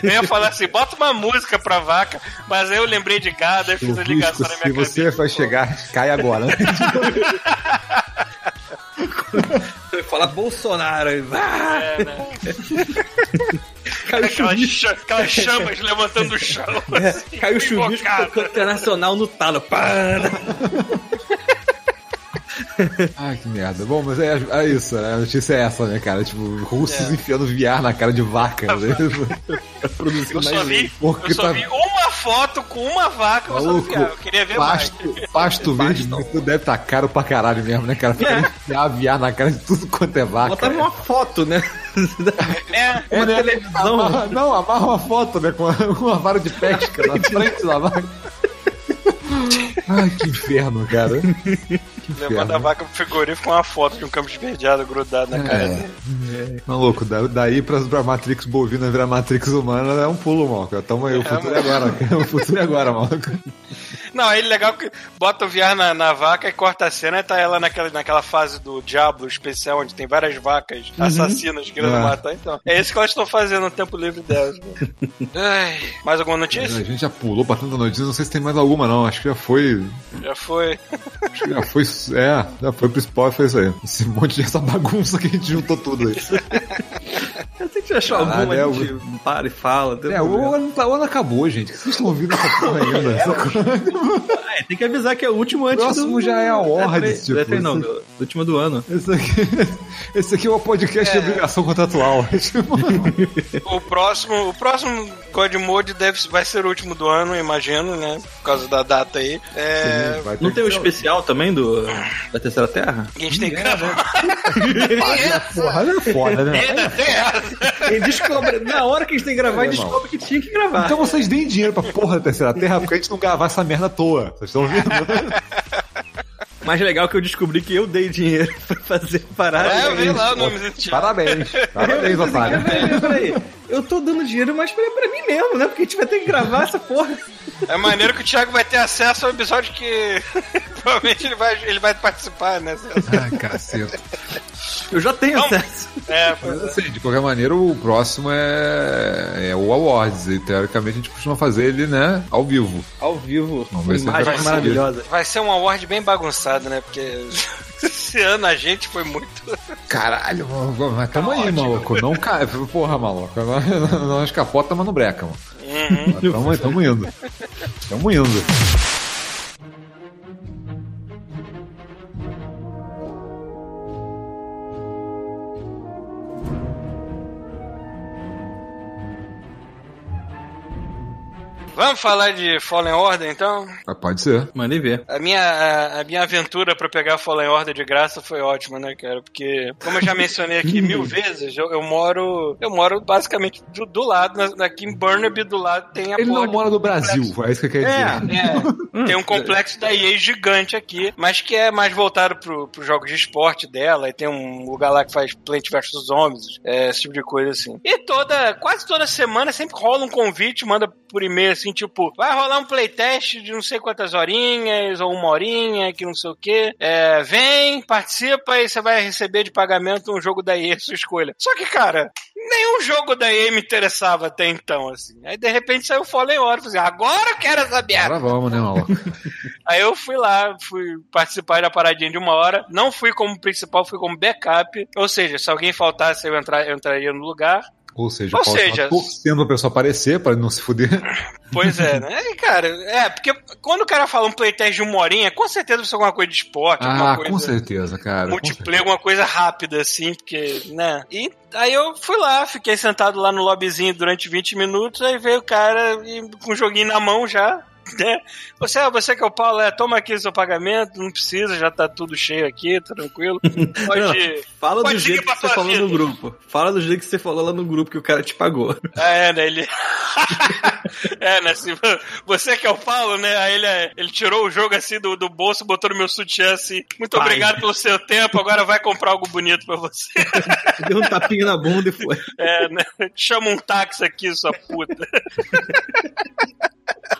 Eu ia falar assim, bota uma música pra vaca, mas aí eu lembrei de gado, aí fiz O a ligação risco, na se minha você cabeça. vai chegar, cai agora. né? Você fala Bolsonaro. Ah, É, né? caiu Aquelas, chuvisco. cha- aquelas chamas levantando do chão. Assim, Caiu chuvisco invocada. tocando internacional no talo. Para. Ai, que merda. Bom, mas é, é isso, né? a notícia é essa, né, cara? Tipo, russos É. enfiando VR na cara de vaca. Né? <laughs> Eu só vi, Porque eu só tá- vi uma foto com uma vaca, eu só Maluco, vi, ah, eu queria ver mais. pasto, pasto verde Pasto. deve estar caro pra caralho mesmo, né, cara? Ficar enfiar VR na cara de tudo quanto é vaca. Botava uma foto, né? <laughs> É, Uma né? televisão. Amarra- não, amarra uma foto, né? Com uma, com uma vara de pesca na <laughs> frente da vaca. Ai, que inferno, cara. Que levando a vaca pro frigorífico com uma foto de um campo esverdeado grudado na cara É. dele. Maluco, da- daí pra, pra Matrix bovina virar Matrix humana é um pulo, mal. Tamo aí, o futuro é agora. cara. O futuro é agora, maluco. Não, aí legal que bota o VR na, na vaca e corta a cena e tá ela naquela, naquela fase do Diablo especial, onde tem várias vacas assassinas querendo É. matar. Então, é isso que elas estão fazendo no tempo livre delas. <laughs> Ai, mais alguma A notícia? gente já pulou pra tanta notícia, não sei se tem mais alguma não. Acho que já foi. Já foi. Acho que já foi. É, já foi o principal, foi isso aí. Esse monte de essa bagunça que a gente juntou tudo aí. Eu sei que já achou Caralho, alguma, é, a gente para e fala. tem É, o ano, tá- o ano acabou, gente. O que vocês estão ouvindo essa porra ainda? <laughs> É, tem que avisar que é o último antes Próximo do... já é a do E3, tipo, do E3 não, do, último do ano. Esse aqui, esse aqui é o podcast de obrigação contratual. <laughs> O próximo, o próximo God Mode deve, vai ser o último do ano, imagino, né? Por causa da data aí. É, vai ter Não tem o ser- especial também do da Terceira Terra? a gente tem que É, gravar. <laughs> Porra, é foda, né? Ele descobre, na hora que a gente tem que gravar, ele É, descobre que tinha que gravar. Então vocês deem dinheiro pra porra da Terceira Terra porque a gente não gravar essa merda à toa. Vocês estão vendo? <laughs> Mais legal que eu descobri que eu dei dinheiro <laughs> pra fazer parada. É, eu vi lá o nome desse time. Parabéns. Parabéns, otário. Peraí, peraí. Eu tô dando dinheiro, mas pra, pra mim mesmo, né? Porque a gente vai ter que gravar essa porra. É maneiro que o Thiago vai ter acesso ao episódio que <laughs> provavelmente ele vai, ele vai participar, né? Ai, caceta. Eu já tenho Não. acesso. É, Mas assim, de qualquer maneira, o próximo é, é o Awards. E teoricamente a gente costuma fazer ele, né, ao vivo. Ao vivo. Vamos ver se Imagem vai conseguir. maravilhosa. vai ser um award bem bagunçado, né? Porque esse ano a gente foi muito. Caralho, mas tamo aí, maluco. Não cai. Porra, maluco. Nós, nós capota, mas não breca, mano. Uhum. Mas Tamo, tamo indo. Tamo indo. Vamos falar de Fallen Order então? Ah, Pode ser. Mandei ver. A minha, a, a minha aventura pra pegar Fallen Order de graça foi ótima, né, cara? Porque, como eu já mencionei aqui mil vezes, eu, eu moro. Eu moro basicamente do, do lado, na- aqui em Burnaby, do lado tem a Ele não mora no Brasil, é isso que eu quero dizer. É, tem um complexo da EA gigante aqui, mas que é mais voltado pro, pro jogos de esporte dela, e tem um lugar lá que faz Plant vs Zombies, é, esse tipo de coisa assim. E toda, quase toda semana sempre rola um convite, manda por e-mail assim, tipo, vai rolar um playtest de não sei quantas horinhas, ou uma horinha, que não sei o que. vem, participa e você vai receber de pagamento um jogo da EA, sua escolha. Só que, cara, nenhum jogo da EA me interessava até então, assim. Aí de repente saiu Fallen Order, assim, agora eu quero essa merda. Agora vamos, né, maluco? <laughs> Aí eu fui lá, fui participar da paradinha de uma hora. Não fui como principal, fui como backup. Ou seja, se alguém faltasse, eu, entrar, eu entraria no lugar. Ou seja, Ou seja- torcendo a pessoa aparecer pra não se fuder. <laughs> Pois é, né? E, cara, é, porque quando o cara fala um playtest de uma horinha, com certeza ser alguma coisa de esporte, alguma Ah, coisa. com certeza, cara. multiplayer, alguma coisa rápida, assim, porque, né? E aí eu fui lá, fiquei sentado lá no lobbyzinho durante 20 minutos, aí veio o cara e, com o joguinho na mão já. Né? Você, ah, você que é o Paulo, é, toma aqui o seu pagamento, não precisa, já tá tudo cheio aqui, tranquilo. <laughs> Pode. Fala Pode do jeito que você falou vida. no grupo. Fala do jeito que você falou lá no grupo que o cara te pagou. <laughs> É, né? Ele. <laughs> é, né? Assim, você que é o Paulo, né? Aí ele, ele tirou o jogo assim do, do bolso, botou no meu sutiã assim. Muito Pai. obrigado pelo seu tempo, agora vai comprar algo bonito pra você. Deu um tapinha na bunda e foi. É, né? Chama um táxi aqui, sua puta.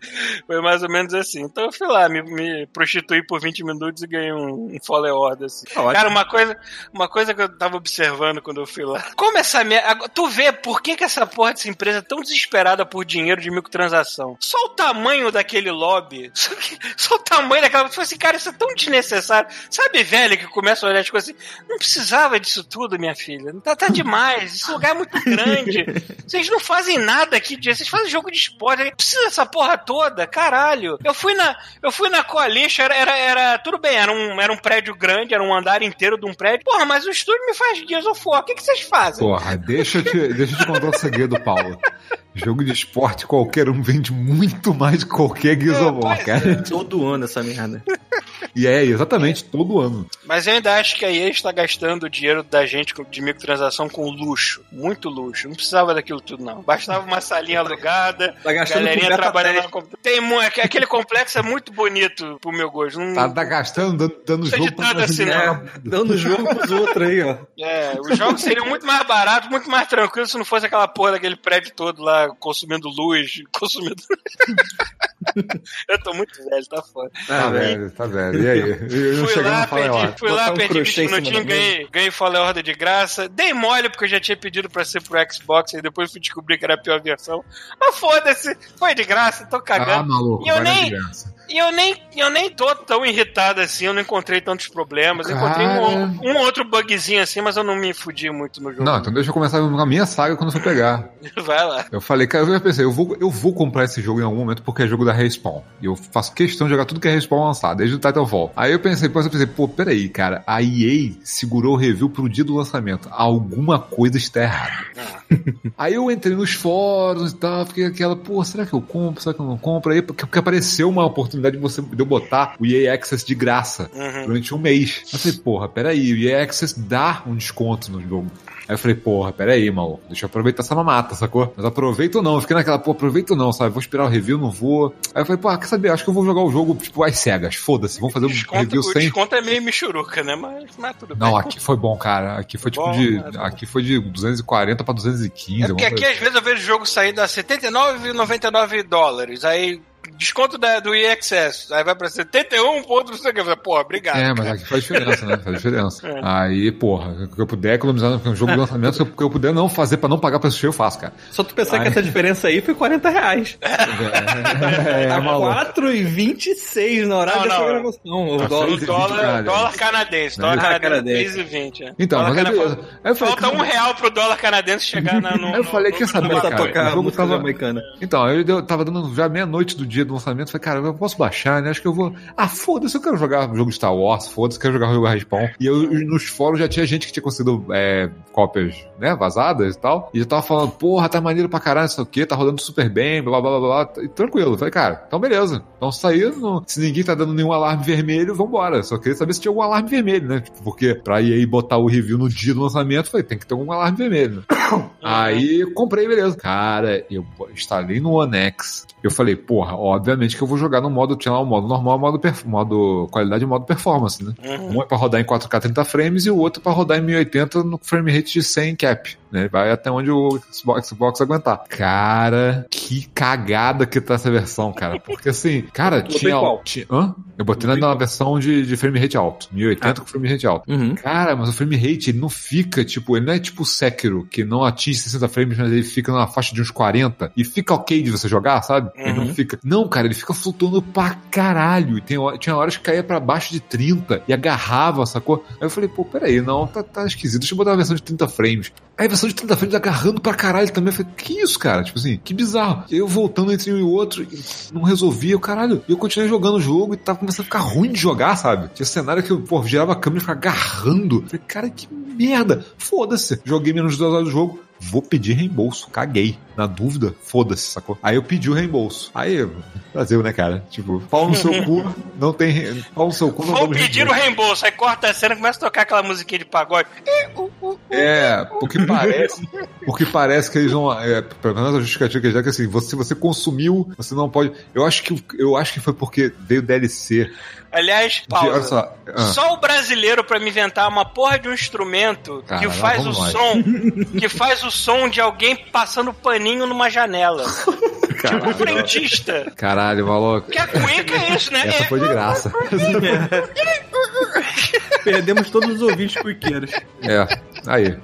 <laughs> Foi mais ou menos assim. Então eu fui lá, me, me prostituí por 20 minutos e ganhei um, um Order, assim. Ótimo. Cara, uma coisa, uma coisa que eu tava observando quando eu fui lá. Como essa merda. Tu vê por que, que essa porra dessa empresa é tão desesperada por dinheiro de microtransação? Só o tamanho daquele lobby. <laughs> Só, que- só o tamanho daquela. Tipo assim, cara, isso é tão desnecessário. Sabe, velho, que começa a olhar as coisas assim. Não precisava disso tudo, minha filha. Tá, tá demais. Esse lugar é muito grande. <laughs> Vocês não fazem nada aqui. Vocês fazem jogo de esporte. Precisa dessa porra toda. Caralho. Eu fui na, eu fui na Coalition, era, era, era- tudo bem, era um, era um prédio grande, era um andar inteiro de um prédio. Porra, mas o estúdio me faz Gears of War. O que, que vocês fazem? Porra, deixa eu te, deixa eu te contar um segredo, Paulo. <laughs> Jogo de esporte, qualquer um vende muito mais que qualquer Gears É, of War, pois cara. Todo ano essa merda. E é, exatamente, todo ano. Mas eu ainda acho que a EA está gastando o dinheiro da gente com- de microtransação com luxo. Muito luxo. Não precisava daquilo tudo, não. Bastava uma salinha alugada, Tá gastando com galerinha trabalhando computador. Tem aquele complexo é muito bonito pro meu gosto. Não, Tá, tá gastando, dando, dando é jogo ditado pra assim, né? É, dando jogo pros outros aí, ó. É, os jogos seriam muito mais baratos, muito mais tranquilos se não fosse aquela porra daquele prédio todo lá consumindo luz, <laughs> consumindo. <laughs> Eu tô muito velho, tá foda. Tá Ah, velho. tá velho. E aí? Eu Fui lá, perdi, fui lá, um perdi crochê 20 em cima minutinhos, ganhei, ganhei Fallen Order de graça. Dei mole porque eu já tinha pedido pra ser pro Xbox e depois fui descobrir que era a pior versão. Mas foda-se, foi de graça, tô Ah, cagando. maluco, E eu nem-. E eu nem, eu nem tô tão irritado assim, eu não encontrei tantos problemas. Eu encontrei Cara. um, um outro bugzinho assim, mas eu não me fudi muito no jogo. Não, então deixa eu começar com a minha saga quando eu for pegar. <laughs> Vai lá. Eu falei, cara, eu já pensei, eu vou, eu vou comprar esse jogo em algum momento porque é jogo da Respawn. E eu faço questão de jogar tudo que é Respawn lançado, desde o Titanfall. Aí eu pensei, depois eu pensei, pô, peraí, cara, a EA segurou o review pro dia do lançamento. Alguma coisa está errada. <laughs> Aí eu entrei nos fóruns e tal, fiquei aquela, pô, será que eu compro? Será que eu não compro? Aí porque apareceu uma oportunidade de, você, de eu botar o EA Access de graça Uhum. durante um mês. Eu falei, porra, peraí, o EA Access dá um desconto no jogo. Aí eu falei, porra, peraí, maluco, deixa eu aproveitar essa mamata, sacou? Mas aproveito ou não, eu fiquei naquela, pô, aproveito ou não, sabe? Vou esperar o review, não vou. Aí eu falei, pô, quer saber? Acho que eu vou jogar o jogo, tipo, às cegas, foda-se, vamos fazer um Desconto, review o sem. desconto é meio michuruca, né? Mas, mas tudo Não, bem. aqui foi bom, cara. Aqui foi tipo Bom, de. né? Aqui foi de 240 pra 215. É porque aqui às vezes eu vejo o jogo sair a 79,99 dólares. Aí desconto da, do EXS. Aí vai pra 71, ponto, não sei o que. Eu falei, Pô, obrigado. É, mas aqui faz diferença, né? Faz diferença. <laughs> Aí, porra, o que eu puder economizar no jogo de lançamento, o que eu puder não fazer pra não pagar preço cheio, eu faço, cara. Só tu pensar Ai. que essa diferença aí foi 40 reais. <laughs> É, tá maluco. 4,26 na hora Não, dessa não. gravação. O Tá dólar. Dólar, dólar canadense. Dólar Ah, canadense, canadense. 3,20. É. Então, Dólar mas aí canadense. Aí eu falei, Falta um real pro dólar canadense chegar na, no. Aí eu falei, no- quer saber, cara? tocar o a jogo música tava... jamaicana. Então, eu tava dando já meia-noite do dia do lançamento. Falei, cara, eu posso baixar, né? Acho que eu vou. Ah, foda-se, eu quero jogar jogo de Star Wars, foda-se, quero jogar jogo Respawn. E eu, nos fóruns já tinha gente que tinha conseguido é, cópias, né, vazadas e tal. E já tava falando, porra, tá maneiro pra caralho, não sei o que, tá rodando super bem, blá blá blá blá. E tranquilo. Falei, cara, então beleza. Então sair, não- se ninguém tá dando nenhum alarme vermelho, vambora. Só queria saber se tinha algum alarme vermelho, né? Tipo, porque pra ir aí botar o review no dia do lançamento, falei, tem que ter algum alarme vermelho. né? <coughs> Aí eu comprei, beleza. Cara, eu instalei no One X. Eu falei, porra, obviamente que eu vou jogar no modo, tinha lá o modo normal, modo, modo qualidade e modo performance, né? Uhum. Um é pra rodar em 4K 30 frames e o outro pra rodar em 1080 no frame rate de 100 cap, né? Vai até onde o Xbox, Xbox aguentar. Cara, que cagada que tá essa versão, cara. Porque assim, <laughs> cara, tinha, tinha. Hã? Eu botei na, na versão de, de frame rate alto, 1080 com frame rate alto. Uhum. Cara, mas o frame rate, ele não fica, tipo, ele não é tipo o Sekiro, que não atinge 60 frames, mas ele fica numa faixa de uns 40 e fica ok de você jogar, sabe? Ele não Uhum. fica. Não, cara, ele fica flutuando pra caralho. E tem, tinha horas que caía pra baixo de 30 e agarrava, sacou? Aí eu falei, pô, peraí, não, tá, tá esquisito. Deixa eu botar uma versão de 30 frames. Aí a versão de 30 frames agarrando pra caralho também. Eu falei, que isso, cara? Tipo assim, que bizarro. Eu voltando entre um e outro, não resolvia, caralho. E eu continuei jogando o jogo e tava começando a ficar ruim de jogar, sabe? Tinha cenário que eu, pô, girava a câmera e ficava agarrando. Eu falei, cara, que merda. Foda-se. Joguei menos de duas horas do jogo. Vou pedir reembolso. Caguei. Na dúvida, foda-se, sacou? Aí eu pedi o reembolso. Aí, Brasil, né, cara? Tipo, pau no seu cu, <laughs> não tem. re- Pau no seu cu, não Vou pedir o reembolso. Aí corta a cena e começa a tocar aquela musiquinha de pagode. É, porque parece. porque parece que eles não. É, pelo menos a justificativa que eles dão é que assim, você, se você consumiu, você não pode. Eu acho que, eu acho que foi porque veio DLC. Aliás, De, pausa. só. ah, Só o brasileiro pra me inventar uma porra de um instrumento Cara, que faz o som, <laughs> que faz o som de alguém passando paninho numa janela. <laughs> tipo um frentista. Caralho, maluco. Que a cuíca é isso, né? Essa foi de graça. <laughs> Perdemos todos os ouvintes cuiqueiros. É, aí.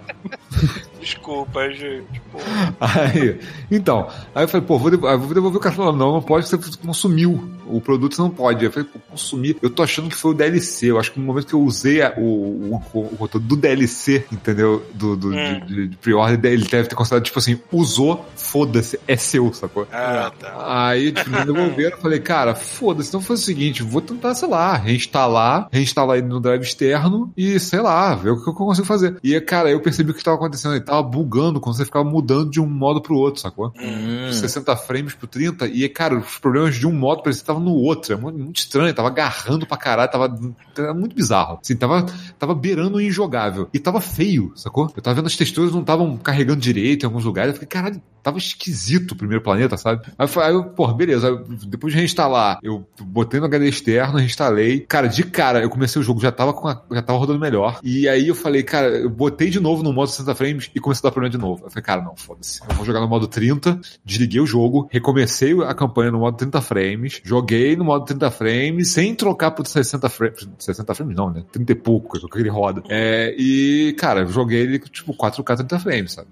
Desculpa, gente. Pô. Aí, então, aí eu falei, pô, vou devolver, vou devolver o cara falou, não, não pode, você consumiu o produto, você não pode. Eu falei, pô, consumir, eu tô achando que foi o DLC, eu acho que no momento que eu usei a- o, o, o, o conteúdo do DLC, entendeu, do, do, Hum. de, de, de pre-order, ele deve ter considerado, tipo assim, usou, foda-se, é seu, sacou? Ah, tá. Aí, tipo, me devolveram, eu falei, cara, foda-se, então foi o seguinte, vou tentar, sei lá, reinstalar, reinstalar ele no drive externo e, sei lá, ver o que eu consigo fazer. E, cara, eu percebi o que tava acontecendo, ele tava bugando quando você ficava mudando de um modo pro outro, sacou? Hum. 60 frames pro 30, e, cara, os problemas de um modo parecia que tava no outro, é muito, muito estranho, tava agarrando pra caralho, tava, tava muito bizarro. Assim, tava, tava beirando o injogável. E tava feio, sacou? Eu tava vendo as texturas não estavam carregando direito em alguns lugares, eu fiquei, caralho, tava esquisito o primeiro planeta, sabe? Aí eu, falei- pô, beleza, depois de reinstalar, eu botei no HD externo, reinstalei. Cara, de cara, eu comecei o jogo, já tava, com a- já tava rodando melhor. E aí eu falei, cara, eu botei de novo no modo 60 frames e começou a dar problema de novo. Eu falei, cara, não, foda-se. Eu vou jogar no modo 30, desliguei o jogo, recomecei a campanha no modo 30 frames, joguei no modo 30 frames, sem trocar por 60 frames. 60 frames não, né? 30 e pouco, que ele roda. É, e, cara, joguei ele, tipo, 4K 30 frames, sabe?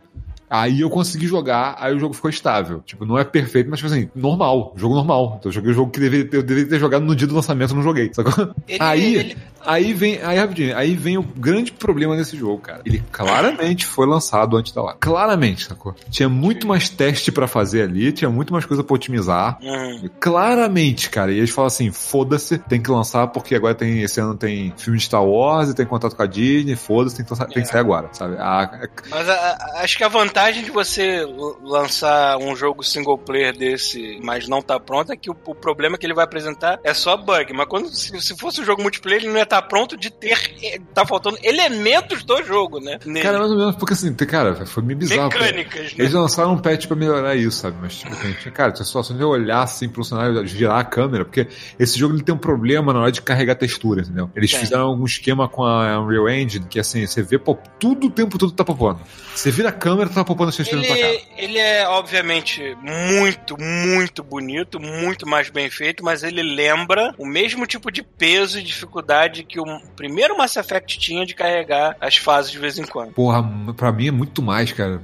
Aí eu consegui jogar, aí o jogo ficou estável. Tipo, não é perfeito, mas tipo assim, normal, jogo normal. Então eu joguei o jogo que deveria, eu deveria ter jogado no dia do lançamento, não joguei. Sacou? Ele- aí, ele- aí vem, aí rapidinho, aí vem o grande problema desse jogo, cara. Ele claramente foi lançado antes da hora. Claramente, sacou? Tinha muito mais teste pra fazer ali, tinha muito mais coisa pra otimizar. Hum. Claramente, cara. E eles falam assim: foda-se, tem que lançar porque agora tem. Esse ano tem filme de Star Wars e tem contato com a Disney, foda-se, tem, que lançar- tem que sair agora, sabe? A- Mas a- a- acho que a vantagem de você lançar um jogo single player desse, mas não tá pronto, é que o, o problema que ele vai apresentar é só bug. Mas quando se, se fosse um jogo multiplayer, ele não ia estar pronto de ter. eh, Tá faltando elementos do jogo, né? Nele. Cara, mais ou menos, porque assim, cara, foi meio bizarro. Mecânicas, né? Eles lançaram um patch pra melhorar isso, sabe? Mas, tipo, tinha- cara, tinha situação de eu olhar assim pro cenário, girar a câmera, porque esse jogo ele tem um problema na hora de carregar textura, entendeu? Eles Tem. fizeram algum esquema com a Unreal Engine, que assim, você vê pop, tudo o tempo todo tá popando. Você vira a câmera, tá na tua cara. Ele, ele é, obviamente, muito, muito bonito, muito mais bem feito, mas ele lembra o mesmo tipo de peso e dificuldade que o primeiro Mass Effect tinha de carregar as fases de vez em quando. Porra, pra mim é muito mais, cara.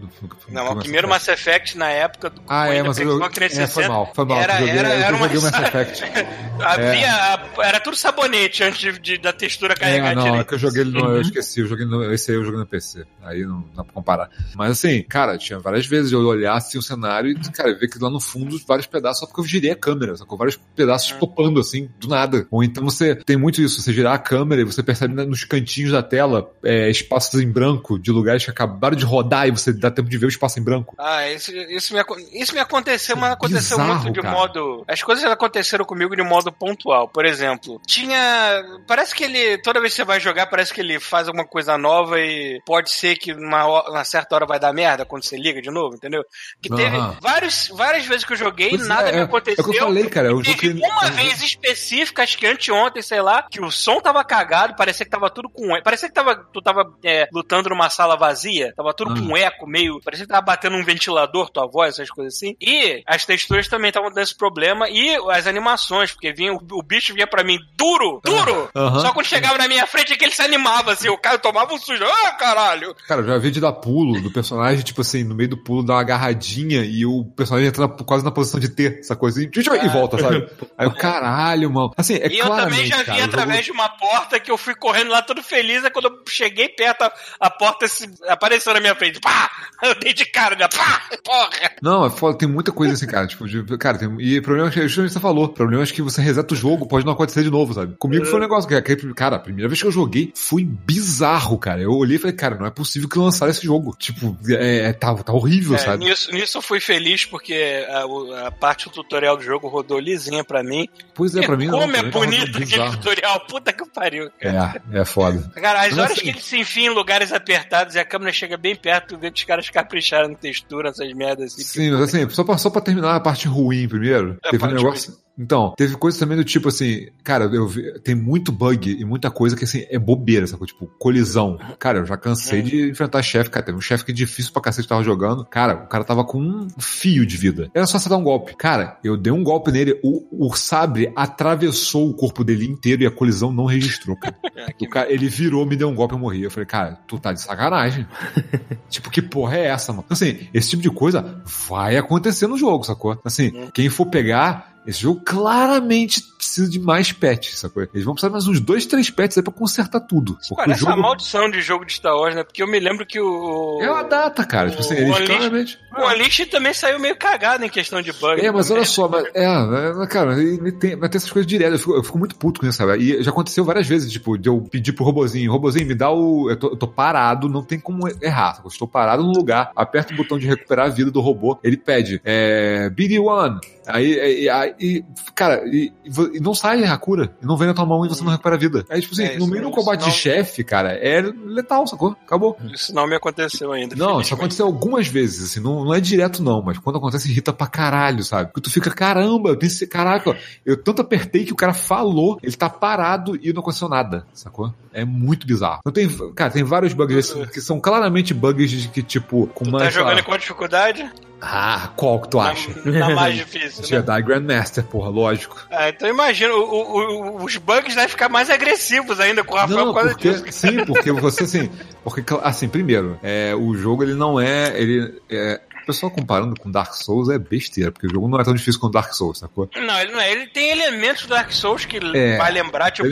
Não, o primeiro. Mass Effect na época do Ah, é, mas eu, a é, 360, foi mal, foi mal. Era, joguei, era, eu era uma... joguei o Mass <laughs> Effect. <laughs> Havia, era tudo sabonete antes de, de- da textura carregar É, não, é direito. que eu joguei ele no, eu esqueci, eu joguei no, esse aí eu joguei no PC. Aí não dá pra comparar. Mas assim, cara, tinha várias vezes eu olhar assim o cenário e, cara, ver que lá no fundo vários pedaços, só porque eu girei a câmera, sacou? Vários pedaços topando assim, do nada. Ou então você tem muito isso, você girar a câmera e você percebe nos cantinhos da tela é, espaços em branco de lugares que acabaram de rodar e você dá tempo de ver o espaço em branco. Ah, isso, isso, me, isso me aconteceu, mas aconteceu Bizarro, muito de cara. modo. As coisas aconteceram comigo de modo pontual. Por exemplo, tinha. Parece que ele. Toda vez que você vai jogar, parece que ele faz alguma coisa nova e pode ser que numa, ho- uma certa hora vai dar merda quando você liga de novo, entendeu? Que teve vários, várias vezes que eu joguei, Pois nada é, me é, aconteceu. É o que eu falei, cara. Eu Teve joguei. uma vez específica, acho que anteontem, sei lá, que o som tava cagado, parecia que tava tudo com eco. Parecia que tava, tu tava é, lutando numa sala vazia, tava tudo Ah. com eco, meio. Parecia que tava batendo um ventilador, tua voz, essas coisas assim. E as texturas também estavam dando esse problema. E as animações, porque vinha, o, o bicho vinha pra mim duro, duro! Aham. Só quando chegava na minha frente é que ele se animava, assim, o cara tomava um sujo. Ah, caralho! Cara, eu já vi de dar pulo do personagem, tipo assim, no meio do pulo, dar uma agarradinha e o personagem entra quase na posição de T, essa coisa assim, e volta, sabe? <laughs> Aí o caralho, mano. Assim, é e eu também já vi cara, o jogo- através de uma porta que eu fui correndo lá todo feliz, aí quando eu cheguei perto, a, a porta se, apareceu na minha frente. Pá! <laughs> Eu dei de cara, né? Pá! Porra! Não, é foda, tem muita coisa assim, cara. Tipo, de- cara, tem, e o problema é que justamente você falou. O problema é que você reseta o jogo, pode não acontecer de novo, sabe? Comigo foi um negócio que, que, cara, a primeira vez que eu joguei foi bizarro, cara. Eu olhei e falei, cara, não é possível que lançaram esse jogo. Tipo, é, tá, tá horrível, É, sabe? nisso, nisso eu fui feliz porque a, a parte do tutorial do jogo rodou lisinha pra mim. Pois é, pra mim não. Como é mim tava bonito aquele tutorial, puta que pariu. É, é foda. Cara, as Mas horas assim- que ele se enfia em lugares apertados e a câmera chega bem perto, tu vê que os caras capricharam na textura, essas merdas assim. Sim, mas assim, só pra, só pra terminar a parte ruim primeiro, É, teve um negócio. Então, teve coisa também do tipo assim, cara, eu vi, tem muito bug e muita coisa que assim, é bobeira, sacou? Tipo, colisão. Cara, eu já cansei Hum. de enfrentar chefe, cara. Teve um chefe que é difícil pra cacete tava jogando. Cara, o cara tava com um fio de vida. Era só você dar um golpe. Cara, eu dei um golpe nele, o, o sabre atravessou o corpo dele inteiro e a colisão não registrou, cara. <laughs> O cara, ele virou, me deu um golpe e eu morri. Eu falei, cara, tu tá de sacanagem. <laughs> tipo, que porra é essa, mano? Assim, esse tipo de coisa vai acontecer no jogo, sacou? Assim, quem for pegar, esse jogo claramente precisa de mais patches, sacou? Eles vão precisar de mais uns dois, três patches aí pra consertar tudo. Porque o Parece uma jogo maldição de jogo de Star Wars, né? Porque eu me lembro que o. é uma data, cara. Tipo assim, o eles Unleashed- claramente... O Unleashed também saiu meio cagado em questão de bug. É, mas olha só, mas, é, cara, tem, mas tem essas coisas direto. Eu fico, eu fico muito puto com isso, sabe? E já aconteceu várias vezes, tipo, de eu pedir pro robozinho, robozinho, me dá o. Eu tô, eu tô parado, não tem como errar. sabe? Eu estou parado no lugar, aperto o botão de recuperar a vida do robô, ele pede, é. BD1. Aí, aí, aí, e, cara, e, e não sai a cura. E não vem na tua mão e você não recupera a vida. Aí, tipo assim, É, no meio do não- combate não- chefe, cara, é letal, sacou? Acabou. Isso não me aconteceu ainda. Não, isso aconteceu algumas vezes, assim, não, não é direto não, mas quando acontece irrita pra caralho, sabe? Porque tu fica, caramba, pensei, caraca, eu tanto apertei que o cara falou, ele tá parado e não aconteceu nada, sacou? É muito bizarro. Então tem, cara, tem vários bugs assim, que são claramente bugs de que, tipo, com Tu uma... tá lá, jogando com dificuldade? Ah, qual que tu acha? Na, na mais difícil. Né? Jedi Grandmaster, porra, lógico. Ah, então imagina, o- o- o- os bugs devem ficar mais agressivos ainda com o Rafael Não, por causa porque, disso. sim, porque você assim, porque assim, primeiro, é, o jogo ele não é, ele é, o pessoal comparando com Dark Souls é besteira, porque o jogo não é tão difícil quanto Dark Souls, sacou? Não, ele não é. Ele tem elementos do Dark Souls que É, vai lembrar, tipo,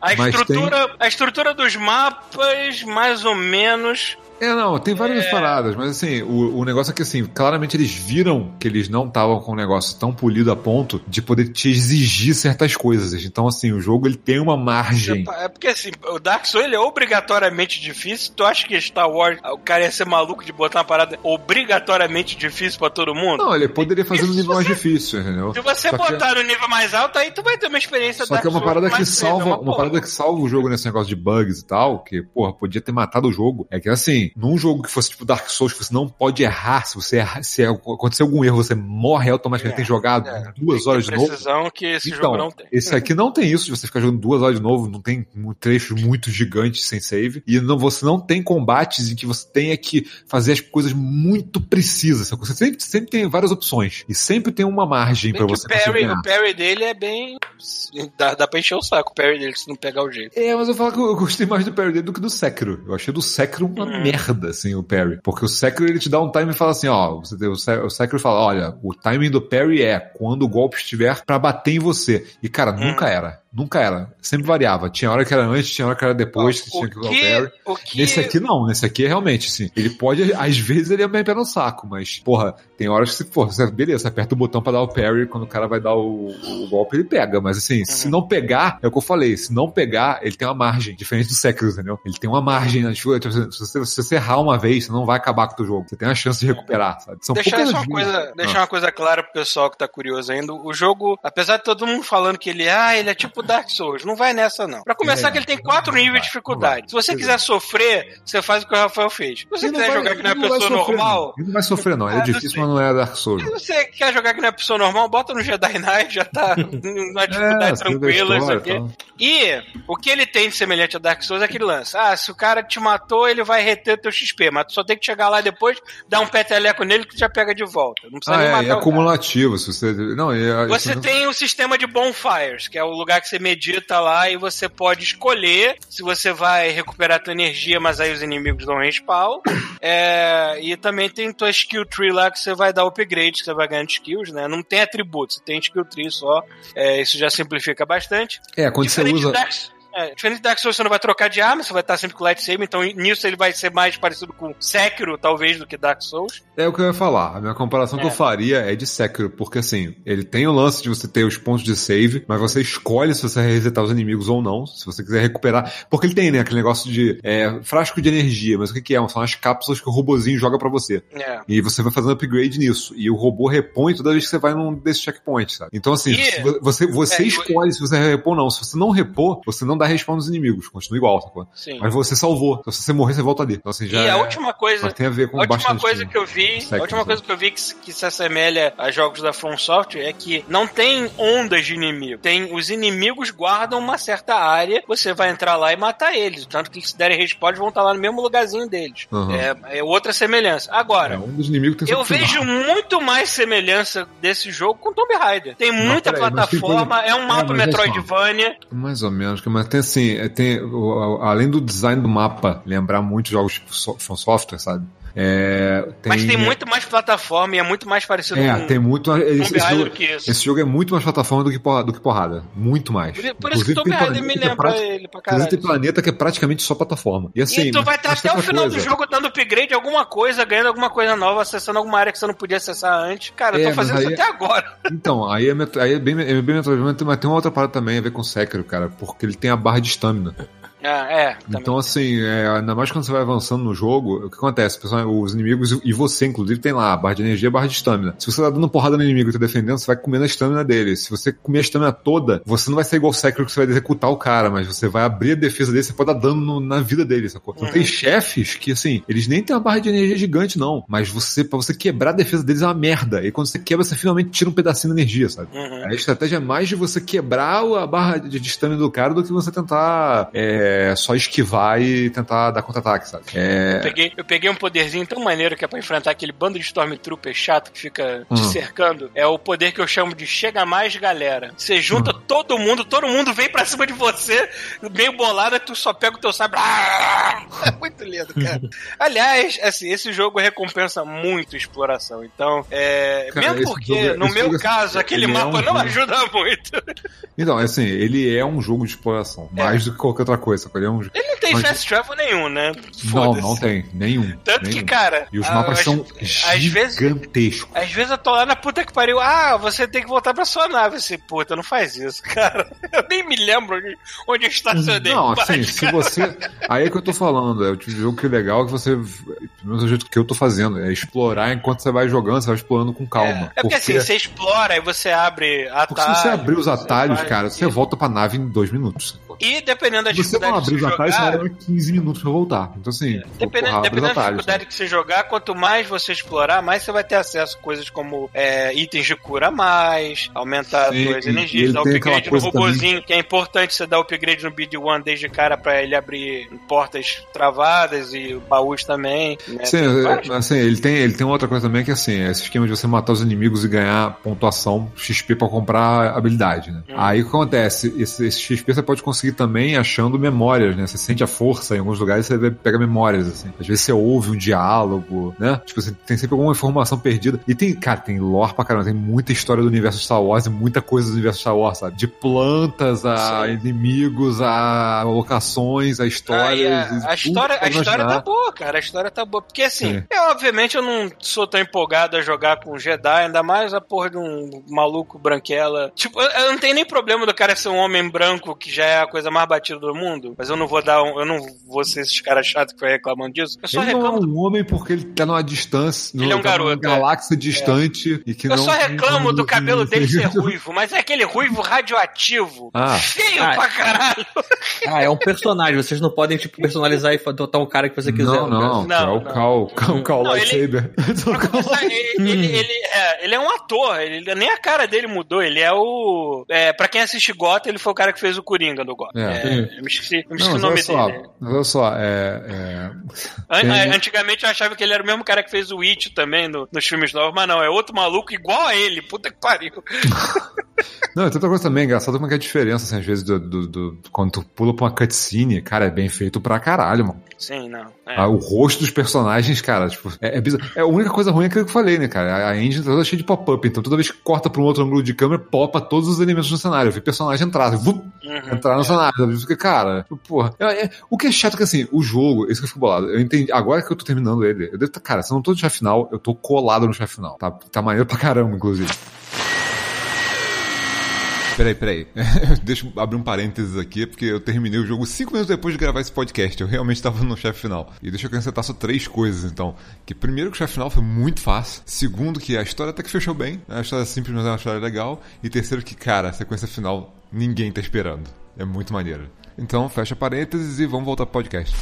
a estrutura, a estrutura dos mapas, mais ou menos. É, não, tem várias paradas, mas assim, o, o negócio é que assim, claramente eles viram que eles não estavam com um negócio tão polido a ponto de poder te exigir certas coisas. Então, assim, o jogo ele tem uma margem. É porque assim, o Dark Souls ele é obrigatoriamente difícil. Tu acha que Star Wars, o cara ia ser maluco de botar uma parada obrigatoriamente difícil pra todo mundo? Não, ele poderia fazer no Isso nível mais difícil, entendeu? Se você Só que- botar no nível mais alto, aí tu vai ter uma experiência Só Dark que é uma parada que cedo, salva, é uma porra. parada que salva o jogo nesse negócio de bugs e tal, que, porra, podia ter matado o jogo. É que assim, num jogo que fosse tipo Dark Souls, que você não pode errar, se você errar, se acontecer algum erro, você morre automaticamente, É, tem jogado é. duas Tem horas de novo. que esse Então, jogo não tem. esse aqui não tem isso de você ficar jogando duas horas de novo, não tem um trechos muito gigantes sem save, e não, você não tem combates em que você tenha que fazer as coisas muito precisas. Você sempre, sempre tem várias opções, e sempre tem uma margem que você o conseguir parry, ganhar. o parry dele é bem. Dá, dá pra encher o saco o parry dele se não pegar o jeito. É, mas eu falo que eu gostei mais do parry dele do que do Sekiro. Eu achei do Sekiro uma Uhum. merda, assim, o parry. Porque o Sekiro, ele te dá um time e fala assim, ó, você tem, o, Se- o Sekiro fala, olha, o timing do parry é quando o golpe estiver pra bater em você. E, cara, Uhum. nunca era. Nunca era. Sempre variava. Tinha hora que era antes, tinha hora que era depois, que tinha que o o que Nesse aqui não, nesse aqui é realmente, sim. Ele pode, às vezes ele é meio pé no saco, mas, porra, tem horas que porra, você, beleza, aperta o botão pra dar o parry, quando o cara vai dar o, o golpe, ele pega. Mas assim, se não pegar, é o que eu falei, se não pegar, ele tem uma margem, diferente do Sekiro, entendeu? Ele tem uma margem na dificuldade. Tipo, Se você, se você errar uma vez, você não vai acabar com o teu jogo. Você tem a chance de recuperar, sabe? São Deixar poucas uma coisa, deixar Ah. uma coisa clara pro pessoal que tá curioso ainda. O jogo, apesar de todo mundo falando que ele, ah, ele é tipo Dark Souls, não vai nessa não. Pra começar É, que ele tem não quatro vai, níveis de dificuldade. Se você quiser sofrer, você faz o que o Rafael fez. Se você Ele quiser vai- jogar que não é pessoa sofrer, normal, não. Ele não vai sofrer, não. Ah, é não difícil, mas não é Dark Souls. se você quer jogar que não é pessoa normal, bota no Jedi Knight, já tá <laughs> numa dificuldade É, segundo a tranquila, isso história, aqui. tal. E o que ele tem de semelhante a Dark Souls é aquele lance. Ah, se o cara te matou, ele vai reter teu XP, mas tu só tem que chegar lá depois, dar um peteleco nele que tu já pega de volta. Não precisa Ah, nem é, matar é acumulativo. Se você. Não, é, Você tem o sistema de bonfires, que é o lugar que você medita lá e você pode escolher se você vai recuperar tua energia, mas aí os inimigos dão respawn. É, e também tem tua skill tree lá que você vai dar upgrade, que você vai ganhando skills, né? Não tem atributos, você tem skill tree só. É, isso já simplifica bastante. É, quando você Diferente usa. de Dark, é, diferente de Dark Souls, você não vai trocar de arma, você vai estar sempre com lightsaber, então nisso ele vai ser mais parecido com Sekiro, talvez, do que Dark Souls. É o que eu ia falar. A minha comparação que É. eu faria é de Sekiro, porque assim, ele tem o lance de você ter os pontos de save, mas você escolhe se você vai resetar os inimigos ou não, se você quiser recuperar. Porque ele tem, né, aquele negócio de é, frasco de energia, mas o que, que é? São as cápsulas que o robozinho joga pra você. É. E você vai fazendo upgrade nisso. E o robô repõe toda vez que você vai num desses checkpoints, sabe? Então, assim, E- você, você É, escolhe se você repor ou não. Se você não repor, você não dá respawn nos inimigos. Continua igual, sacou? Sim. Mas você salvou. Então, se você morrer, você volta ali. Então, assim, já e a é- última coisa, tem a ver com a última coisa que eu vi, a última né? coisa que eu vi que, se- que se assemelha a jogos da From Software é que não tem ondas de inimigo. Tem os inimigos guardam uma certa área, você vai entrar lá e matar eles. Tanto que se derem respawn, vão estar lá no mesmo lugarzinho deles. Uhum. É, é outra semelhança. Agora, É, um dos inimigos tem eu vejo muito mais semelhança desse jogo com Tomb Raider. Tem muita peraí, mas tem plataforma, coisa- é um mapa É, é só. Metroidvania. Mais ou menos, mas tem assim, tem, além do design do mapa lembrar muito jogos tipo From Software, sabe? É, tem, Mas tem muito mais plataforma e é muito mais parecido É, com tem muito. Esse, esse jogo, do que isso. esse jogo é muito mais plataforma do que, porra- do que porrada. Muito mais. Por, por isso que Tomb Raider me é lembra prati- ele pra caralho. tem planeta que é praticamente só plataforma. E assim. e tu vai estar até tem o final do coisa. jogo dando upgrade de alguma coisa, ganhando alguma coisa nova, acessando alguma área que você não podia acessar antes. Cara, eu É, tô fazendo isso até agora. <laughs> Então, aí é, aí é bem, é bem mas tem uma outra parada também a ver com Sekiro, cara, porque ele tem a barra de estamina. Ah, é, também. Então, assim, é, ainda mais quando você vai avançando no jogo, o que acontece? Pessoal, os inimigos e você, inclusive, tem lá a barra de energia e a barra de estamina. Se você tá dando porrada no inimigo e tá defendendo, você vai comendo a estamina dele. Se você comer a estamina toda, você não vai ser igual o Sekiro que você vai executar o cara, mas você vai abrir a defesa dele, você pode dar dano no- na vida dele, sacou? Então tem chefes que, assim, eles nem têm uma barra de energia gigante, não. Mas você, pra você quebrar a defesa deles é uma merda. E quando você quebra, você finalmente tira um pedacinho da energia, sabe? Uhum. A estratégia é mais de você quebrar a barra de de estamina do cara do que você tentar é, só esquivar e tentar dar contra-ataque, sabe? É, Eu peguei, eu peguei um poderzinho tão maneiro que é pra enfrentar aquele bando de Stormtrooper chato que fica te Uhum. cercando. É o poder que eu chamo de chega mais, galera. Você junta Uhum. todo mundo, todo mundo vem pra cima de você, meio bolada, tu só pega o teu sabre. É <laughs> muito lindo, cara. Aliás, assim, esse jogo recompensa muito exploração. Então, é. Cara, mesmo porque, jogo é- no meu é- caso, aquele ele é mapa um não ajuda muito. Então, assim, ele é um jogo de exploração, mais do que qualquer outra coisa. Sacou? Ele é um... Ele não tem Mas- fast travel nenhum, né? Não, não tem. Nenhum. Tanto nenhum. que, cara. E os mapas às- são às vezes, gigantescos. às vezes eu tô lá na puta que pariu. Ah, você tem que voltar pra sua nave. Assim, puta, não faz isso, <laughs> cara. Eu nem me lembro onde, onde eu estacionei. Não, Mas, assim, se cara, você. Aí é que eu tô falando, é o tipo de jogo que é legal que você. Pelo menos é o jeito que eu tô fazendo, é explorar enquanto você vai jogando, você vai explorando com calma. É porque, assim, você explora e você abre atalhos. Porque se você abrir os você atalhos, faz cara, você volta pra nave em dois minutos. E dependendo da você dificuldade abrir que os atalhos, você jogar, vai demorar 15 minutos pra voltar. Então, assim, pô, Dependendo, dependendo da dificuldade que você jogar, quanto mais você explorar, mais você vai ter acesso a coisas como é, itens de cura a mais, aumentar Sim, as suas energias, dar upgrade no robozinho, que é importante você dar upgrade no BD-1 desde cara pra ele abrir portas travadas e baús também. Né? Sim, Tem é, assim, ele tem, ele tem outra coisa também que é assim, é esse esquema de você matar os inimigos e ganhar pontuação XP pra comprar habilidade, né? Hum. Aí o que acontece? Esse, esse XP você pode conseguir também achando memórias, né? Você sente a força em alguns lugares, você pega memórias, assim. Às vezes você ouve um diálogo, né? Tipo, você tem sempre alguma informação perdida. E tem, cara, tem lore pra caramba, tem muita história do universo Star Wars e muita coisa do universo Star Wars, sabe? De plantas a Sim. inimigos, a locações, a Ah, histórias. e a, a história, a história tá boa, cara. A história tá boa. Porque assim, Sim. eu, obviamente eu não sou tão empolgado a jogar com Jedi, ainda mais a porra de um maluco branquela. Tipo, eu não tenho nem problema do cara ser um homem branco, que já é a coisa mais batida do mundo. Mas eu não vou dar um, Eu não vou ser esses caras chatos que vai reclamando disso. Eu só ele não é reclamo. um homem porque ele tá numa distância, Ele é um tá numa garoto, galáxia distante e que Eu não só reclamo do cabelo dele ser <laughs> ruivo, mas é aquele ruivo radioativo. Ah. Feio Ah. pra caralho. Ah, é um personagem. Vocês não podem, tipo, personalizar e botar um cara que você quiser. Não, no caso. não, Não, é o não. Cal, Cal, Cal Não, ele- Lightsaber. <laughs> Começar, ele, ele, ele- é, ele é um ator, ele, nem a cara dele mudou, ele é o. É, pra quem assiste Gota, ele foi o cara que fez o Coringa do Gota. É. É, eu me esqueci, eu me esqueci Não, o nome só, dele. olha só, é, é, An- é, Antigamente eu achava que ele era o mesmo cara que fez o It também no- nos filmes novos, mas não, é outro maluco igual a ele, puta que pariu. <laughs> Não, tem outra coisa também, engraçado como é que é a diferença, assim, às vezes, do, do- do- quando tu pula pra uma cutscene, cara, é bem feito pra caralho, mano. Sim, não. é. Ah, o rosto dos personagens, cara, tipo, é, é bizarro. É, a única coisa ruim é aquilo que eu falei, né, cara? A engine tá toda cheia de pop-up, então toda vez que corta pra um outro ângulo de câmera, popa todos os elementos do cenário. Eu vi personagem entrar, assim, vup, Uhum. entrar no cenário. sabe? Fica, cara, porra. É, é- o que é chato é que assim, o jogo, isso que eu fico bolado. Eu entendi, agora que eu tô terminando ele, eu devo cara, se eu não tô no chefe final, eu tô colado no chefe final. Tá, tá maneiro pra caramba, inclusive. Peraí, peraí. <laughs> Deixa eu abrir um parênteses aqui, porque eu terminei o jogo cinco minutos depois de gravar esse podcast. Eu realmente estava no chefe final. E deixa eu acrescentar só três coisas, então. Que primeiro que o chefe final foi muito fácil. Segundo que a história até que fechou bem. A história é simples, mas é uma história legal. E terceiro que, cara, a sequência final ninguém tá esperando. É muito maneiro. Então, fecha parênteses e vamos voltar pro podcast.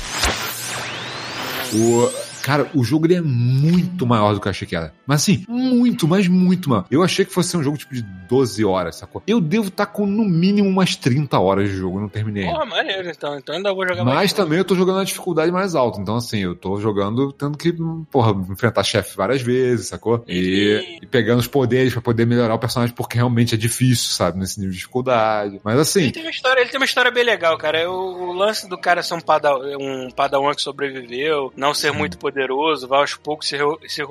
O, cara, o jogo ele é muito maior do que eu achei que era. Mas assim, muito, mas muito maior. Eu achei que fosse ser um jogo tipo de 12 horas, sacou? Eu devo estar com no mínimo umas 30 horas de jogo, eu não terminei. Porra, maneiro então. Então ainda vou jogar mais. Mas também eu tô jogando na dificuldade mais alta. Então, assim, eu tô jogando tendo que, porra, enfrentar chefe várias vezes, sacou? E, e pegando os poderes pra poder melhorar o personagem, porque realmente é difícil, sabe? Nesse nível de dificuldade. Mas assim, Ele tem uma história, ele tem uma história bem legal, cara. O, o lance do cara ser um, um padawan que sobreviveu, não ser muito poderoso, vai aos poucos se, se,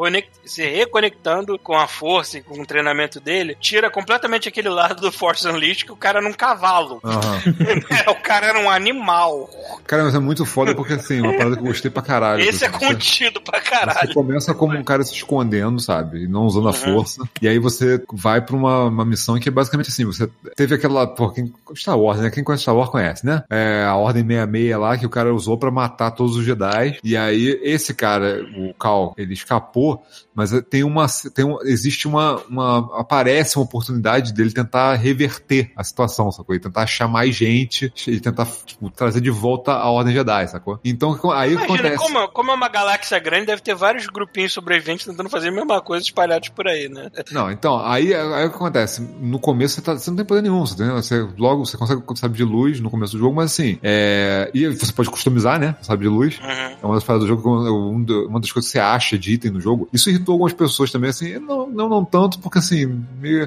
se reconectando com a força e com o treinamento dele, tira completamente aquele lado do Force Unleashed que o cara era um cavalo. Aham. <laughs> o cara era um animal. Cara, mas é muito foda porque, assim, uma parada que eu gostei pra caralho. Esse é Você- contido pra Você caralho. começa como um cara se escondendo, sabe? E não usando a Uhum. força. E aí você vai pra uma, uma missão que é basicamente assim: você teve aquela. Pô, quem, Star Wars, né? Quem conhece Star Wars conhece, né? É, a Ordem 66 lá que o cara usou pra matar todos os Jedi. E aí esse cara, o Cal, ele escapou, mas tem uma. Tem um, existe uma, uma. Aparece uma oportunidade dele tentar reverter a situação, sacou? E tentar achar mais gente e tentar tipo, trazer de volta a Ordem Jedi, sacou? Então aí Imagina, acontece. como, como é uma galáxia grande, deve ter vários grupinhos sobreviventes tentando fazer a mesma coisa espalhados por aí, né? Não, então, aí, aí o que acontece? No começo você, tá- você não tem poder nenhum, você, você logo você consegue saber de luz no começo do jogo, mas assim, é, e você pode customizar, né? Sabe de luz. Uhum. É uma das paradas do jogo, um uma das coisas que você acha de item no jogo. Isso irritou algumas pessoas também, assim, não, não, não tanto, porque assim,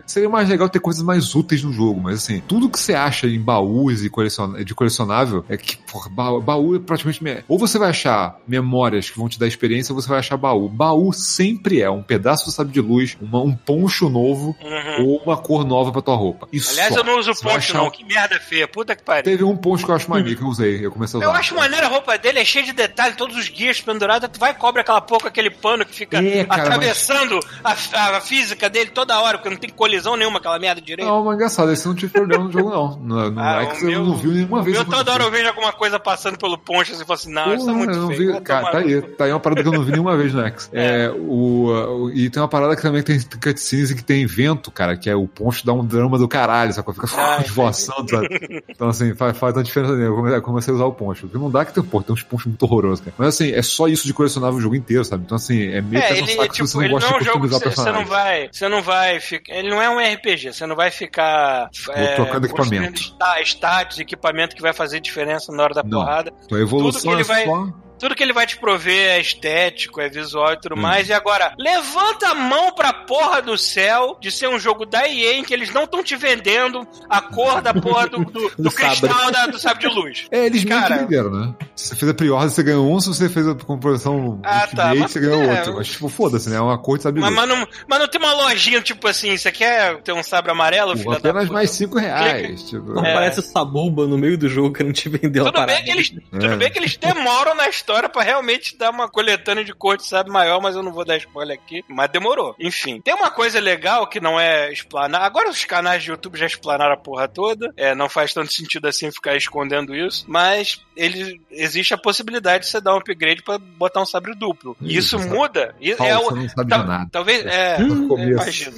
seria mais legal ter coisas mais úteis no jogo, mas assim, tudo que você acha em baús e colecion, de colecionável é que, porra, baú, baú é praticamente. me- Ou você vai achar memórias que vão te dar experiência, ou você vai achar baú. Baú sempre é um pedaço, sabe, de luz, uma- um poncho novo Uhum. ou uma cor nova pra tua roupa. Isso Aliás, só. eu não uso Você poncho, achar- não. Que merda feia. Puta que pariu. Teve um poncho que eu acho maneiro que eu usei, eu comecei a usar. Eu acho maneiro a roupa dele, é cheia de detalhes, todos os guias pendurados. Tu vai e cobre aquela porca, aquele pano que fica É, cara, atravessando a, a física dele toda hora, porque não tem colisão nenhuma aquela merda direito. Não, mas engraçado, esse não tive problema no jogo, não. No, no Ah, X o eu não vi nenhuma vez. Eu toda hora eu vejo alguma coisa passando pelo poncho assim, e falo assim, não, isso tá muito eu não feio. vi- Cara, tá aí, tá aí uma parada que eu não vi nenhuma vez no X. <laughs> É, o, o- e tem uma parada que também tem cutscenes e que tem vento, cara, que é o poncho dá um drama do caralho, sacou? Fica Ah, <laughs> esvoaçando, sabe? Então, assim, faz, faz uma diferença nele. Eu comecei, a usar o poncho. Porque não dá que tem, pô, tem uns ponchos muito horrorosos, cara. Mas, assim, é só isso de colecionável o jogo inteiro, sabe? Então, assim, é meio É, que ele, tipo, você não ele gosta não é um jogo que customizar você, você não vai. Você não vai ficar. Ele não é um RPG, você não vai ficar. é, trocando equipamento. sta- Status, equipamento que vai fazer diferença na hora da Não. porrada. Então, a evolução Tudo que ele é vai- só... Tudo que ele vai te prover é estético, é visual e Hum. tudo mais. E agora, levanta a mão pra porra do céu de ser um jogo da EA em que eles não estão te vendendo a cor da porra do, <laughs> do, do Do cristal da- do sabre de luz. É, eles meio que Cara- venderam, né? Se você fez a pre-order, você ganhou um. Se você fez a composição Ah, tá, você ganhou é, outro. Mas, tipo, foda-se, né? É uma cor de sabe Mas, mas, não, mas não tem uma lojinha tipo assim, você quer ter um sabre amarelo, da Apenas mais 5 reais. Tipo, Não É. parece o Sabuba no meio do jogo querendo te vender uma Tudo parada. bem, que eles, tudo É. bem que eles demoram na história pra realmente dar uma coletânea de cor de sabe maior, mas eu não vou dar spoiler aqui. Mas demorou. Enfim, tem uma coisa legal que não é explanar. Agora os canais de YouTube já explanaram a porra toda. É, não faz tanto sentido assim ficar escondendo isso. Mas ele, existe a possibilidade de você dar um upgrade pra botar um sabre duplo. E isso Isso, muda. Paulo, é o, não sabe tal- nada. Talvez. É, é, começo. imagino.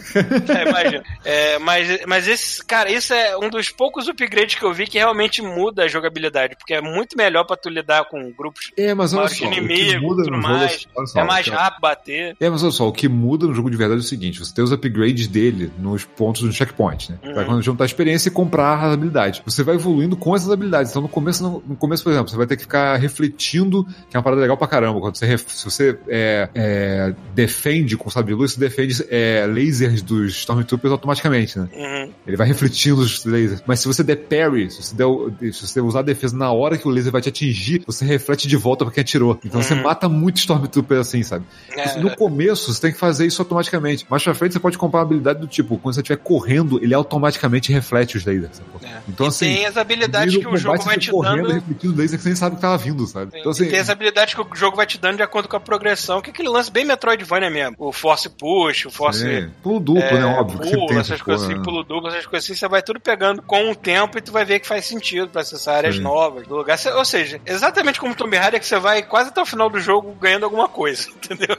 É, imagino. É, mas, mas esse, cara, isso é um dos poucos upgrades que eu vi que realmente muda a jogabilidade, porque é muito melhor pra tu lidar com grupos É, mas olha maiores só, o que muda no jogo mais. olha só, É mais que- rápido bater. É, mas olha só, o que muda no jogo de verdade é o seguinte: você tem os upgrades dele nos pontos do checkpoint, né? Uhum. Pra quando juntar experiência e comprar as habilidades. Você vai evoluindo com essas habilidades. Então, no começo, no, no começo, por exemplo, você vai ter que ficar refletindo, que é uma parada legal pra caramba. Quando você, se você é, é, defende com sabre de luz, você defende é, lasers dos Stormtroopers automaticamente, né? Uhum. Ele vai refletindo os lasers. Mas se você der parry, se você, der, se você usar a defesa na hora que o laser vai te atingir, você reflete de volta pra quem atirou. Então você Uhum. mata muito Stormtrooper assim, sabe? É, No começo, você tem que fazer isso automaticamente. Mais pra frente, você pode comprar uma habilidade do tipo, quando você estiver correndo, ele automaticamente reflete os lasers. É. Então, E assim. tem as habilidades que o jogo vai te correndo, dando. refletindo laser que você nem sabe que tava vindo, sabe? Então, assim. e tem as habilidades que o jogo vai te dando de acordo com a progressão, que é aquele lance bem Metroidvania mesmo. O Force Push, o Force. é, pulo duplo, é, né? Óbvio. pulo, tem essas coisas assim, né? pulo duplo, essas coisas assim, você vai tudo pegando com o tempo e tu vai ver que faz sentido pra acessar áreas Sim. novas do lugar. Ou seja, exatamente como Tomb Raider que você vai quase até o final do jogo ganhando alguma coisa, <laughs> entendeu?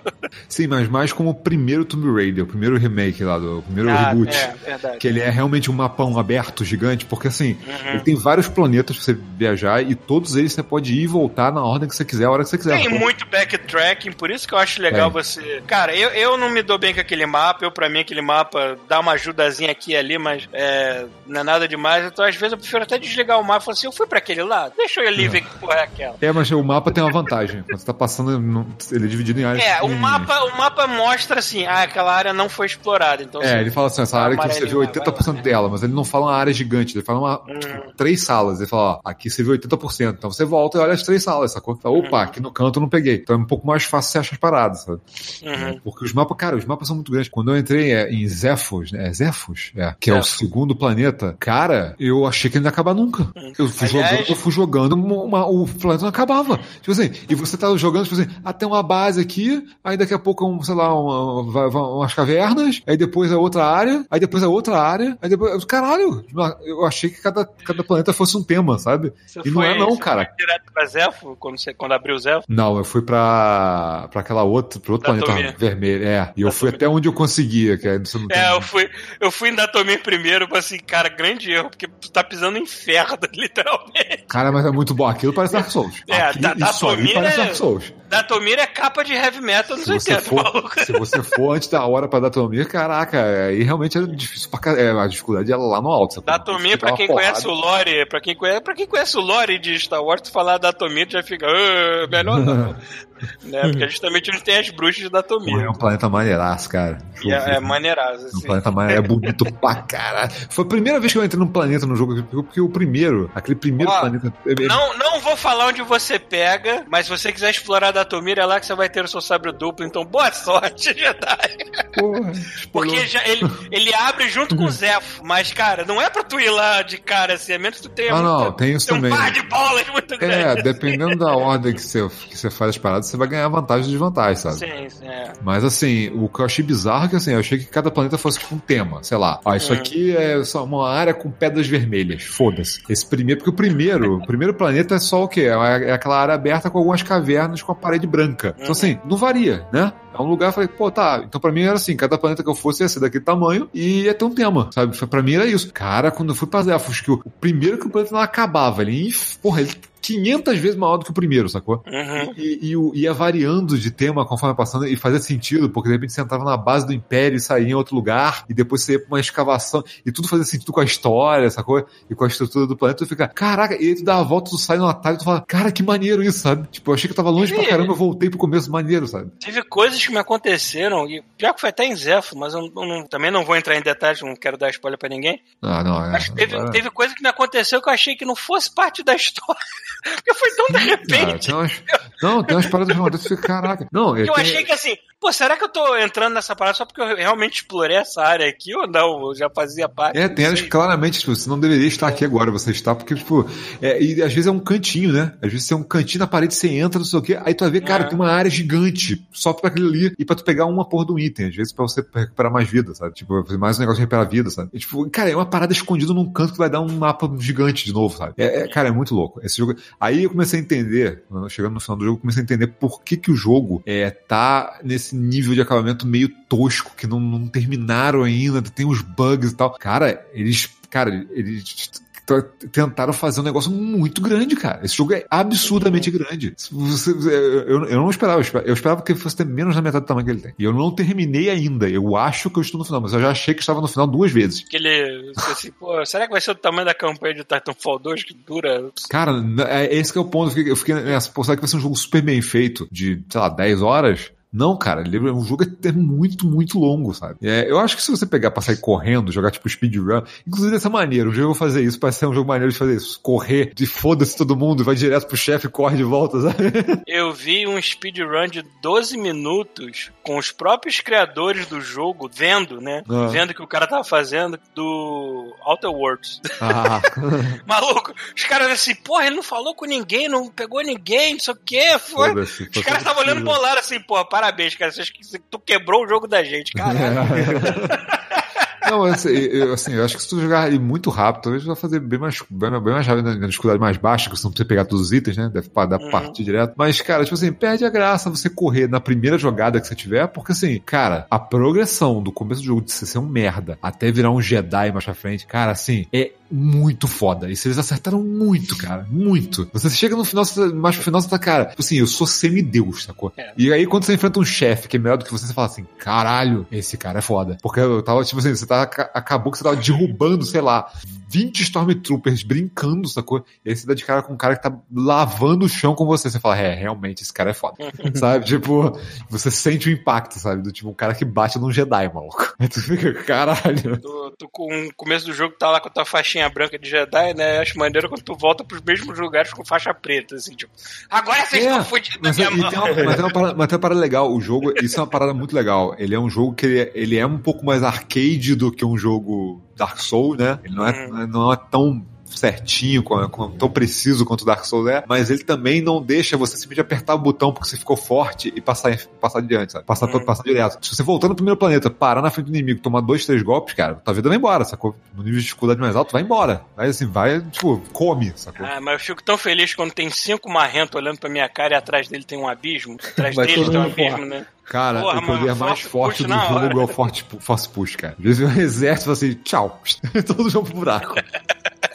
Sim, mas mais como o primeiro Tomb Raider, o primeiro remake lá, do o primeiro Ah, reboot. é, verdade. Que ele é realmente um mapão aberto, gigante, porque assim, Uhum. ele tem vários planetas pra você viajar e todos eles você pode ir e voltar na ordem que você quiser, a hora que você quiser. Tem muito backtracking, por isso que eu acho legal Tem. você. Cara, eu, eu não me dou bem com aquele mapa, eu pra mim aquele mapa dá uma ajudazinha aqui e ali, mas é, não é nada demais. Então às vezes eu prefiro até desligar o mapa e falar assim: eu fui pra aquele lado, deixa eu ir ali ver que porra é aquela. É, mas o mapa tem uma vantagem. Quando você tá passando, ele é dividido em áreas. É, o mapa, o mapa mostra assim, ah, aquela área não foi explorada. Então, É, ele fala assim, essa área que você viu amarelinho lá, 80% vai lá, né? dela, mas ele não fala uma área gigante, ele fala uma, Hum. tipo, três salas. Ele fala, ó, aqui você viu 80%. Então você volta e olha as três salas, sacou? Fala, Opa, aqui no canto eu não peguei. Então é um pouco mais fácil você achar as paradas, sabe? Uhum. Porque os mapas, cara, os mapas são muito grandes. Quando eu entrei é, em Zéfos, né? É Zéfos? É, que é o Zéfos. segundo planeta, cara, eu achei que ele não ia acabar nunca. Eu fui Aliás- jogando, eu fui jogando, uma- uma- o planeta não acabava. Tipo assim, e você tá jogando, tipo assim, até uma base aqui, aí daqui a pouco, um, sei lá, uma- umas cavernas, aí depois a outra área, aí depois a outra área, aí depois. Caralho! Eu achei que cada, cada planeta fosse um tema, sabe? Você E não é não, você cara. foi direto pra Zefo, quando, você, quando abriu o Zefo? Não, eu fui pra, pra aquela outra, pro outro Datomir. planeta vermelho. É, e eu fui até onde eu conseguia, que é, você não tem- É, eu fui, eu fui em Datomir primeiro, assim, cara, grande erro, porque tu tá pisando no inferno, <laughs> literalmente. Cara, mas é muito bom. Aquilo parece Dark Souls. É, Aqui, da- isso aí Datomir parece é- Dark Souls. Datomir é capa de heavy metal nos Se você, 80, for, maluco. se você for antes da hora pra Datomir, caraca, aí realmente era difícil pra. É, a dificuldade é lá no alto. Datomir, pra quem porrada. conhece o lore, pra quem conhece, pra quem conhece o lore de Star Wars, tu falar Datomir já fica, "Ah, melhor não. <laughs> né? Porque justamente não tem as bruxas de Datomir. É um planeta maneiraço, cara. É, é maneiraço, Um assim. planeta maneiro, é bonito <laughs> pra caralho. Foi a primeira vez que eu entrei num planeta no jogo, porque o primeiro, aquele primeiro Ó, planeta. é- Não, não vou falar onde você pega, mas se você quiser explorar Datomir, é lá que você vai ter o seu sabre duplo. Então, boa sorte, <laughs> Jedi. Porra, Porque já, ele, ele abre junto com o <laughs> Zefo. Mas, cara, não é pra tu ir lá de cara assim, a menos que tu tenha Ah, não, tem isso tem um também. par de bolas muito É, grande. dependendo da ordem que você, que você faz as paradas, você vai ganhar vantagem ou desvantagem, sabe? Sim, sim, é. Mas assim, o que eu achei bizarro é que assim, eu achei que cada planeta fosse tipo um tema, sei lá. Ó, isso Hum. aqui é só uma área com pedras vermelhas. Foda-se. Esse primeiro, porque o primeiro, o primeiro planeta é só o quê? É é aquela área aberta com algumas cavernas com a parede branca. Então assim, não varia, né? É um lugar, eu falei, pô, tá. Então pra mim era assim, cada planeta que eu fosse ia ser daquele tamanho e ia ter um tema, sabe? Pra mim era isso. Cara, quando eu fui pra Zéfos, que o, o primeiro que o planeta não acabava, ele, porra, ele 500 vezes maior do que o primeiro, sacou? Uhum. E, e ia variando de tema conforme passando e fazia sentido, porque de repente você entrava na base do Império e saía em outro lugar, e depois você ia pra uma escavação, e tudo fazia sentido com a história, sacou? E com a estrutura do planeta, tu fica, caraca, e aí tu dá a volta, tu sai no atalho e tu fala, cara, que maneiro isso, sabe? Tipo, eu achei que eu tava longe pra caramba, eu voltei pro começo maneiro, sabe? Teve coisas que me aconteceram, e pior que foi até em Zefo, mas eu, não- também não vou entrar em detalhes, não quero dar spoiler pra ninguém. Ah, não, é. Mas teve, agora- teve coisa que me aconteceu que eu achei que não fosse parte da <laughs> história. Porque foi tão de repente. não, tem umas paradas que fica, caraca. Não, que eu tem- achei que assim, pô, será que eu tô entrando nessa parada só porque eu realmente explorei essa área aqui ou não? Eu já fazia parte. É, tem áreas que claramente, tipo, você não deveria estar aqui agora, você está, porque, tipo, é, e às vezes é um cantinho, né? Às vezes tem um cantinho na parede, você entra, não sei o quê, aí tu vai ver, cara, É. tem uma área gigante, só pra aquele ali, e pra tu pegar uma porra do item, às vezes pra você recuperar mais vida, sabe? Tipo, fazer mais um negócio de recuperar vida, sabe? E, tipo, cara, é uma parada escondida num canto que vai dar um mapa gigante de novo, sabe? É, é, cara, é muito louco. Esse jogo. Aí eu comecei a entender, chegando no final do jogo, comecei a entender por que que o jogo é, tá nesse nível de acabamento meio tosco, que não, não terminaram ainda, tem uns bugs e tal. Cara, eles, cara, eles tentaram fazer um negócio muito grande, cara. Esse jogo é absurdamente grande. Você- eu, eu não esperava, eu esperava, que fosse ter menos da metade do tamanho que ele tem. E eu não terminei ainda. Eu acho que eu estou no final, mas eu já achei que estava no final duas vezes. Aquele. Assim, pô, será que vai ser o tamanho da campanha de Titanfall 2 que dura. Cara, é esse que é o ponto. Eu fiquei, eu fiquei nessa, pô, será que vai ser um jogo super bem feito de, sei lá, 10 horas? Não, cara, ele é um jogo até <laughs> muito, muito longo, sabe? É, eu acho que se você pegar pra sair correndo, jogar tipo speedrun, inclusive dessa maneira, um dia eu vou fazer isso, parece ser um jogo maneiro de fazer isso. Correr, de foda-se todo mundo, vai direto pro chefe e corre de volta, sabe? <laughs> Eu vi um speedrun de 12 minutos com os próprios criadores do jogo vendo, né? Ah. Vendo que o cara tava fazendo do Outer Worlds. <laughs> Ah, Maluco, os caras assim, porra, ele não falou com ninguém, não pegou ninguém, não sei o quê. Foi. Os caras estavam olhando bolado assim, porra, parabéns, cara. Tu quebrou o jogo da gente, caralho. <laughs> Não, assim eu, assim, eu acho que se tu jogar ele muito rápido, talvez vai fazer bem mais, bem, bem mais rápido na, na dificuldade mais baixa, que você não precisa pegar todos os itens, né? Deve dar Uhum. partir direto. Mas, cara, tipo assim, perde a graça você correr na primeira jogada que você tiver, porque assim, cara, a progressão do começo do jogo de você ser um merda até virar um Jedi mais pra frente, cara, assim, é muito foda. Isso eles acertaram muito, cara. Muito. Você chega no final, mais pro final, você tá, cara, tipo assim, eu sou semideus, sacou? É. E aí, quando você enfrenta um chefe que é melhor do que você, você fala assim, caralho, esse cara é foda. Porque eu tava, tipo assim, você tava, acabou que você tava derrubando, sei lá, 20 Stormtroopers brincando, sacou? E aí você dá de cara com um cara que tá lavando o chão com você. Você fala, é, realmente, esse cara é foda. <laughs> sabe? Tipo, você sente o impacto, sabe? Do tipo, um cara que bate num Jedi, maluco. <laughs> Aí tu fica, caralho. Tu, tu com o começo do jogo tá lá com a tua faixinha branca de Jedi, né? Acho maneiro quando tu volta pros mesmos lugares com faixa preta, assim, tipo, agora vocês É, estão fodidos na Mas, minha mão. tem uma, mas, tem uma parada, mas tem uma parada legal. O jogo, isso é uma parada muito legal. Ele é um jogo que ele é, ele é um pouco mais arcade do que um jogo Dark Souls, né? Ele não é, não é tão certinho, com- com- tão preciso quanto o Dark Souls é, mas ele também não deixa você simplesmente apertar o botão porque você ficou forte e passar, passar adiante, sabe? Passar, Hum. passar direto. Se você voltar no primeiro planeta, parar na frente do inimigo, tomar dois, três golpes, cara, tua vida vai embora, sacou? No nível de dificuldade mais alto, vai embora. Vai assim, vai, tipo, come, sacou? Ah, mas eu fico tão feliz quando tem cinco marrentos olhando pra minha cara e atrás dele tem um abismo. Atrás Vai dele tem um abismo, né? Cara, Porra, o poder mano, mais forte do jogo hora. é o forte, force push, cara. Às vezes o exército fala assim, tchau. <laughs> Todo jogo pro buraco. <laughs>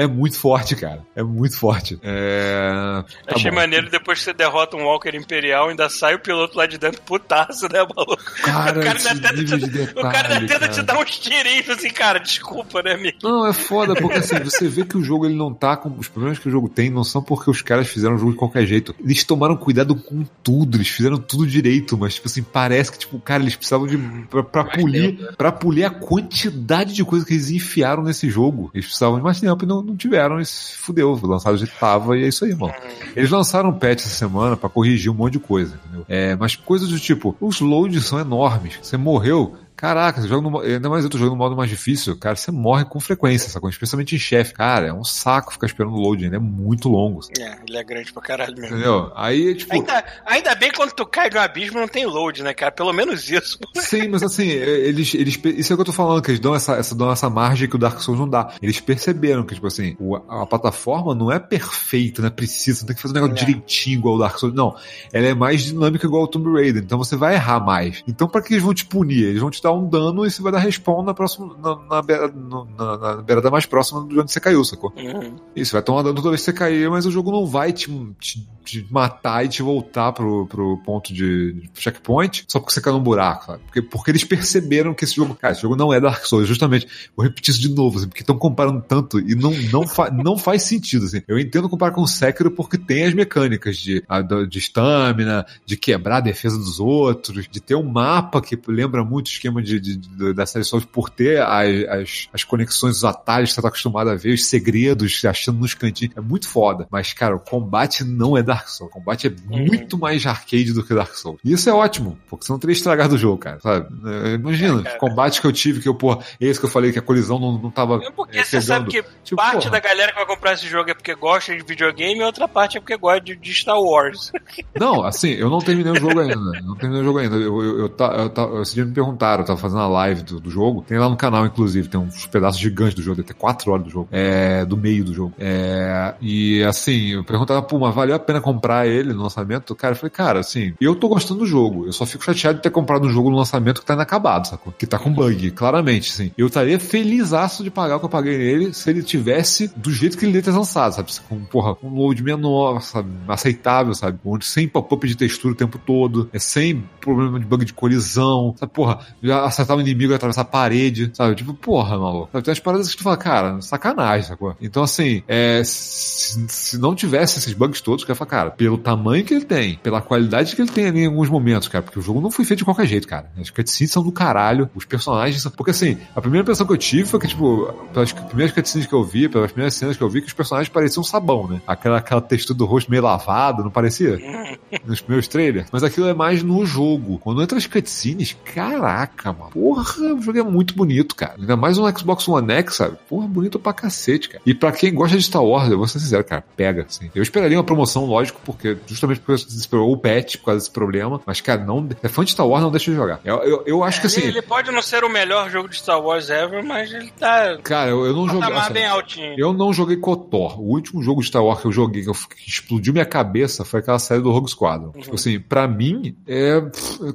É muito forte, cara. É muito forte. É... tá Achei bom. maneiro depois que você derrota um Walker Imperial, ainda sai o piloto lá de dentro putaço, né, maluco? Cara, o cara ainda tenta, te, de o cara detalhe, ainda tenta cara. te dar uns tirinhos assim, cara, desculpa, né, amigo? Não, é foda, porque assim, <laughs> você vê que o jogo ele não tá com. Os problemas que o jogo tem não são porque os caras fizeram o jogo de qualquer jeito. Eles tomaram cuidado com tudo, eles fizeram tudo direito, mas, tipo assim, parece que, tipo, cara, eles precisavam de. pra, pra polir. para polir a quantidade de coisa que eles enfiaram nesse jogo. Eles precisavam de mais tempo e não, não tiveram, e se fudeu. Lançaram de tava e é isso aí, mano. Eles lançaram um patch essa semana pra corrigir um monte de coisa, entendeu? É, mas coisas do tipo, os loads são enormes. Você morreu, Caraca, você joga no, ainda mais eu tô jogando no modo mais difícil, cara, você morre com frequência, sacou? Especialmente em chefe. Cara, é um saco ficar esperando o load, ainda é muito longo, É, ele é grande pra caralho mesmo. entendeu? Aí, tipo, Ainda, ainda bem que quando tu cai no abismo não tem load, né, cara? Pelo menos isso. Sim, mas assim, <laughs> eles, eles, isso é o que eu tô falando, que eles dão essa, essa, dão essa margem que o Dark Souls não dá. Eles perceberam que, tipo assim, o- a plataforma não é perfeita, não é precisa, não tem que fazer um negócio É. direitinho igual o Dark Souls. Não. Ela é mais dinâmica igual o Tomb Raider, então você vai errar mais. Então, pra que eles vão te punir? Eles vão te dar um dano e você vai dar respawn na próxima, na, na, beira, na, na beirada mais próxima de onde você caiu, sacou? Uhum. Isso, vai tomar dano toda vez que você cair, mas o jogo não vai te, te, te matar e te voltar pro, pro ponto de, de checkpoint só porque você caiu num buraco, sabe? Porque, porque eles perceberam que esse jogo, cara, esse jogo não é Dark Souls, justamente. Vou repetir isso de novo, assim, porque estão comparando tanto e não, não, fa, não faz sentido, assim. Eu entendo comparar com o Sekiro porque tem as mecânicas de a- do- de estamina, de quebrar a defesa dos outros, de ter um mapa que lembra muito o esquema de, de- de- da série Souls por ter as, as, as conexões, os atalhos que você tá acostumado a ver, os segredos, achando nos cantinhos. É muito foda. Mas, cara, o combate não é Dark Souls. O combate é muito mais arcade do que Dark Souls. E isso é ótimo, porque você não teria estragado o jogo, cara. Sabe? É, Imagina, É, combate que eu tive, que eu, pô, esse que eu falei que a colisão não, não tava. É Porque é, você sabe que Tipo, parte porra. da galera que vai comprar esse jogo é porque gosta de videogame e outra parte é porque gosta de, de Star Wars. Não, assim, eu não terminei o jogo ainda. Eu não terminei o jogo ainda. Eu, eu, eu, tá- eu, tá- esse dia me perguntaram, eu tava fazendo a live do, do jogo. Tem lá no canal, inclusive, tem uns pedaços gigantes do jogo, deve ter quatro horas do jogo. É, do meio do jogo. É, e assim, eu perguntava, pô, mas valeu a pena comprar ele no lançamento? Cara, eu falei, cara, assim, eu tô gostando do jogo. Eu só fico chateado de ter comprado um jogo no lançamento que tá inacabado, sacou? Que tá com bug, claramente, assim. Eu estaria felizaço de pagar o que eu paguei nele se ele tivesse do jeito que ele devia ter lançado, sabe? Com, porra, um load menor, sabe? Aceitável, sabe? Onde sem pop-up de textura o tempo todo, é sem problema de bug de colisão, sabe? Porra, já acertar o inimigo atravessar a parede, sabe? Tipo, porra, maluco. Sabe? Tem umas paradas que tu fala, cara, sacanagem, sacou? Então, assim, é, se, se não tivesse esses bugs todos, eu ia falar, cara, pelo tamanho que ele tem, pela qualidade que ele tem ali em alguns momentos, cara, porque o jogo não foi feito de qualquer jeito, cara. As cutscenes são do caralho, os personagens são... Porque, assim, a primeira impressão que eu tive foi que, tipo, pelas primeiras cutscenes que eu vi, pelas primeiras cenas que eu vi, que os personagens pareciam sabão, né? Aquela, aquela textura do rosto meio lavado, não parecia? <laughs> nos primeiros trailers. Mas aquilo é mais no jogo. Quando entra as cutscenes, caraca, mano. Porra, o jogo é muito bonito, cara. Ainda mais um Xbox One X, sabe? Porra, bonito pra cacete, cara. E pra quem gosta de Star Wars, eu vou ser sincero, cara, pega, assim. Eu esperaria uma promoção, lógico, porque justamente porque esperou o patch por causa desse problema. Mas, cara, não. É fã de Star Wars, não deixa de jogar. Eu, eu, eu acho que assim. ele, pode não ser o melhor jogo de Star Wars ever, mas ele tá Cara, eu, eu não joguei. assim, bem altinho. Eu não joguei KOTOR. O último jogo de Star Wars que eu joguei, que, eu, que explodiu minha cabeça, foi aquela série do Rogue Squadron. Tipo assim, pra mim, é.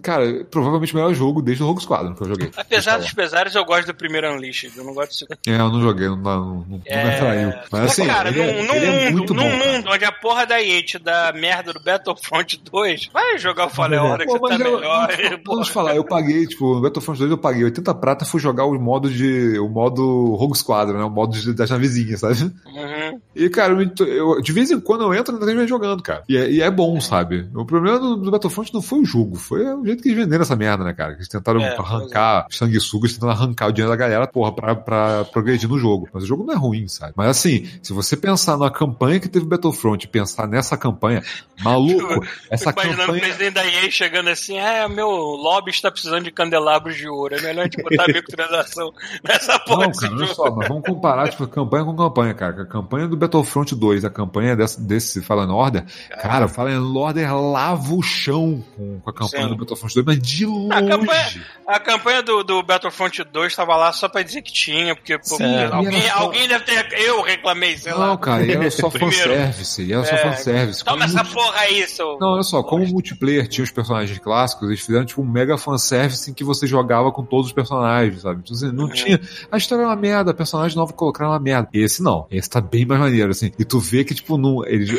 Cara, provavelmente o melhor jogo desde o Rogue Squadron. Eu joguei. Apesar do dos pesares, eu gosto do primeiro Unleashed. Eu não gosto do segundo. É, eu não joguei, não, não, não, não É... me atraiu. Mas assim, cara, ele, é, num, ele é mundo, num bom. cara. mundo onde a porra da EA te dá merda do Battlefront 2, vai jogar o Fallen Order que tá mas eu- melhor. <laughs> vamos- falar, eu paguei, tipo, no Battlefront 2 eu paguei 80 prata e fui jogar o modo de. o modo Rogue Squadron, né? O modo de, das navezinhas, sabe? Uhum. E, cara, eu, eu- de vez em quando eu entro na TV jogando, cara. E é, e é bom, sabe? O problema do, do Battlefront não foi o jogo, foi o jeito que eles venderam essa merda, né, cara? Que eles tentaram É, arrancar sanguessugas, tentando arrancar o dinheiro da galera, porra, pra, pra progredir no jogo. Mas o jogo não é ruim, sabe? Mas assim, se você pensar na campanha que teve Battlefront e pensar nessa campanha, maluco, <laughs> essa imaginando o campanha. presidente da EA chegando assim, ah, meu lobby está precisando de candelabros de ouro. É melhor a gente botar microtransação <laughs> nessa porra Não, cara, olha jogo. só, mas vamos comparar, tipo, campanha com campanha, cara. A campanha do Battlefront 2, a campanha desse, desse Fallen Order, cara, o Fallen Order lava o chão com, com a campanha Sim. do Battlefront 2, mas de longe. A campanha- A campanha do, do Battlefront 2 estava lá só pra dizer que tinha, porque pô, alguém, era só- alguém deve ter. Eu reclamei, sei Não, lá. cara, e era só fanservice, era só É, fanservice. Toma Como essa multi- porra aí, seu. Não, olha só, como o multiplayer tinha os personagens clássicos, eles fizeram tipo um mega fanservice em que você jogava com todos os personagens, sabe? Então, assim, não Uhum. tinha. A história é uma merda, personagem novo colocaram uma merda. Esse não. Esse tá bem mais maneiro, assim. E tu vê que, tipo, não, eles,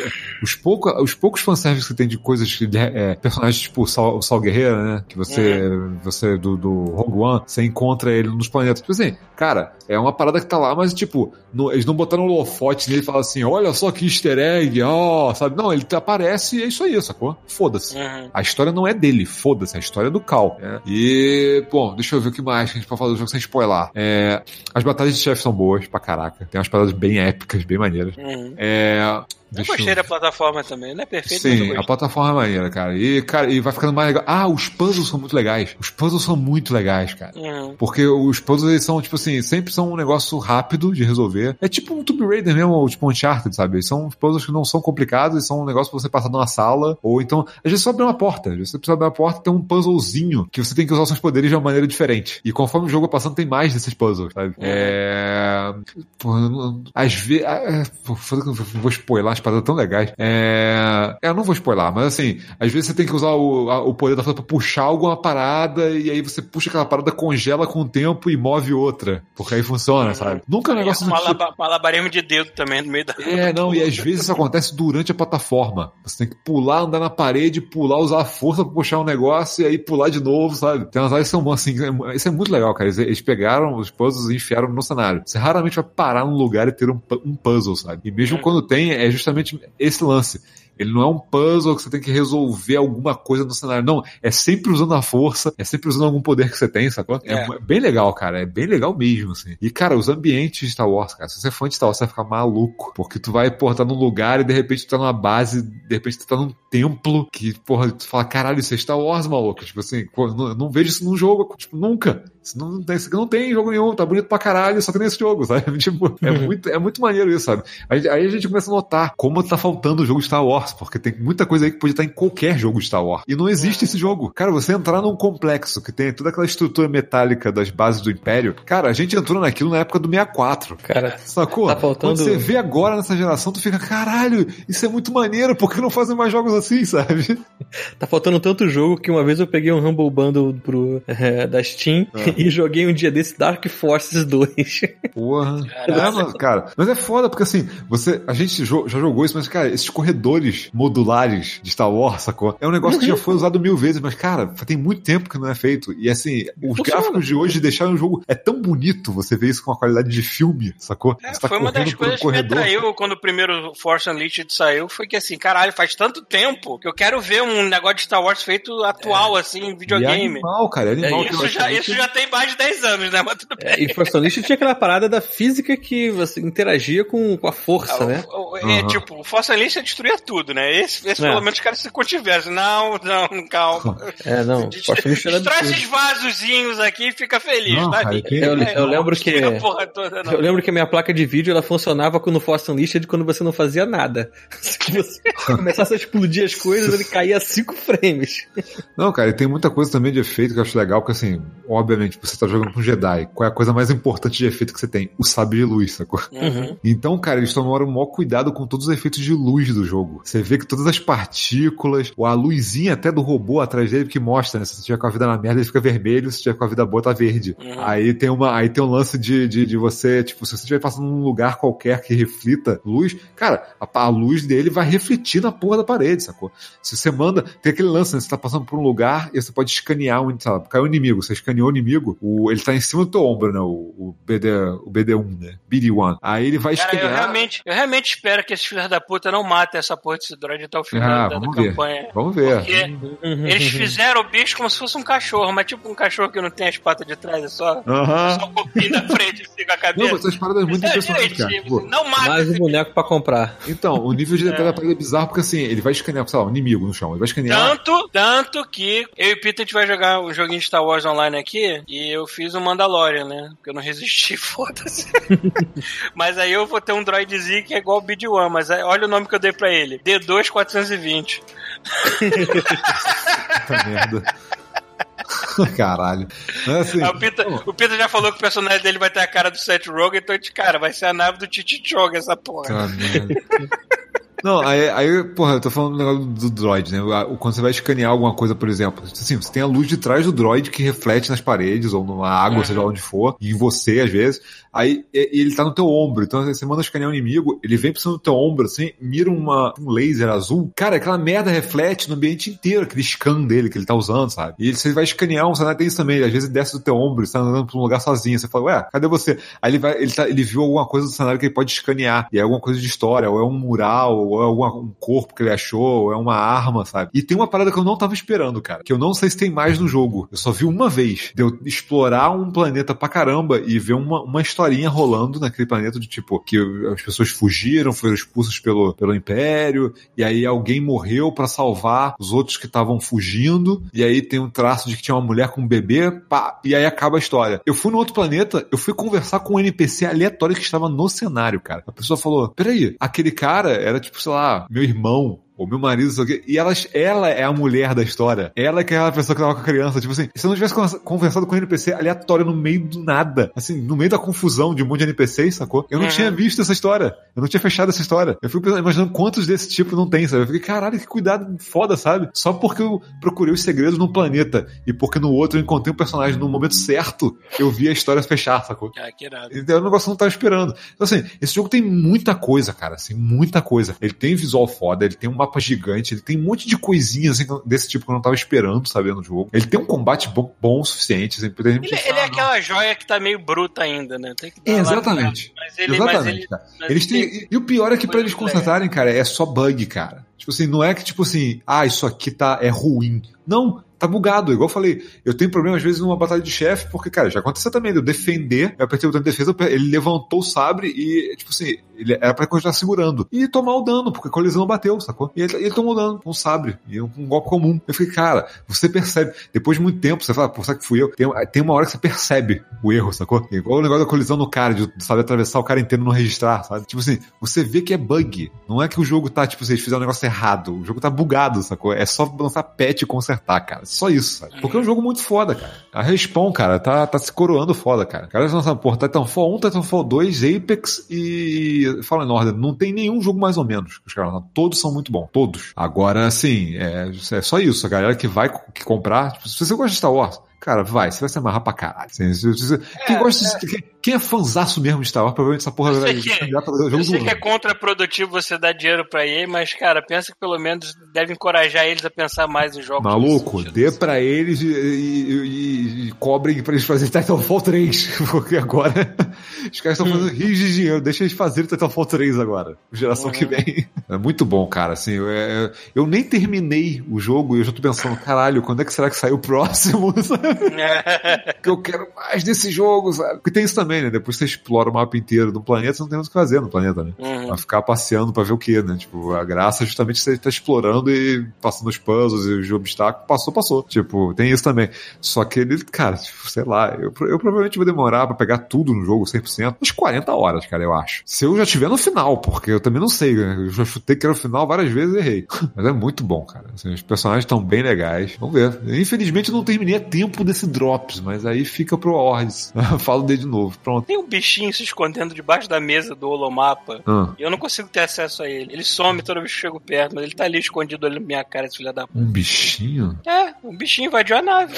os, pouco, os poucos fanservices que tem de coisas que. é, personagens tipo o Sal, o Sal Guerreiro, né? Que você. Você, do, do Rogue One, você encontra ele nos planetas. Tipo assim, cara, é uma parada que tá lá, mas, tipo, não- eles não botaram um holofote nele e falam assim: olha só que easter egg, ó, sabe? Não, ele aparece e é isso aí, sacou? Foda-se. Uhum. A história não é dele, foda-se, a história é do Cal. né? E, bom, deixa eu ver o que mais que a gente pode falar do jogo sem spoiler. É, as batalhas de chefe são boas pra caraca. Tem umas paradas bem épicas, bem maneiras. Uhum. É. Eu gostei da plataforma também, não é perfeito, Sim, a plataforma é maneira, cara. E, cara, e vai ficando mais legal. Ah, os puzzles são muito legais. Os puzzles são muito legais, cara. Uhum. Porque os puzzles eles são, tipo assim, sempre são um negócio rápido de resolver. É tipo um Tomb Raider mesmo, ou tipo um Uncharted, sabe? São puzzles que não são complicados, e são um negócio pra você passar numa sala, ou então, às vezes só abrir uma porta. Às vezes você precisa abrir uma porta e tem um puzzlezinho que você tem que usar seus poderes de uma maneira diferente. E conforme o jogo vai passando, tem mais desses puzzles, sabe? É... Pô, às vezes... Eu não vou spoiler as paradas tão legais. É... Eu não vou spoiler, mas assim, às vezes você tem que usar o, a- o poder da fruta pra puxar alguma parada, e aí você puxa aquela parada, congela com o tempo e move outra. Porque aí funciona, sabe? Nunca é um negócio do tipo. malaba- malabarismo de dedo também no meio da. É, não, e às <laughs> vezes isso acontece durante a plataforma. Você tem que pular, andar na parede, pular, usar a força pra puxar um negócio e aí pular de novo, sabe? Tem umas áreas que são assim, é- isso é muito legal, cara. Eles, eles pegaram os puzzles e enfiaram no cenário. Você raramente vai parar num lugar e ter um, um puzzle, sabe? E mesmo quando tem, é justamente esse lance. Ele não é um puzzle que você tem que resolver alguma coisa no cenário. Não, é sempre usando a força, é sempre usando algum poder que você tem, sacou? É, É. mu- bem legal, cara. É bem legal mesmo, assim. E, cara, os ambientes de Star Wars, cara, se você é fã de Star Wars, você vai ficar maluco. Porque tu vai, porra, tá num lugar e de repente tu tá numa base, de repente tu tá num templo que, porra, tu fala, caralho, isso é Star Wars, maluco. Tipo assim, não, eu não vejo isso num jogo, tipo, nunca. Não aqui não tem em jogo nenhum, tá bonito pra caralho, só tem nesse jogo, sabe? <laughs> Tipo, é muito, é muito maneiro isso, sabe? Aí, aí a gente começa a notar como tá faltando o jogo de Star Wars, porque tem muita coisa aí que pode estar em qualquer jogo de Star Wars. E não existe esse jogo. Cara, você entrar num complexo que tem toda aquela estrutura metálica das bases do Império, cara, a gente entrou naquilo na época do 64. Cara, Sacou? Tá faltando- Quando você vê agora nessa geração, tu fica, caralho, isso é muito maneiro, por que não fazem mais jogos assim, <laughs> sabe? tá faltando tanto jogo que uma vez eu peguei um Humble Bundle pro, <laughs> eh, da Steam e joguei um dia desse Dark Forces 2. Porra. É, mas, cara, mas é foda, porque assim, você, a gente jo- já jogou isso, mas, cara, esses corredores modulares de Star Wars, sacou? É um negócio que já foi usado mil vezes, mas, cara, tem muito tempo que não é feito. E assim, os Funciona. gráficos de hoje deixaram o jogo. É tão bonito você ver isso com uma qualidade de filme, sacou? É, tá foi uma das um coisas que me atraiu quando o primeiro Force Unleashed saiu, foi que assim, caralho, faz tanto tempo que eu quero ver um negócio de Star Wars feito atual, assim, em E é videogame. animal, cara, é animal. É, que eu Isso já, isso já tem mais de 10 anos, né? Mas tudo bem. É, e tinha aquela parada da física que você interagia com, com a força, né? O- o- É, tipo, o Unleashed destruía tudo, né? Esse, esse É. pelo menos os caras se contivessem. Não, não, calma. É, não, <laughs> Unleashed era esses vasozinhos aqui e fica feliz, Não, tá? cara, que- Eu- eu lembro que- destruiu a porra toda, não. Eu lembro que a minha placa de vídeo ela funcionava no Force Unleashed quando você não fazia nada. <laughs> Se você começasse a explodir as coisas, ele caía a 5 frames. Não, cara, e tem muita coisa também de efeito que eu acho legal, porque assim, obviamente, você tá jogando com Jedi. Qual é a coisa mais importante de efeito que você tem? O sabre de luz, sacou? Uhum. Então, cara, eles tomaram o maior cuidado com todos os efeitos de luz do jogo. Você vê que todas as partículas, ou a luzinha até do robô atrás dele que mostra, né? Se você tiver com a vida na merda, ele fica vermelho, se tiver com a vida boa, tá verde. Uhum. Aí tem uma, aí tem um lance de, de, de você, tipo, se você estiver passando num lugar qualquer que reflita luz, cara, a, a luz dele vai refletir na porra da parede, sacou? Se você manda, tem aquele lance, né? Você tá passando por um lugar e você pode escanear um, sabe, caiu um inimigo, você escaneou o inimigo, o, ele tá em cima do teu ombro, né? O, o, BD, o BD1, né? BD1. Aí ele vai Cara, eu realmente, eu realmente espero que esses filhos da puta não matem essa porra desse droid até o final Ah, da, da vamos ver. campanha. Vamos ver. Porque eles fizeram o bicho como se fosse um cachorro, mas tipo um cachorro que não tem as patas de trás, é só, só um pouquinho da frente assim com a Não, cabeça. mas essas paradas muito É impressionantes, cara. Não mata Mais um boneco pra comprar. então, o nível de <laughs> detalhe da parada é bizarro porque assim, ele vai escanear, sei lá, um inimigo no chão. Ele vai escanear. Tanto, tanto que eu e o Peter a gente vai jogar um joguinho de Star Wars online aqui e eu fiz um Mandalorian, né? Porque eu não resisti, <laughs> foda-se. mas aí eu vou ter um droidzinho que é igual o BD-1, mas aí, olha o nome que eu dei pra ele. D2420. Puta merda. Caralho. Assim, o, Peter, o já falou que o personagem dele vai ter a cara do Seth Rogen, então, cara, vai ser a nave do Titi Choga essa porra. merda. Não, aí, aí, porra, eu tô falando do negócio do droid, né? O- Quando você vai escanear alguma coisa, por exemplo, assim, você tem a luz de trás do droid que reflete nas paredes ou na água, Uhum. seja onde for, e em você, às vezes. Aí ele tá no teu ombro. Então você manda escanear um inimigo, ele vem por cima do teu ombro, assim, mira uma, um laser azul. Cara, aquela merda reflete no ambiente inteiro, aquele scan dele que ele tá usando, sabe? E você vai escanear um cenário, tem isso também. Às vezes ele desce do teu ombro, você tá andando pra um lugar sozinho. Você fala, ué, cadê você? Aí ele vai, ele, tá, ele viu alguma coisa do cenário que ele pode escanear. E é alguma coisa de história, ou é um mural, ou é um corpo que ele achou, ou é uma arma, sabe? E tem uma parada que eu não tava esperando, cara. Que eu não sei se tem mais no jogo. Eu só vi uma vez. De eu explorar um planeta pra caramba e ver uma, uma historinha rolando naquele planeta de tipo, que as pessoas fugiram, foram expulsas pelo, pelo Império, e aí alguém morreu pra salvar os outros que estavam fugindo, e aí tem um traço de que tinha uma mulher com um bebê, pá, e aí acaba a história. Eu fui no outro planeta, eu fui conversar com um NPC aleatório que estava no cenário, cara. A pessoa falou: peraí, aquele cara era tipo, sei lá, meu irmão. Ou meu marido, sei o quê. E elas, ela é a mulher da história. Ela que é a pessoa que tava com a criança. Tipo assim, se eu não tivesse conversa- conversado com um NPC aleatório no meio do nada, assim, no meio da confusão de um monte de NPCs, sacou? Eu não Uhum. tinha visto essa história. Eu não tinha fechado essa história. Eu fico pensando- imaginando quantos desse tipo não tem, sabe? Eu fiquei, caralho, que cuidado foda, sabe? Só porque eu procurei os segredos num planeta e porque no outro eu encontrei um personagem no momento certo, eu vi a história fechar, sacou? Ah, que irado. Então, é um negócio não tava esperando. Então, assim, esse jogo tem muita coisa, cara, assim, muita coisa. Ele tem visual foda, ele tem um mapa gigante, ele tem um monte de coisinhas assim, desse tipo que eu não tava esperando, sabe, no jogo. Ele tem um combate bom, bom o suficiente, assim, Ele, ele é aquela joia que tá meio bruta ainda, né? Tem É, lá- exatamente. Mas ele, mas Exatamente, ele, cara. mas Eles ele têm, e o pior é que pra coisa eles consertarem, cara, é só bug, cara. Tipo assim, não é que tipo assim, ah, isso aqui tá, é ruim. Não, tá bugado. Igual eu falei, eu tenho problema às vezes numa batalha de chefe, porque, cara, já aconteceu também de eu defender, eu apertei o botão de defesa, ele levantou o sabre e, tipo assim, ele era pra continuar segurando. E tomar o dano, porque a colisão bateu, sacou? E ele, ele tomou dano com um sabre, e um, um golpe comum. Eu fiquei, cara, você percebe, depois de muito tempo, você fala, pô, será que fui eu? Tem, tem uma hora que você percebe o erro, sacou? Igual o negócio da colisão no cara, de saber atravessar o cara inteiro e não registrar, sabe? Tipo assim, você vê que é bug. Não é que o jogo tá, tipo, vocês fizeram um negócio errado. O jogo tá bugado, sacou? É só lançar patch e consertar, cara. Só isso, sabe? Porque é um jogo muito foda, cara. A Respawn, cara, tá, tá se coroando foda, cara. Cara, eles lançaram, porra, Titanfall 1, Titanfall 2, Apex e Fallen Order. Não tem nenhum jogo mais ou menos os caras. Todos são muito bons. Todos. Agora, assim, é, é só isso. A galera que vai que comprar, tipo, se você gosta de Star Wars, Cara, vai, você vai se amarrar pra caralho. Assim, se- se- quem, gosta de- quem- quem é fanzaço mesmo de Star Wars, provavelmente essa porra Eu vai sei que- jogo Eu sei que é contraprodutivo você dar dinheiro pra EA, mas, cara, pensa que pelo menos deve encorajar eles a pensar mais em jogos. Maluco, dê pra eles e, e- e- e cobrem pra eles fazerem Titanfall 3, <laughs> porque agora <laughs> os caras estão fazendo rios de dinheiro, deixa eles fazerem Titanfall 3 agora, geração que vem. <laughs> É muito bom, cara, assim, eu, é- eu nem terminei o jogo e eu já tô pensando, caralho, quando é que será que sai o próximo, sabe? que eu quero mais desse jogo, sabe? Porque tem isso também, né? Depois você explora o mapa inteiro do planeta, você não tem mais o que fazer no planeta, né? Uhum. Vai ficar passeando pra ver o que, né? Tipo, a graça é justamente você tá explorando e passando os puzzles e os obstáculos, passou, passou. Tipo, tem isso também. Só que ele, cara, tipo, sei lá, eu, eu provavelmente vou demorar pra pegar tudo no jogo 100%, uns 40 horas, cara, eu acho. Se eu já tiver no final, porque eu também não sei, né? Eu já chutei que era o final várias vezes e errei. <laughs> Mas é muito bom, cara. Assim, os personagens estão bem legais. Vamos ver. Infelizmente eu não terminei a tempo desse Drops, mas aí fica pro Ords. <laughs> Falo dele de novo. Pronto. Tem um bichinho se escondendo debaixo da mesa do holomapa. Ah. E eu não consigo ter acesso a ele. Ele some toda vez que eu chego perto, mas ele tá ali escondido olhando minha cara, esse filho da puta. Um bichinho? É, um bichinho invadiu a nave.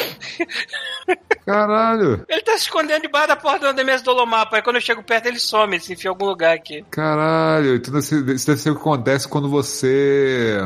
Caralho! <laughs> Ele tá se escondendo debaixo da porta da mesa do holomapa. Aí quando eu chego perto, ele some, ele se enfia em algum lugar aqui. Caralho! Então isso deve ser o que acontece quando você.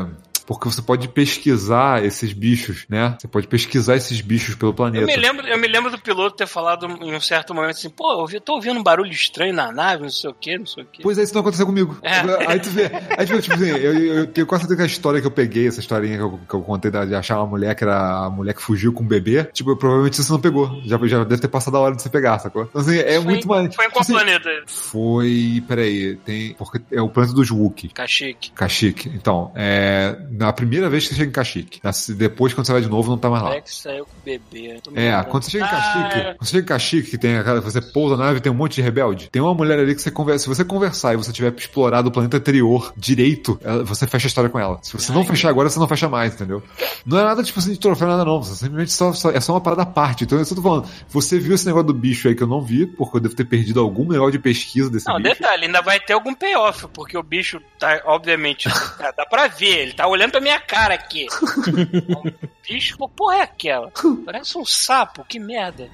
Porque você pode pesquisar esses bichos, né? Você pode pesquisar esses bichos pelo Eu planeta. me, lembro, eu me lembro do piloto ter falado em um certo momento assim, pô, eu tô ouvindo um barulho estranho na nave, não sei o que, não sei o que. Pois é, isso não aconteceu comigo. É. Aí tu vê, aí tu vê, tipo assim, eu, eu, eu tenho quase certeza que a história que eu peguei, essa historinha que eu, que eu contei de achar uma mulher que era a mulher que fugiu com o bebê, tipo, eu, provavelmente você não pegou. Já, já deve ter passado a hora de você pegar, sacou? Então, assim, é Foi muito mais. Foi em qual assim, planeta? Foi. Peraí, tem. Porque é o planeta dos Wookiee. Kashyyyk. Kashyyyk. Então, é. Na primeira vez que você chega em. Na- Depois, quando você vai de novo, não tá mais lá. Alex saiu com o bebê. É, quando você chega em Ah, Kashyyyk, é. quando você chega em Kashyyyk, que tem aquela, você pousa na nave e tem um monte de rebelde, tem uma mulher ali que você conversa, se você conversar e você tiver explorado o planeta anterior direito, você fecha a história com ela. Se você não fechar agora, você não fecha mais, entendeu? Não é nada tipo assim de troféu, nada não, você simplesmente só, só- é só uma parada à parte. Então, eu tô falando. Você viu esse negócio do bicho aí que eu não vi, porque eu devo ter perdido algum negócio de pesquisa desse Não, bicho. detalhe, ainda vai ter algum payoff, porque o bicho tá, obviamente, <laughs> dá pra ver, ele tá olhando pra minha cara aqui. <laughs> Bicho, pô, porra é aquela? <laughs> Parece um sapo, que merda.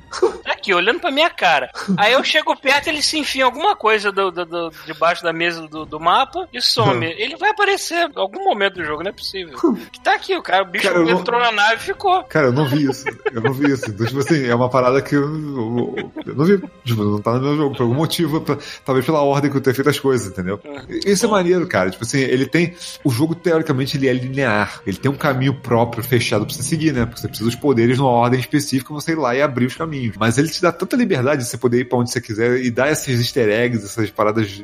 Tá aqui, olhando pra minha cara. Aí eu chego perto, ele se enfia em alguma coisa do, do- do- debaixo da mesa do, do mapa e some. Ele vai aparecer em algum momento do jogo, não é possível. Que tá aqui, o cara, o bicho Cara, eu não- entrou na nave e ficou. Cara, eu não vi isso. Eu não vi isso. Então, tipo assim, é uma parada que eu, eu, eu não vi. Tipo, não tá no meu jogo. Por algum motivo, pra- talvez pela ordem que eu tenho feito as coisas, entendeu? Isso é maneiro, cara. Tipo assim, ele tem. O jogo, teoricamente, ele é linear. Ele tem um caminho próprio, fechado pra você seguir, né? Porque você precisa dos poderes numa ordem específica, você ir lá e abrir os caminhos. Mas ele te dá tanta liberdade de você poder ir pra onde você quiser e dar esses easter eggs, essas paradas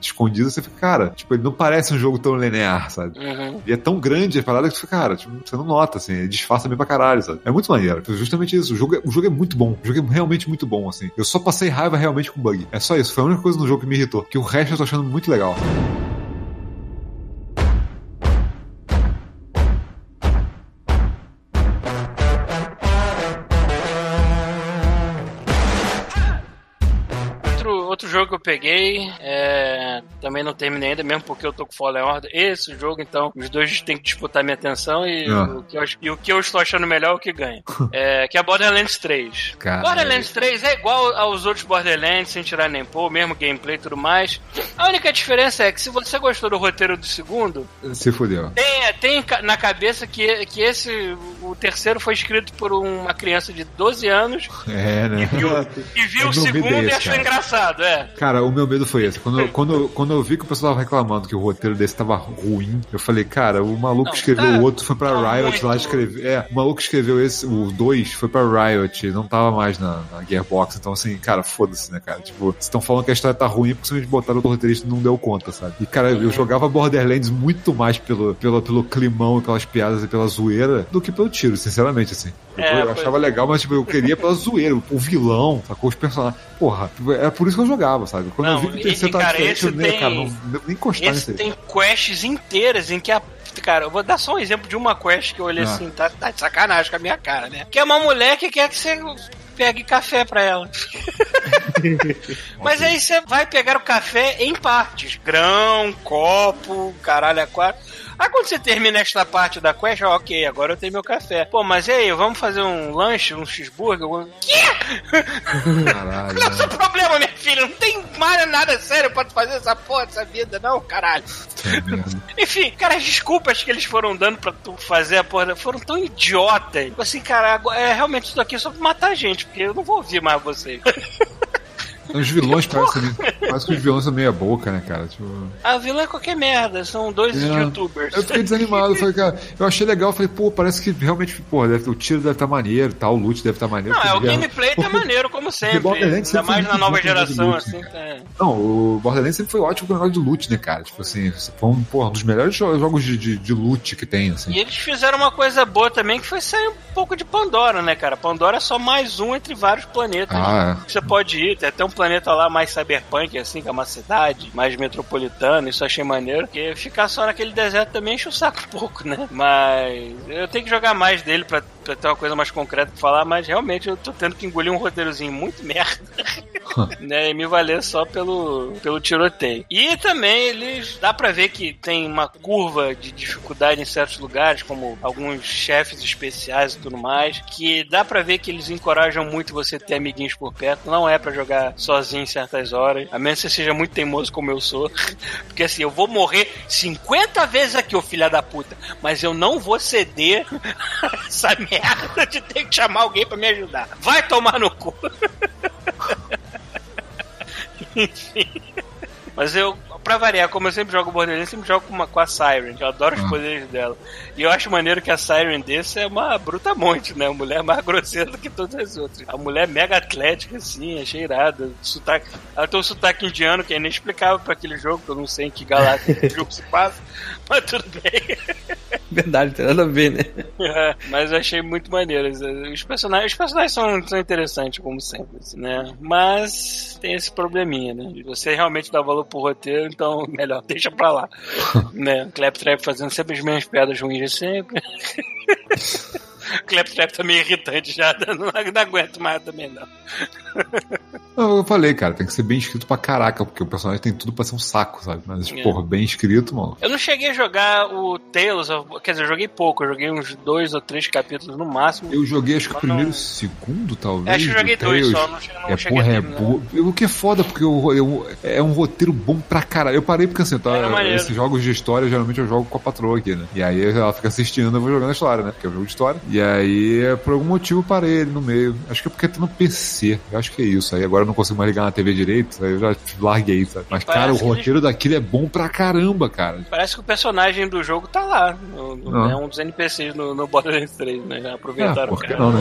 escondidas. Você fica, cara, tipo, ele não parece um jogo tão linear, sabe? Uhum. E é tão grande a parada que você fica, cara, tipo, você não nota, assim, ele disfarça bem pra caralho, sabe? É muito maneiro. Justamente isso. O jogo, é, o jogo é muito bom. O jogo é realmente muito bom, assim. Eu só passei raiva realmente com bug. É só isso. Foi a única coisa no jogo que me irritou. Que o resto eu tô achando muito legal. Peguei, é, também não terminei ainda, mesmo porque eu tô com Fallen Order. Esse jogo, então, os dois têm que disputar minha atenção e, Ah. o, que eu, e o que eu estou achando melhor é o que ganha. <laughs> É, que é Borderlands 3. Caralho. Borderlands 3 é igual aos outros Borderlands, sem tirar nem pôr, mesmo gameplay e tudo mais. A única diferença é que se você gostou do roteiro do segundo, Se fudeu. tem, tem ca- na cabeça que, que esse, o terceiro foi escrito por uma criança de 12 anos É, né? e viu Eu o não vi segundo e desse, achou cara. engraçado, é. Cara, o meu medo foi esse. Quando, eu- <laughs> quando, quando eu vi que o pessoal tava reclamando que o roteiro desse tava ruim, eu falei, cara, o maluco Não, escreveu tá- o outro foi pra tá Riot muito- lá escrever. É, o maluco escreveu esse, o 2 foi pra Riot, não tava mais na, na Gearbox. Então, assim, cara, foda-se, né, cara? Tipo, vocês estão falando que a história tá ruim porque simplesmente botaram o roteirista e não deu conta, sabe? E, cara, eu jogava Borderlands muito mais pelo, pelo, pelo climão pelas piadas e pela zoeira do que pelo tiro, sinceramente, assim. Eu, É, eu pois achava legal, mas tipo, eu queria pela zoeira, o vilão, sacou? Os personagens. Porra, era por isso que eu jogava, sabe? Quando Não, eu vi que o terceiro tava cara, diferente, eu esse nem, tem- cara, não, nem encostar Esse tem quests inteiras em que a. Cara, eu vou dar só um exemplo de uma quest que eu olhei Ah. assim, tá, tá de sacanagem com a minha cara, né? Que é uma mulher que quer que você pegue café pra ela. <laughs> Mas aí você vai pegar o café em partes: grão, copo, caralho, a quatro. Aí quando você termina esta parte da quest, ó, ok, agora eu tenho meu café. Pô, mas e aí, vamos fazer um lanche, um cheeseburger? Um... Quê? Caralho. Qual é o seu problema, minha filha? Não tem mais nada sério pra tu fazer essa porra dessa vida, não, caralho. Merda. Enfim, cara, as desculpas que eles foram dando pra tu fazer a porra foram tão idiotas. Tipo assim, cara, é realmente isso aqui é só pra matar a gente, porque eu não vou ouvir mais vocês. <laughs> Os vilões <laughs> parecem. Parece que os vilões são meia boca, né, cara? Tipo. A vilã é qualquer merda, são dois É. youtubers. Eu fiquei desanimado, falei, cara, eu achei legal, falei, pô, parece que realmente, pô, deve, o tiro deve estar maneiro, tal, o loot deve estar maneiro. Não, é, o porque- gameplay tá maneiro, como sempre. Borderlands Ainda mais na nova de geração, loot, assim. né, é. Não, o Borderlands sempre foi ótimo com o negócio de loot, né, cara? Tipo assim, foi um, porra, um dos melhores jo- jogos de, de, de loot que tem, assim. E eles fizeram uma coisa boa também, que foi sair um pouco de Pandora, né, cara? Pandora é só mais um entre vários planetas. Ah, que Você pode ir, tem até um planeta lá mais cyberpunk, assim, que é uma cidade mais metropolitana, isso achei maneiro. Porque ficar só naquele deserto também enche o saco um pouco, né? Mas eu tenho que jogar mais dele pra, pra ter uma coisa mais concreta pra falar, mas realmente eu tô tendo que engolir um roteirozinho muito <laughs> merda. <laughs> né, e me valer só pelo, pelo tiroteio. E também eles dá pra ver que tem uma curva de dificuldade em certos lugares, como alguns chefes especiais e tudo mais, que dá pra ver que eles encorajam muito você ter amiguinhos por perto. Não é pra jogar sozinho em certas horas, a menos que você seja muito teimoso como eu sou. <laughs> Porque assim, eu vou morrer 50 vezes aqui, ô filha da puta, mas eu não vou ceder <laughs> essa merda de ter que chamar alguém pra me ajudar. Vai tomar no cu. <laughs> Enfim. Mas eu, pra variar, como eu sempre jogo Borderlands, eu sempre jogo com, uma, com a Siren, que eu adoro os Ah. poderes dela. E eu acho maneiro que a Siren desse é uma brutamonte, né? A mulher mais <laughs> grosseira do que todas as outras. A mulher mega atlética, assim, é cheirada. Sotaque, ela tem um sotaque indiano que é inexplicável pra aquele jogo, que eu não sei em que galáxia o <laughs> jogo se passa. Mas tudo bem. Verdade, não tem nada a ver, né? É, mas eu achei muito maneiro. Os personagens, os personagens são, são interessantes, como sempre, assim, né? Mas tem esse probleminha, né? Você realmente dá valor pro roteiro, então <laughs> melhor, deixa pra lá. <laughs> né? Claptrap fazendo sempre as mesmas piadas ruins de sempre. <laughs> <laughs> Claptrap tá meio irritante já, <laughs> não, não aguento mais também não. <laughs> Não, Eu falei, cara, tem que ser bem escrito pra caraca, porque o personagem tem tudo pra ser um saco, sabe? Mas, É. porra, bem escrito, mano. Eu não cheguei a jogar o Tales. Quer dizer, eu joguei pouco, eu joguei uns dois ou três capítulos no máximo. Eu joguei acho que o primeiro não- segundo, talvez. Acho que eu joguei do dois só, não, não É, cheguei porra, é boa. O que é foda, porque eu, eu- é um roteiro bom pra caralho. Eu parei porque assim, tá, É esses jogos de história, geralmente eu jogo com a patroa aqui, né? E aí ela fica assistindo, eu vou jogando a história, né? Porque é um jogo de história. E aí, por algum motivo, parei ele no meio. Acho que é porque tá no PC. Eu acho que é isso. Aí agora eu não consigo mais ligar na TV direito, aí eu já larguei, sabe? Mas, Parece cara, o roteiro daquilo é bom pra caramba, cara. Parece que o personagem do jogo tá lá. No, no- é um dos NPCs no, no Borderlands 3, né? Já aproveitaram. por que cara. não, né?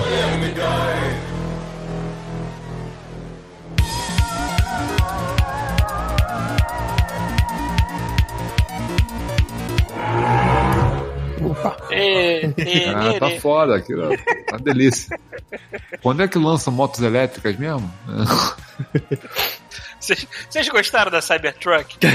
Ah, tá ê. foda aquilo. Tá uma delícia. Quando é que lança motos elétricas mesmo? <laughs> Vocês gostaram da Cybertruck? <laughs>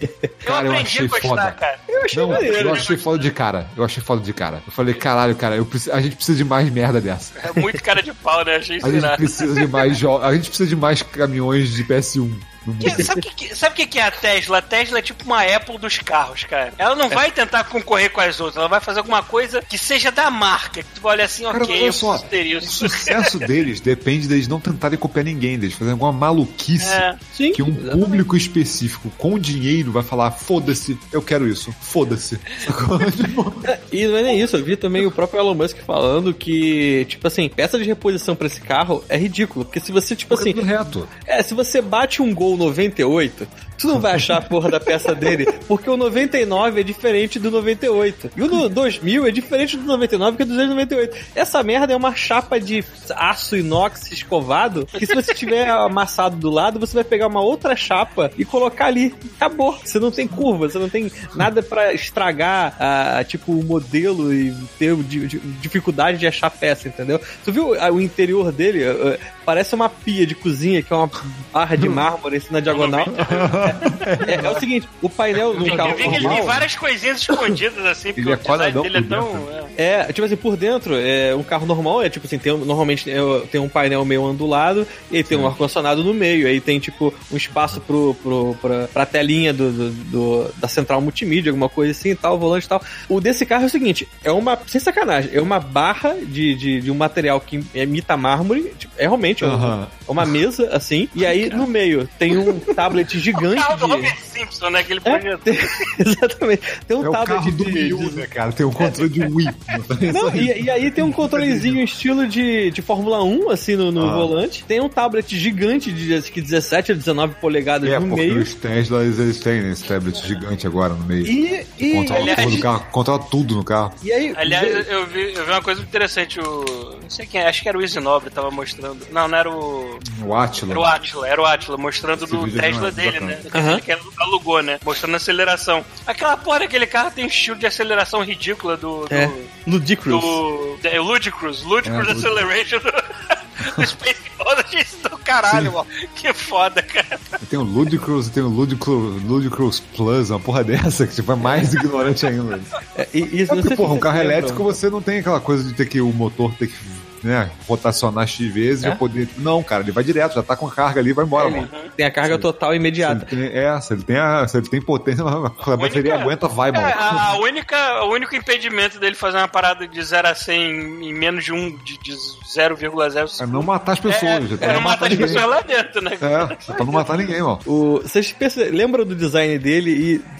Eu Cara, eu aprendi achei a gostar, foda. cara. Não, maneiro, eu achei foda de cara. Eu achei foda de cara. Eu falei, caralho, cara, eu preciso- a gente precisa de mais merda dessa. É muito cara de pau, né? Achei A gente precisa de mais jo- A gente precisa de mais caminhões de PS1 no mundo. Que- sabe o que, que- sabe o que é a Tesla? A Tesla é tipo uma Apple dos carros, cara. Ela não vai tentar concorrer com as outras, ela vai fazer alguma coisa que seja da marca. Que tu vai olhar assim, Cara, ok, olha eu só, preciso ter o sucesso deles depende deles não tentarem copiar ninguém, deles fazerem alguma maluquice É. Sim. que um público específico com dinheiro vai falar: foda-se, eu quero isso, foda-se. Tipo, <laughs> E não é nem isso, eu vi também o próprio Elon Musk falando que, tipo assim, peça de reposição pra esse carro é ridículo. Porque se você, tipo assim, reto. é, se você bate um gol 98, tu não vai achar a porra da peça dele, porque o 99 é diferente do 98. E o no 2000 é diferente do 99 que é do 298. Essa merda é uma chapa de aço inox escovado, que se você tiver amassado do lado, você vai pegar uma outra chapa e colocar ali. Acabou. Você não tem curva, você não tem nada pra estragar, ah, tipo, o modelo e ter di- di- dificuldade de achar peça, entendeu? Tu viu ah, o interior dele? Ah, Parece uma pia de cozinha, que é uma barra de mármore assim na diagonal. <laughs> <laughs> É, é o seguinte, o painel no carro Eu vi que ele tem normal... várias coisinhas escondidas assim, porque Ele é o design dele é tão. é. É, tipo assim, por dentro, é, um carro normal é tipo assim, tem, normalmente é, tem um painel meio ondulado, e aí tem um ar-condicionado no meio, aí tem tipo um espaço pro, pro, pra, pra telinha do, do- do- da central multimídia, alguma coisa assim e tal, volante e tal. O desse carro é o seguinte, é uma, sem sacanagem, é uma barra de, de, de um material que imita mármore, tipo, é realmente é um- é uma mesa assim, e aí no meio tem um tablet O gigante carro do. Homer Simpson, né? Aquele É, projeto. tem- <laughs> exatamente. Tem um É o tablet carro do Wii U, né, cara? Tem um controle de Wii. <laughs> Não, e, e aí tem um controlezinho estilo de, de Fórmula 1, assim, no, no Ah. volante. Tem um tablet gigante de acho que 17 a 19 polegadas É, no porque meio. os Teslas eles têm esse tablet gigante agora no meio. E, e, Controla aliás- tudo no carro, controla tudo no carro. e aí... Aliás, eu vi, eu vi uma coisa interessante. O. Não sei quem é, acho que era o Easy Nobre, tava mostrando. Não, não era o. O Atila. Era o Atila, era o Atila, mostrando Esse do é Tesla demais, dele, bacana. né? Aham. Que ele alugou, né? Mostrando a aceleração. Aquela porra daquele carro tem um estilo de aceleração ridícula do. do É, Ludicrous. do. É, Ludicrous. Ludicrous É, Acceleration <laughs> do, do Space Odyssey do caralho, mano. Que foda, cara. Tem o Ludicrous, tem o Ludicrous, Ludicrous Plus, uma porra dessa, que tipo, é mais ignorante ainda. É, e, e, É porque, porra, um carro elétrico você não tem aquela coisa de ter que o motor ter que né, rotacionar X vezes É? e poder. Não, cara, ele vai direto, já tá com a carga ali, vai embora, Ele mano. tem a carga total Se imediata. ele tem, é, se ele tem, a, se ele tem potência, <laughs> a bateria aguenta, vai, É, mano. a, a única, o único impedimento dele fazer uma parada de 0 a 100 em, menos de um, de, de 0,0 É não matar as pessoas. já tá É, não não matar as ninguém. pessoas lá dentro, né? É, só pra não matar ninguém, mano. O, vocês lembram do design dele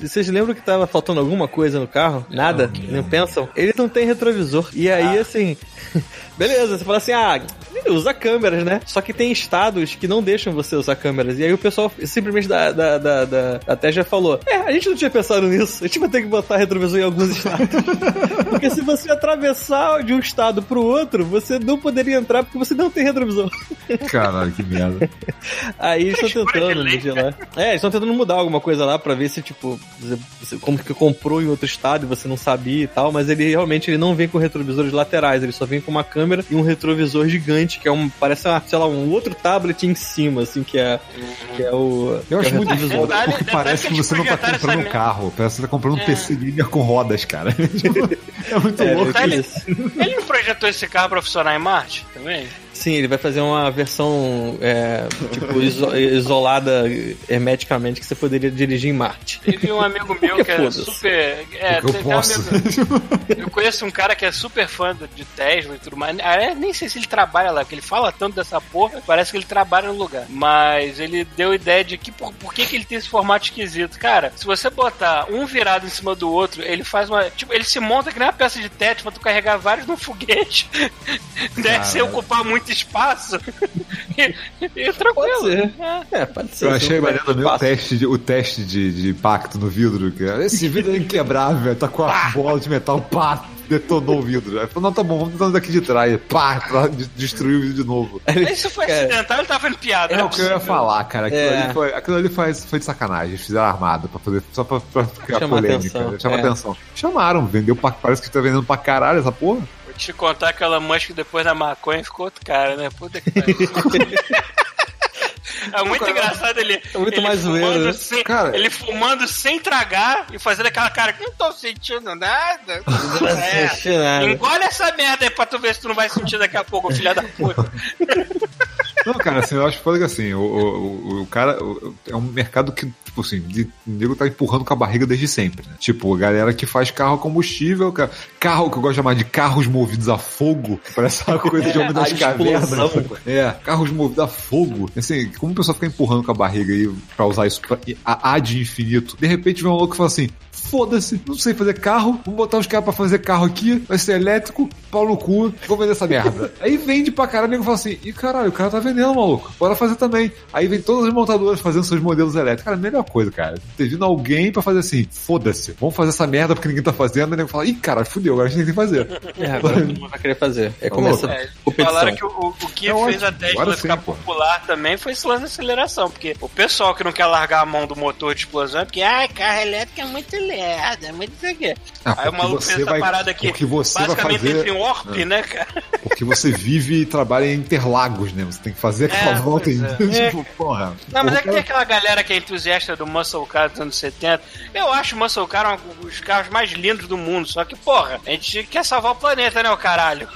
e vocês lembram que tava faltando alguma coisa no carro? Nada? Não pensam? Ele não tem retrovisor. E aí, assim. <laughs> Beleza, você fala assim, ah, <laughs> usa câmeras, né? Só que tem estados que não deixam você usar câmeras. E aí o pessoal simplesmente da, da, da, da, da Tesla falou: É, a gente não tinha pensado nisso. A gente vai ter que botar retrovisor em alguns estados. <laughs> porque se você atravessar de um estado pro outro, você não poderia entrar porque você não tem retrovisor. <laughs> Caralho, que merda. Aí eles estão tentando modelar. É, eles estão tentando mudar alguma coisa lá pra ver se, tipo, você- como que comprou em outro estado e você não sabia e tal, mas ele realmente ele não vem com retrovisores laterais, ele só vem com uma câmera e um retrovisor gigante, que é um, parece, uma, sei lá, um outro tablet em cima, assim, que é, que é o. Eu acho é muito Detalhe- porque detalhe parece que eles você não tá comprando um carro. Parece que você tá comprando um PC linear com rodas, cara. <laughs> é muito É, louco. é Ele- isso. Ele não projetou esse carro pra funcionar em Marte também? Sim, ele vai fazer uma versão, é, tipo, iso- isolada hermeticamente que você poderia dirigir em Marte. Teve um amigo <laughs> meu que é super. É, eu tem um posso. amigo- eu conheço um cara que é super fã de Tesla e tudo mais. Ah, é, nem sei se ele trabalha lá, porque ele fala tanto dessa porra, parece que ele trabalha no lugar. Mas ele deu ideia de que por, por que, que ele tem esse formato esquisito. Cara, se você botar um virado em cima do outro, ele faz uma. Tipo, ele se monta que nem uma peça de teto pra tu carregar vários num foguete. <laughs> Deve ser ocupar muito espaço. <laughs> e, e tranquilo. Pode ser. É. É, pode ser. Eu achei maneiro também o teste, de, o teste de, de impacto no vidro. Cara. Esse vidro é inquebrável, tá com a bola de metal, pá, detonou o vidro. Aí falou, não, tá bom, vamos tentar daqui de trás. Pá, pra de- destruir o vidro de novo. Se foi Cara, acidental, ele tava fazendo piada. É não o que eu ia falar, cara. Aquilo, É. ali, foi, aquilo ali faz, foi de sacanagem. Eles fizeram armado pra fazer, só pra, pra criar Chamar polêmica. atenção, Chama é. atenção. Chamaram, vendeu pra, parece que tá vendendo pra caralho essa porra. Vou te contar que Elon Musk depois da maconha ficou outro cara, né? Puta que pariu. <laughs> É muito engraçado ele. É muito ele mais fumando zoeiro, né? sem, Cara- Ele fumando sem tragar e fazendo aquela cara que não tô sentindo nada. <laughs> É. Não nada. Engole essa merda aí pra tu ver se tu não vai sentir daqui a pouco, filha da puta. <laughs> Não, cara, assim, eu acho foda que assim, o, o, o- o cara o- é um mercado que, tipo assim, de, o nego tá empurrando com a barriga desde sempre, né? Tipo, a galera que faz carro a combustível, cara, carro que eu gosto de chamar de carros movidos a fogo, parece uma <laughs> coisa de homem das cavernas. explosão. É, carros movidos a fogo. Assim, como o pessoal fica empurrando com a barriga aí pra usar isso pra, a, a de infinito, de repente vem um louco e fala assim. Foda-se, não sei fazer carro, vamos botar os caras pra fazer carro aqui, vai ser elétrico, pau no cu, vou vender essa merda. <laughs> Aí vende pra caralho, o nego fala assim, e caralho, o cara tá vendendo, maluco, bora fazer também. Aí vem todas as montadoras fazendo seus modelos elétricos. Cara, melhor coisa, cara, ter vindo alguém pra fazer assim, foda-se, vamos fazer essa merda porque ninguém tá fazendo, e o nego fala, ih, cara, fudeu, agora a gente tem que fazer. É, agora todo mundo vai querer fazer. É começa É, competição. falaram que o, o- o que É fez ótimo, a Tesla agora ficar sim, pô. popular também foi esse lance de aceleração. Porque o pessoal que não quer largar a mão do motor de explosão é porque, ai, carro elétrico é muito é muito isso aqui. Ah, Aí o maluco você fez essa vai- parada aqui. porque você vai basicamente fazer- entre um Warp, né, cara? Porque você vive e trabalha em Interlagos, né? Você tem que fazer aquela É, <laughs> volta em. é. <laughs> tipo, porra. Não, mas é que tem aquela galera que é entusiasta do Muscle Car dos anos 70. Eu acho o Muscle Car um, os carros mais lindos do mundo. Só que, porra, a gente quer salvar o planeta, né, o caralho?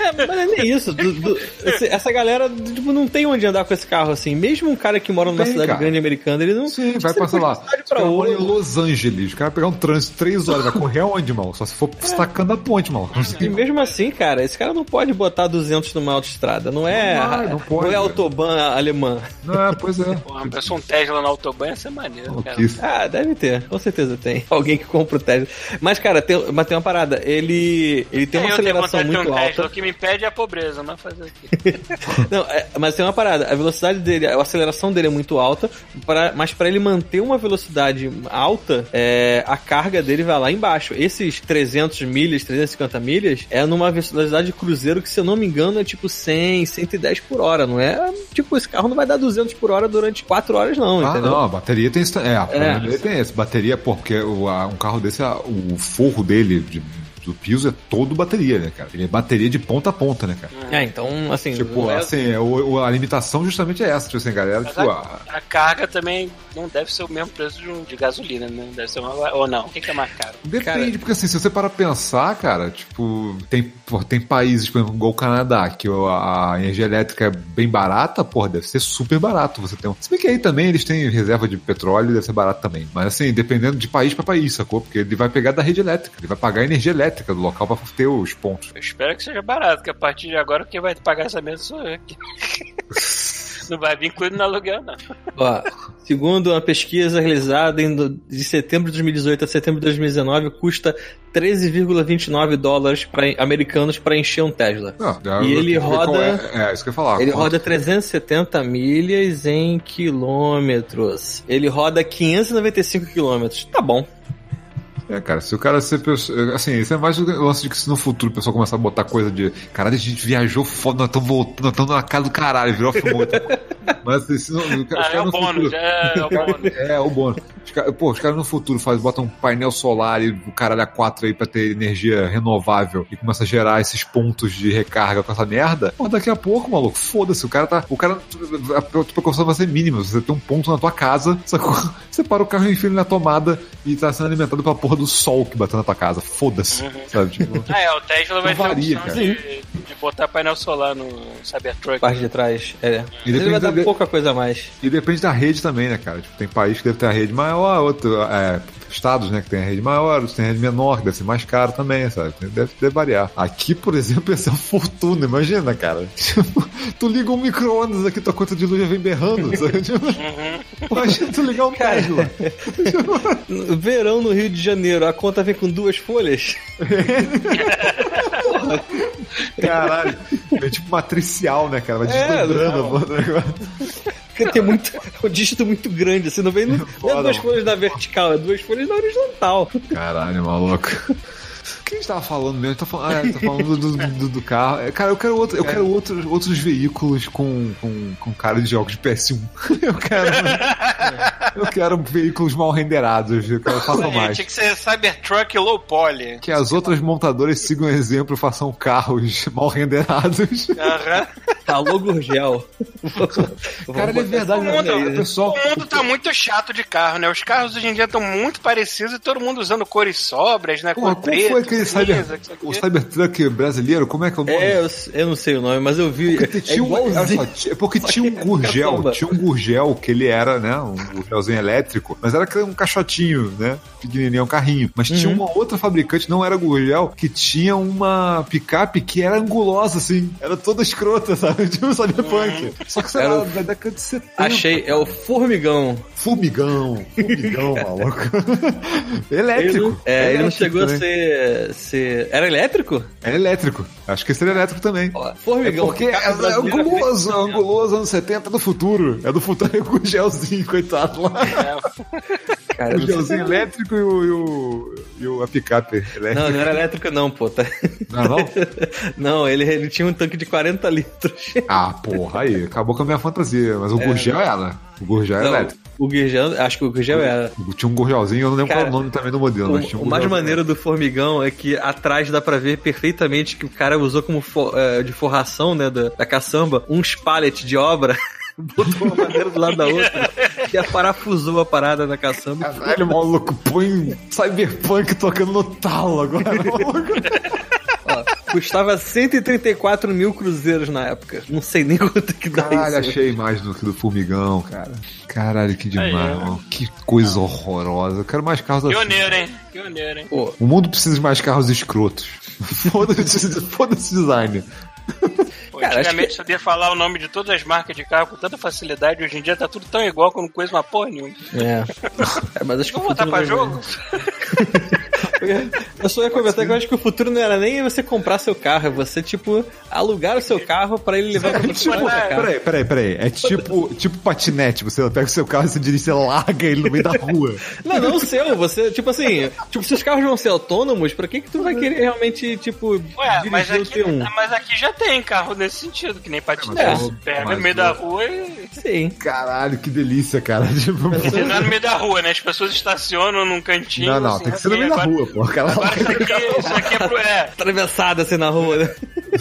É, mas é nem isso. do- do- esse- essa galera tipo, não tem onde andar com esse carro assim. Mesmo um cara que mora numa Tem, cidade cara. grande americana, ele não. Sim, vai passar lá. pra caras moram em. Los Angeles. O cara pegar um trânsito três horas, vai correr <laughs> aonde, mal? Só se for sacando a ponte, mal. E mesmo assim, cara, esse cara não pode botar 200 numa autoestrada. Não é, Não vai, não pode, é velho. autobahn alemã. Não, é, pois é. Pessoa um Tesla na Autobahn ia ser maneiro, cara. Isso. Ah, deve ter, com certeza tem. <laughs> Alguém que compra o Tesla. Mas, cara, tem, mas tem uma parada. Ele, ele tem uma eu aceleração muito um Tesla, alta. o que me impede é a pobreza, mas fazer aqui. <laughs> Não, é, mas tem uma parada. A velocidade dele, a aceleração dele é muito alta, pra, mas para ele manter uma velocidade alta, é, a carga dele vai lá embaixo. Esses 300 milhas, 350 milhas, é numa velocidade de cruzeiro que, se eu não me engano, é tipo 100, 110 por hora. Não é? Tipo, esse carro não vai dar 200 por hora durante 4 horas, não, Ah, entendeu? não, a bateria tem. É, a problema dele tem esse. Bateria, pô, porque o, a- um carro desse, a- o forro dele de- do piso é todo bateria, né, cara? Ele é bateria de ponta a ponta, né, cara? É, então, assim. Tipo, é- assim, é, o- a limitação justamente é essa, tipo assim, galera, tipo, a, a- a carga também não deve ser o mesmo preço de, um, de gasolina, né? Deve ser uma. Ou não? O que, que é mais caro? Depende, Cara- porque assim, se você para pensar, cara, tipo, tem, pô, tem países, por exemplo, igual o Canadá, que a energia elétrica é bem barata, porra, deve ser super barato você ter um. Se bem que aí também eles têm reserva de petróleo, deve ser barato também. Mas assim, dependendo de país pra país, sacou? Porque ele vai pegar da rede elétrica, ele vai pagar a energia elétrica do local pra ter os pontos. Eu espero que seja barato, que a partir de agora quem vai pagar essa mesa sou eu aqui. <laughs> Não vai vir incluído no aluguel, não. Ó, segundo uma pesquisa realizada em do- de setembro de 2018 a setembro de 2019, custa 13,29 dólares pra, americanos para encher um Tesla. Não, E ele roda- É, é, isso que eu ia falar. Ele Quanto- roda 370 milhas em quilômetros. Ele roda 595 quilômetros. Tá bom. É, cara, se o cara ser pessoa. Assim, isso é mais o lance de que se no futuro o pessoal começar a botar coisa de. Caralho, a gente viajou foda, nós estamos voltando, nós estamos na casa do caralho, virou filme. <laughs> Mas assim, se não, Ah, caras é o no bônus, futuro- é, <laughs> é o bônus. É, o bônus. Os caras, pô, os caras no futuro faz, botam um painel solar e o caralho a 4 aí pra ter energia renovável e começa a gerar esses pontos de recarga com essa merda. Pô, daqui a pouco, maluco, foda-se, o cara tá. O cara. A tua preocupação vai ser mínima. Você tem um ponto na tua casa, sacou? <laughs> Você para o carro e enfia ele na tomada e tá sendo alimentado pela porra do sol que bateu na tua casa. Foda-se. Sabe? Tipo, Ah, <laughs> é, o Tesla vai Não varia, ter a opção cara. de, de botar painel solar no Cybertruck. Parte de trás. É. E Mas ele vai dar da- pouca coisa a mais. E depende da rede também, né, cara? Tipo, tem país que deve ter a rede maior, outro, é, estados, né, que tem a rede maior, outros tem a rede menor, que deve ser mais caro também, sabe? Deve, deve variar. Aqui, por exemplo, <laughs> ia ser uma fortuna, imagina, cara. Tipo, tu liga um micro-ondas aqui, tua conta de luz já vem berrando, sabe? Tipo, Imagina tu ligar um Tesla. <laughs> Verão no Rio de Janeiro, a conta vem com duas folhas. Caralho. É tipo matricial, né, cara? Vai É, desdobrando a não. porra do negócio. Tem muito. <laughs> um dígito muito grande, assim, não vem não, não é duas folhas na vertical, é duas folhas na horizontal. Caralho, maluco. O que a gente tava falando mesmo? Tá falando, ah, é, tá falando do, do, do carro. É, Cara, eu quero, outro, eu quero outros, outros veículos com, com, com cara de jogos de PS1. <laughs> Eu quero. eu quero veículos mal renderados. Eu quero façam É, mais. tinha que ser Cybertruck low poly. Que as outras montadoras sigam o exemplo e façam carros mal renderados. Aham. Alô, Gurgel. Cara, é verdade, O mundo, né? O pessoal. o mundo tá muito chato de carro, né? Os carros hoje em dia estão muito parecidos e todo mundo usando cores sobras, né? Cor qual preta, foi aquele cyber, aqui. o Cybertruck brasileiro? Como é que é o nome? É, eu, eu não sei o nome, mas eu vi. Porque É tinha um, só, tinha- porque tinha um gurgel, tinha um gurgel que ele era, né, um gurgelzinho elétrico, mas era um caixotinho, né, pequenininho, um carrinho. Mas tinha Uhum. uma outra fabricante, não era gurgel, que tinha uma picape que era angulosa, assim, era toda escrota, <laughs> sabe, tipo um cyberpunk. Só que, sei Era da década de 70. Achei, é o Formigão. Fumigão, fumigão, maluco. <laughs> Ele, elétrico. não- é, ele não Elétrico chegou a também. Ser, ser. Era elétrico? É elétrico. Acho que era elétrico também. Ó, É Formigão. porque é, é anguloso, é anguloso, anos 70 do futuro. É do futuro, <laughs> é o gelzinho, coitado lá. Cara, O gelzinho elétrico e o, e o, e o a picape elétrica. Não, não era elétrico não, pô. Tá... Não, não? <laughs> Não, ele, ele tinha um tanque de 40 litros. Ah, porra, aí, acabou com a minha fantasia. Mas o Gurgel era. O Gurgel era Não, elétrico. O Guirgel, acho que o Guirgel era. Tinha um Gurgelzinho, eu não lembro Cara, qual é o nome também do modelo, O, um o mais maneiro do formigão é que atrás dá pra ver perfeitamente que o cara usou como for- eh, de forração, né, da, da caçamba, uns pallet de obra. <laughs> Botou uma madeira do lado da outra e a parafusou a parada na caçamba. Caralho, maluco, põe Cyberpunk tocando no talo agora, <laughs> maluco. Custava 134 mil cruzeiros na época. Não sei nem <laughs> quanto que dá Caralho, isso. achei mais do que do Formigão, cara. Caralho, que demais, Aí, mano. Que coisa horrorosa. Eu quero mais carros assim. Pioneiro, hein? Pioneiro, hein? Pô, O mundo precisa de mais carros escrotos. <laughs> Foda-se foda design. Pô, Cara, antigamente sabia falar o nome de todas as marcas de carro com tanta facilidade. Hoje em dia tá tudo tão igual que eu não conheço uma porra nenhuma. é. <laughs> É, mas acho que Vamos voltar pra jogo? Eu só ia comentar que eu acho que o futuro não era nem você comprar seu carro, é você, tipo, alugar o seu carro pra ele levar pra você Tipo, carro. peraí, peraí, peraí. É tipo, tipo patinete. Você pega o seu carro, você dirige, você larga ele no meio da rua. Não, não o seu, você, tipo assim, tipo, se os carros vão ser autônomos, pra que que tu vai querer realmente, tipo, Ué, mas aqui, T1? mas aqui já tem carro nesse sentido, que nem patinete. É, Pega no meio da rua e. Sim. Caralho, que delícia, cara. <laughs> Tipo, Não é no meio da rua, né? As pessoas estacionam num cantinho. não, não, assim, tem que ser no meio da rua, pô. Cara, Agora isso aqui, isso aqui é pro. É, Atravessada assim na rua, né?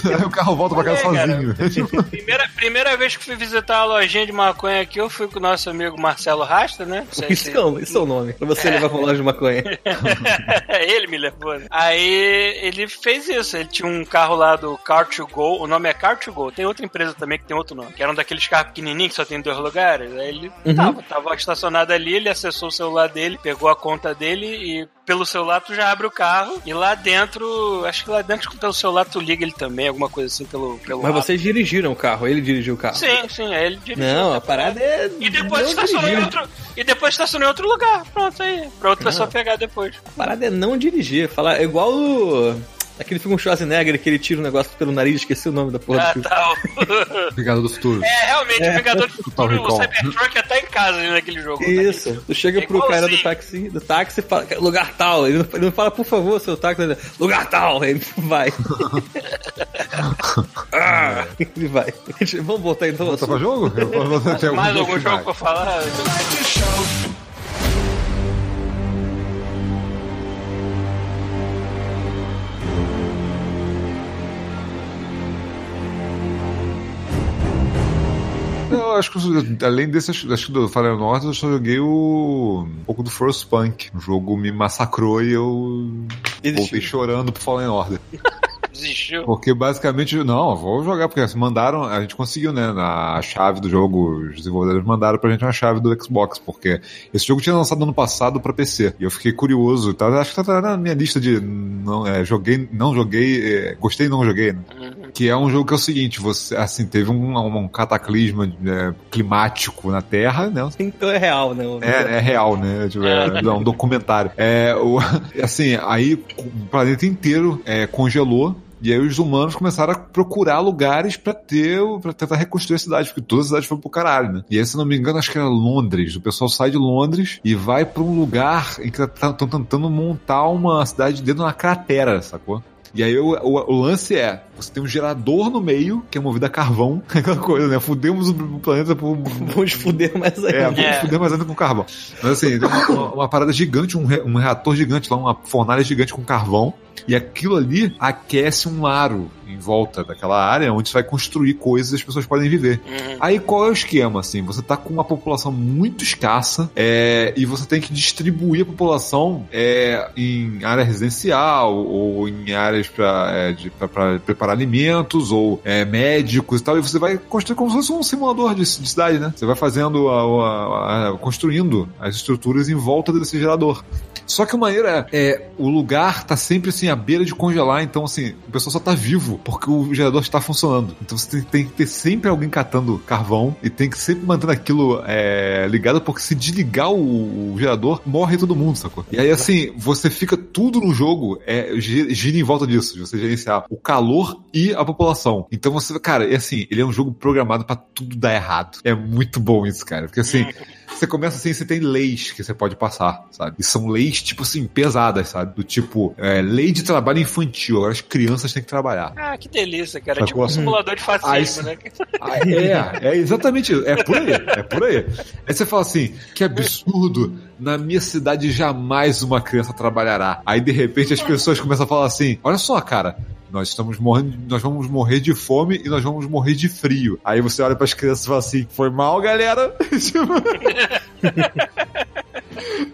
Aí o carro volta pra casa É, cara. sozinho. <laughs> Primeira, primeira vez que fui visitar a lojinha de maconha aqui, eu fui com o nosso amigo Marcelo Rasta, né? Isso se- é, o- isso é o nome. Pra você levar pra loja de maconha. <laughs> ele me levou. né? Aí ele fez isso. Ele tinha um carro lá do Car2Go. O nome é Car2Go. Tem outra empresa também que tem outro nome. Que era um daqueles carros pequenininhos que só tem dois lugares. Aí ele Uhum. tava, tava estacionado ali. Ele acessou o celular dele, pegou a conta dele e pelo celular tu já abre o carro. E lá dentro, acho que lá dentro pelo celular tu liga ele também, alguma coisa assim pelo. pelo Mas vocês dirigiram o carro, ele dirigiu o carro. Sim, sim, ele dirigiu. Não, a parada é. E depois não estacionou em outro. E depois estacionou em outro lugar. Pronto aí. Pra outra pessoa pegar depois. A parada é não dirigir. Falar, é igual o. Aquele filme com o Schwarzenegger que ele tira um negócio pelo nariz, esqueci o nome da porra do Ah, filme. tá. <laughs> Vingador do Futuro. É, realmente, o Vingador do Total Futuro, o Recall. Cybertruck é até em casa ali naquele jogo. Isso. Tu chega É pro cara do táxi, do táxi e fala, lugar tal. Ele não, ele não fala, por favor, seu táxi. Ele, lugar tal. Ele <laughs> vai. <laughs> Ah, ele vai. Vamos voltar então. ao Volta pra jogo? Eu- eu- eu- tem Mais algum jogo vai. pra falar? Eu acho que além desse, acho que do Fire North, eu só joguei o. um pouco do First Punk. O jogo me massacrou e eu voltei chorando pro Fallen Order. <laughs> Desistiu. Porque basicamente, não, vou jogar, porque mandaram, a gente conseguiu, né, na chave do jogo, os desenvolvedores mandaram pra gente uma chave do Xbox, porque esse jogo tinha lançado ano passado pra PC, e eu fiquei curioso, tá, acho que tá na minha lista de não, é, joguei, não joguei, é, gostei e não joguei, né? Que é um jogo que é o seguinte, você, assim, teve um, um cataclisma é, climático na Terra, né, Então é real, né? é, é real, né? Tipo, é, é um documentário. É, o, <laughs> assim, aí o planeta inteiro é, congelou. E aí os humanos começaram a procurar lugares pra ter, para tentar reconstruir a cidade, porque todas as cidades foram pro caralho, né? E aí, se não me engano, acho que era Londres. O pessoal sai de Londres e vai pra um lugar em que estão tentando montar uma cidade dentro de uma cratera, sacou? E aí o, o- o lance é, você tem um gerador no meio, que é movido a carvão, <laughs> aquela coisa, né? Fudemos o planeta por <laughs> Vamos fuder mais ainda. é, vamos É. fuder mais ainda com carvão. Mas assim, tem uma, uma- uma parada gigante, um, re- um reator gigante lá, uma fornalha gigante com carvão. E aquilo ali aquece um aro em volta daquela área onde você vai construir coisas e as pessoas podem viver. Uhum. Aí qual é o esquema, assim? Você tá com uma população muito escassa é, e você tem que distribuir a população é, em área residencial ou em áreas para preparar alimentos ou é, médicos e tal. E você vai construir como se fosse um simulador de, de cidade, né? Você vai fazendo, a, a- a- construindo as estruturas em volta desse gerador. Só que o maneiro é, é, o lugar tá sempre assim à beira de congelar, então assim, o pessoal só tá vivo porque o gerador está funcionando. Então você tem, tem que ter sempre alguém catando carvão e tem que sempre manter aquilo é, ligado, porque se desligar o, o gerador, morre todo mundo, sacou? E aí assim, você fica tudo no jogo, é, gi- gira em volta disso, de você gerenciar o calor e a população. Então você, cara, é assim, ele é um jogo programado pra tudo dar errado. É muito bom isso, cara, porque assim. Você começa assim, você tem leis que você pode passar, sabe? E são leis, tipo assim, pesadas, sabe? Do tipo, é, lei de trabalho infantil. Agora as crianças têm que trabalhar. Ah, que delícia, cara. Sacou? Tipo um simulador de fascismo, né? Ah, é, é exatamente isso. É por aí, é por aí. Aí você fala assim, que absurdo, na minha cidade jamais uma criança trabalhará. Aí de repente as pessoas começam a falar assim, olha só, cara, nós estamos morrendo, nós vamos morrer de fome e nós vamos morrer de frio. Aí você olha para as crianças e fala assim, foi mal, galera. <laughs> <laughs>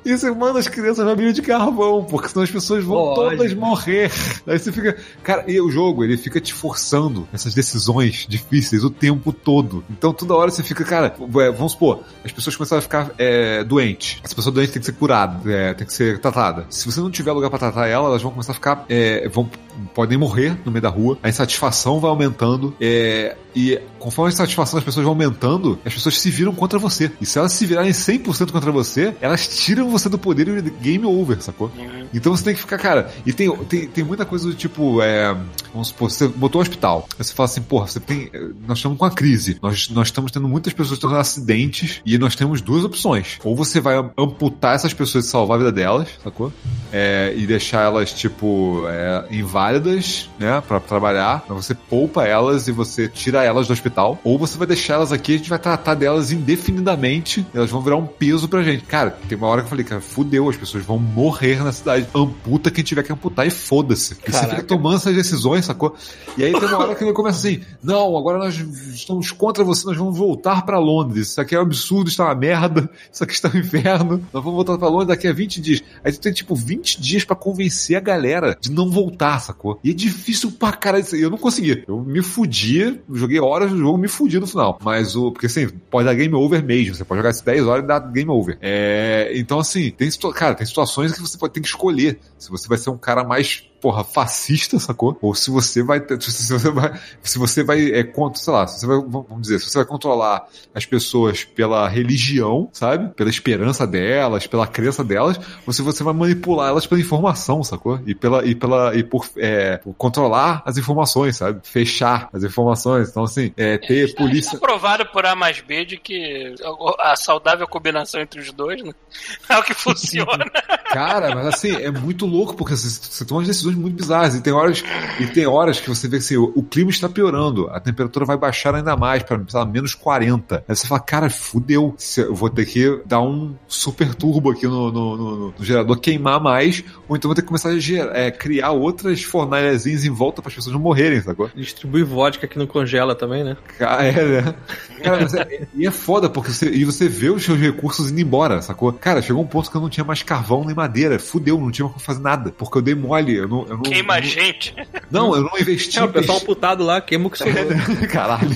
E você manda as crianças na mina de carvão, porque senão as pessoas vão todas morrer. Aí você fica. Cara, e o jogo, ele fica te forçando essas decisões difíceis o tempo todo. Então toda hora você fica, cara, é, vamos supor, as pessoas começaram a ficar é, doentes. Essa pessoa doente tem que ser curada, é, tem que ser tratada. Se você não tiver lugar pra tratar ela, elas vão começar a ficar. é, vão, podem morrer no meio da rua. A insatisfação vai aumentando. é, e conforme a insatisfação das pessoas vai aumentando, as pessoas se viram contra você. E se elas se virarem 100% contra você, elas tiram você do poder e game over, sacou? Então você tem que ficar, cara. E tem, tem, tem muita coisa do tipo, é, vamos supor, você botou um hospital. Aí você fala assim, porra, você tem. Nós estamos com uma crise. Nós, nós estamos tendo muitas pessoas tendo acidentes e nós temos duas opções. Ou você vai amputar essas pessoas e salvar a vida delas, sacou? É, e deixar elas, tipo, é, inválidas, né, pra trabalhar. Mas você poupa elas e você tira elas do hospital. Ou você vai deixar elas aqui e a gente vai tratar delas indefinidamente. Elas vão virar um peso pra gente. Cara, tem uma hora que eu falei, cara, fudeu, as pessoas vão morrer na cidade. Amputa quem tiver que amputar e foda-se. E você fica tomando essas decisões, sacou? E aí tem uma hora que ele começa assim: não, agora nós estamos contra você, nós vamos voltar pra Londres. Isso aqui é um absurdo, está uma merda, isso aqui está um inferno. Nós vamos voltar pra Londres daqui a 20 dias. Aí tu tem tipo 20 dias pra convencer a galera de não voltar, sacou? E é difícil pra caralho. Eu não consegui. Eu me fudi, joguei horas do jogo, me fudi no final. Mas o. Porque assim, pode dar game over mesmo. Você pode jogar isso 10 horas e dar game over. É, então, assim, tem, cara, tem situações que você pode ter que escolher. Se você vai ser um cara mais porra, fascista, sacou? Ou se você vai, ter- se você vai, se você vai, é, contra, sei lá, se você vai, vamos dizer, se você vai controlar as pessoas pela religião, sabe? Pela esperança delas, pela crença delas, ou se você vai manipular elas pela informação, sacou? E pela, e pela, e por, é, por controlar as informações, sabe? Fechar as informações. Então, assim, é, ter Está polícia. provado por A mais B de que a saudável combinação entre os dois né? <laughs> é o que <laughs> funciona. Cara, mas assim, é muito louco, porque você, você toma umas decisões muito bizarras. E tem horas, e tem horas que você vê assim, o, o clima está piorando, a temperatura vai baixar ainda mais, para menos 40. Aí você fala, cara, fudeu. Eu vou ter que dar um super turbo aqui no, no, no- no gerador, queimar mais, ou então vou ter que começar a gerar- é, criar outras fornalhazinhas em volta para as pessoas não morrerem, sacou? Distribui vodka que não congela também, né? Ca- É, né? Cara, é, e é foda, porque você, e você vê os seus recursos indo embora, sacou? Cara, chegou um ponto que eu não tinha mais carvão nem madeira. Fudeu, não tinha como fazer nada. Porque eu dei mole. Eu não, eu não, Queima a eu não- gente. Não, eu não investi É, o pessoal pes- amputado lá queima o que sobrou. <laughs> Caralho.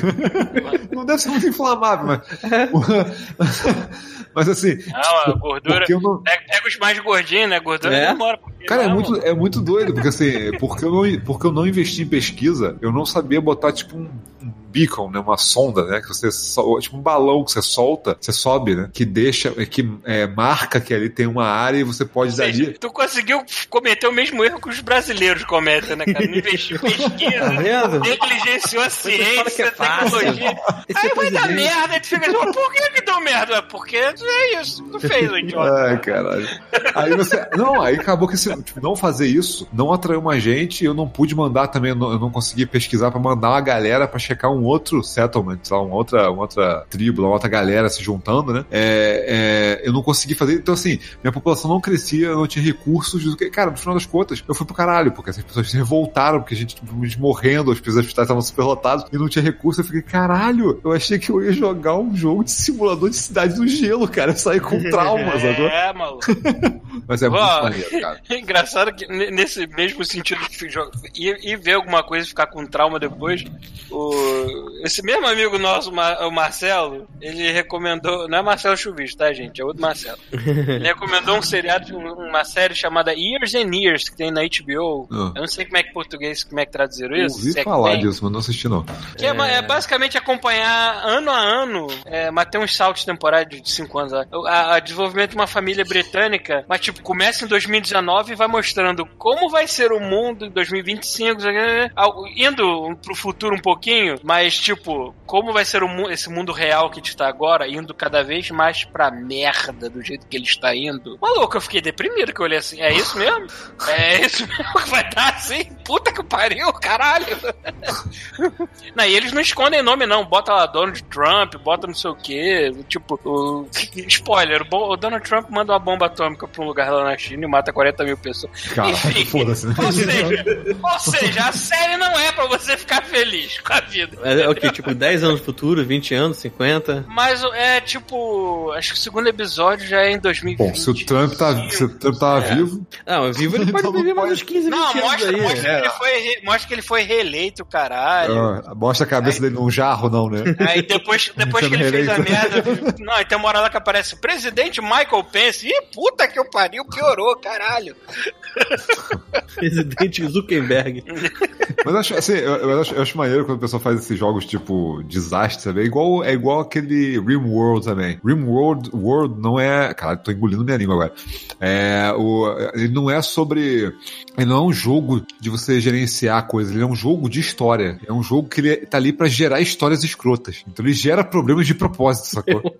Não deve ser muito inflamável, mas. <laughs> mas assim. Não, a gordura. porque eu não- Pega, pega os mais gordinhos, né? Gordura É? não demora. Cara, é muito, é muito doido, porque assim, porque eu, não, porque eu não investi em pesquisa, eu não sabia botar tipo um, um beacon, né? Uma sonda, né? Que você sol- tipo um balão que você solta, você sobe, né? Que deixa, que é, marca que ali tem uma área e você pode Ou seja, dali. tu conseguiu cometer o mesmo erro que os brasileiros cometem, né, cara? Não investiu em <laughs> Tá pesquisa, vendo? negligenciou a que ciência, é tecnologia. Aí é vai dar merda, tu fica assim, "Mas por que que deu merda? É Porque é isso, tu fez, <laughs> o idiota. Ai, caralho. Aí você. Não, aí acabou que se tipo, não fazer isso não atraiu mais gente. Eu não pude mandar também, eu não, não consegui pesquisar pra mandar uma galera pra checar um outro settlement, sei lá, uma outra, uma outra tribo, uma outra galera se juntando, né? É, é, eu não consegui fazer. Então, assim, minha população não crescia, eu não tinha recursos. do que- Cara, no final das contas, eu fui pro caralho, porque essas pessoas se revoltaram, porque a gente, tipo, morrendo, os hospitais estavam super lotados e não tinha recurso. Eu fiquei, caralho, eu achei que eu ia jogar um jogo de simulador de cidade no gelo, cara. Eu saí com <laughs> trauma, sacou? É, maluco. <laughs> Mas é muito Ó, maneiro, cara. É <laughs> engraçado que nesse mesmo sentido de ir, ir ver alguma coisa e ficar com trauma depois, o, esse mesmo amigo nosso, o Ma- o Marcelo, ele recomendou. Não é Marcelo Chuvis, tá, gente? É outro Marcelo. Ele recomendou um seriado, um- uma série chamada Years and Years, que tem na HBO. Ah. Eu não sei como é que português, como é que traduziram Eu isso. ouvi se é falar disso, mas não assisti não. Que é, é basicamente acompanhar ano a ano, é, mas tem uns saltos temporais de 5 anos lá. A, a desenvolvimento de uma família britânica, mas tipo, começa em 2019 e vai mostrando como vai ser o mundo em 2025, sei lá, algo- indo pro futuro um pouquinho, mas tipo, como vai ser o esse mundo real que está agora, indo cada vez mais pra merda do jeito que ele está indo. Maluco, eu fiquei deprimido que eu olhei assim, é isso mesmo? É isso mesmo que vai dar assim? Puta que pariu, caralho! Não, e eles não escondem nome, não. Bota lá Donald Trump, bota não sei o quê. Tipo, o... spoiler: o Donald Trump manda uma bomba atômica pra um lugar lá na China e mata 40 mil pessoas. Cara, Enfim, foda-se, né? Ou seja, ou seja, a série não é pra você ficar feliz com a vida. É, é o que? Tipo, 10 anos no futuro, 20 anos, 50? Mas é tipo. Acho que o segundo episódio já é em 2020. Bom, se o Trump tá, se o Trump tava vivo, Não, mas vivo <laughs> ele pode Então não viver mais uns 15, 20 Não, anos mostra, aí. mostra, é. que ele foi, re- mostra que ele foi reeleito, caralho. ah, mostra a cabeça dele num jarro, não, né? <laughs> Aí depois, <laughs> depois que ele fez a merda. Não, aí tem uma hora lá que aparece presidente Michael Pence. Ih, puta que o pariu, piorou, caralho. Presidente Zuckerberg. Mas eu acho, assim, eu, eu acho, eu acho maneiro quando o pessoal faz esses jogos tipo desastre, sabe? É igual, é igual aquele Rimworld também. Rimworld World não é. Caralho, tô engolindo minha língua agora. É, o, ele não é sobre. Ele não é um jogo de você gerenciar coisas, ele é um jogo de história. É um jogo que ele tá ali pra gerar histórias escrotas. Então ele gera problemas de propósito, sacou? <laughs>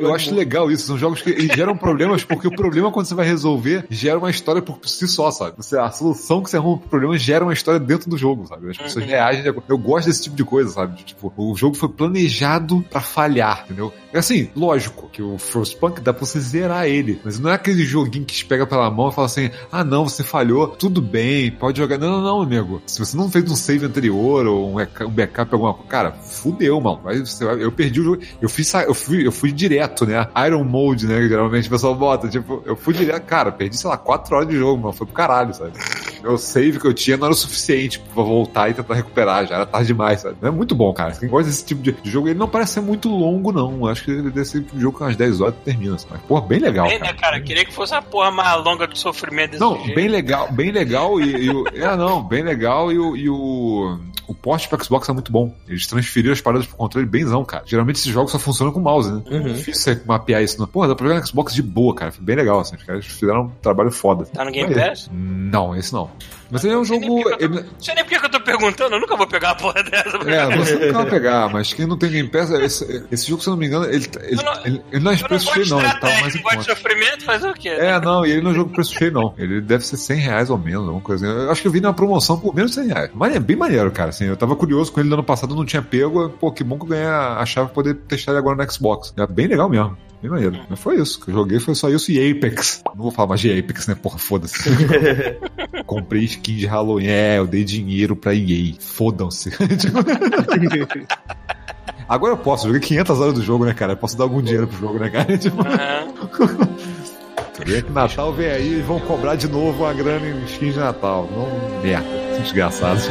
Eu acho legal isso. São jogos que geram problemas porque o problema quando você vai resolver, gera uma história por si só, sabe? Você, a solução que você arruma pro problema gera uma história dentro do jogo, sabe? As pessoas reagem. de acordo- Eu gosto desse tipo de coisa, sabe? Tipo, o jogo foi planejado pra falhar, entendeu? É assim, lógico que o Frostpunk dá pra você zerar ele, mas não é aquele joguinho que te pega pela mão e fala assim: ah, não, você falhou, tudo bem, pode jogar. Não, não, não, amigo. Se você não fez um save anterior ou um backup, um alguma coisa, cara, fudeu, mano. Vai- Eu perdi o jogo. Eu fiz, eu fui, eu fui direto, né? Iron Mode, né? Geralmente o pessoal bota. Tipo, eu fui direto, cara, perdi, sei lá, 4 horas de jogo, mano. Foi pro caralho, sabe? Meu save que eu tinha não era o suficiente pra voltar e tentar recuperar, já era tarde demais, sabe? É muito bom, cara. Quem gosta desse tipo de jogo, ele não parece ser muito longo, não. Acho que ele deve ser um jogo com umas 10 horas e termina. Mas, porra, bem legal. Bem, né, cara? Queria que fosse a porra mais longa do sofrimento desse Não, jeito. bem legal, bem legal e, e o. É, não, bem legal e o. E o o porte pro Xbox é muito bom. Eles transferiram as paradas pro controle benzão, cara. Geralmente esses jogos só funcionam com mouse, né? É difícil você mapear isso. Não. Porra, dá pra jogar no Xbox de boa, cara. Foi bem legal, assim. Os caras fizeram um trabalho foda. Tá no Game Pass? Não, esse não. Mas ele é um Não sei nem jogo. por que eu tô- ele- Não sei nem por que eu tô perguntando, eu nunca vou pegar a porra dessa. É, você nunca vai pegar, mas quem não tem Game Pass, esse, esse jogo, se eu não me engano, ele, ele, Eu não- ele, ele não é preço cheio, não. Ele tá mais em não gosto de sofrimento, fazer o quê? É, não, e ele não é jogo preço cheio, não. Ele deve ser 100 reais ou menos, alguma coisa assim. Eu acho que eu vi na promoção por menos de 100 reais. Mas é bem maneiro, cara. Assim, eu tava curioso com ele no ano passado, não tinha pego. Pô, que bom que eu ganhei a a chave pra poder testar ele agora no Xbox. É bem legal mesmo. Bem maneiro. Mas foi isso. que eu joguei foi só isso e Apex. Não vou falar mais de Apex, né? Porra, foda-se. <laughs> Comprei skin de Halloween. É, eu dei dinheiro pra EA. Fodam-se. <laughs> Agora eu posso, joguei 500 horas do jogo, né, cara? Eu posso dar algum dinheiro pro jogo, né, cara? <laughs> Tipo. Vem que Natal vem aí e vão cobrar de novo a grana em skins de Natal. Não, merda, desgraçados.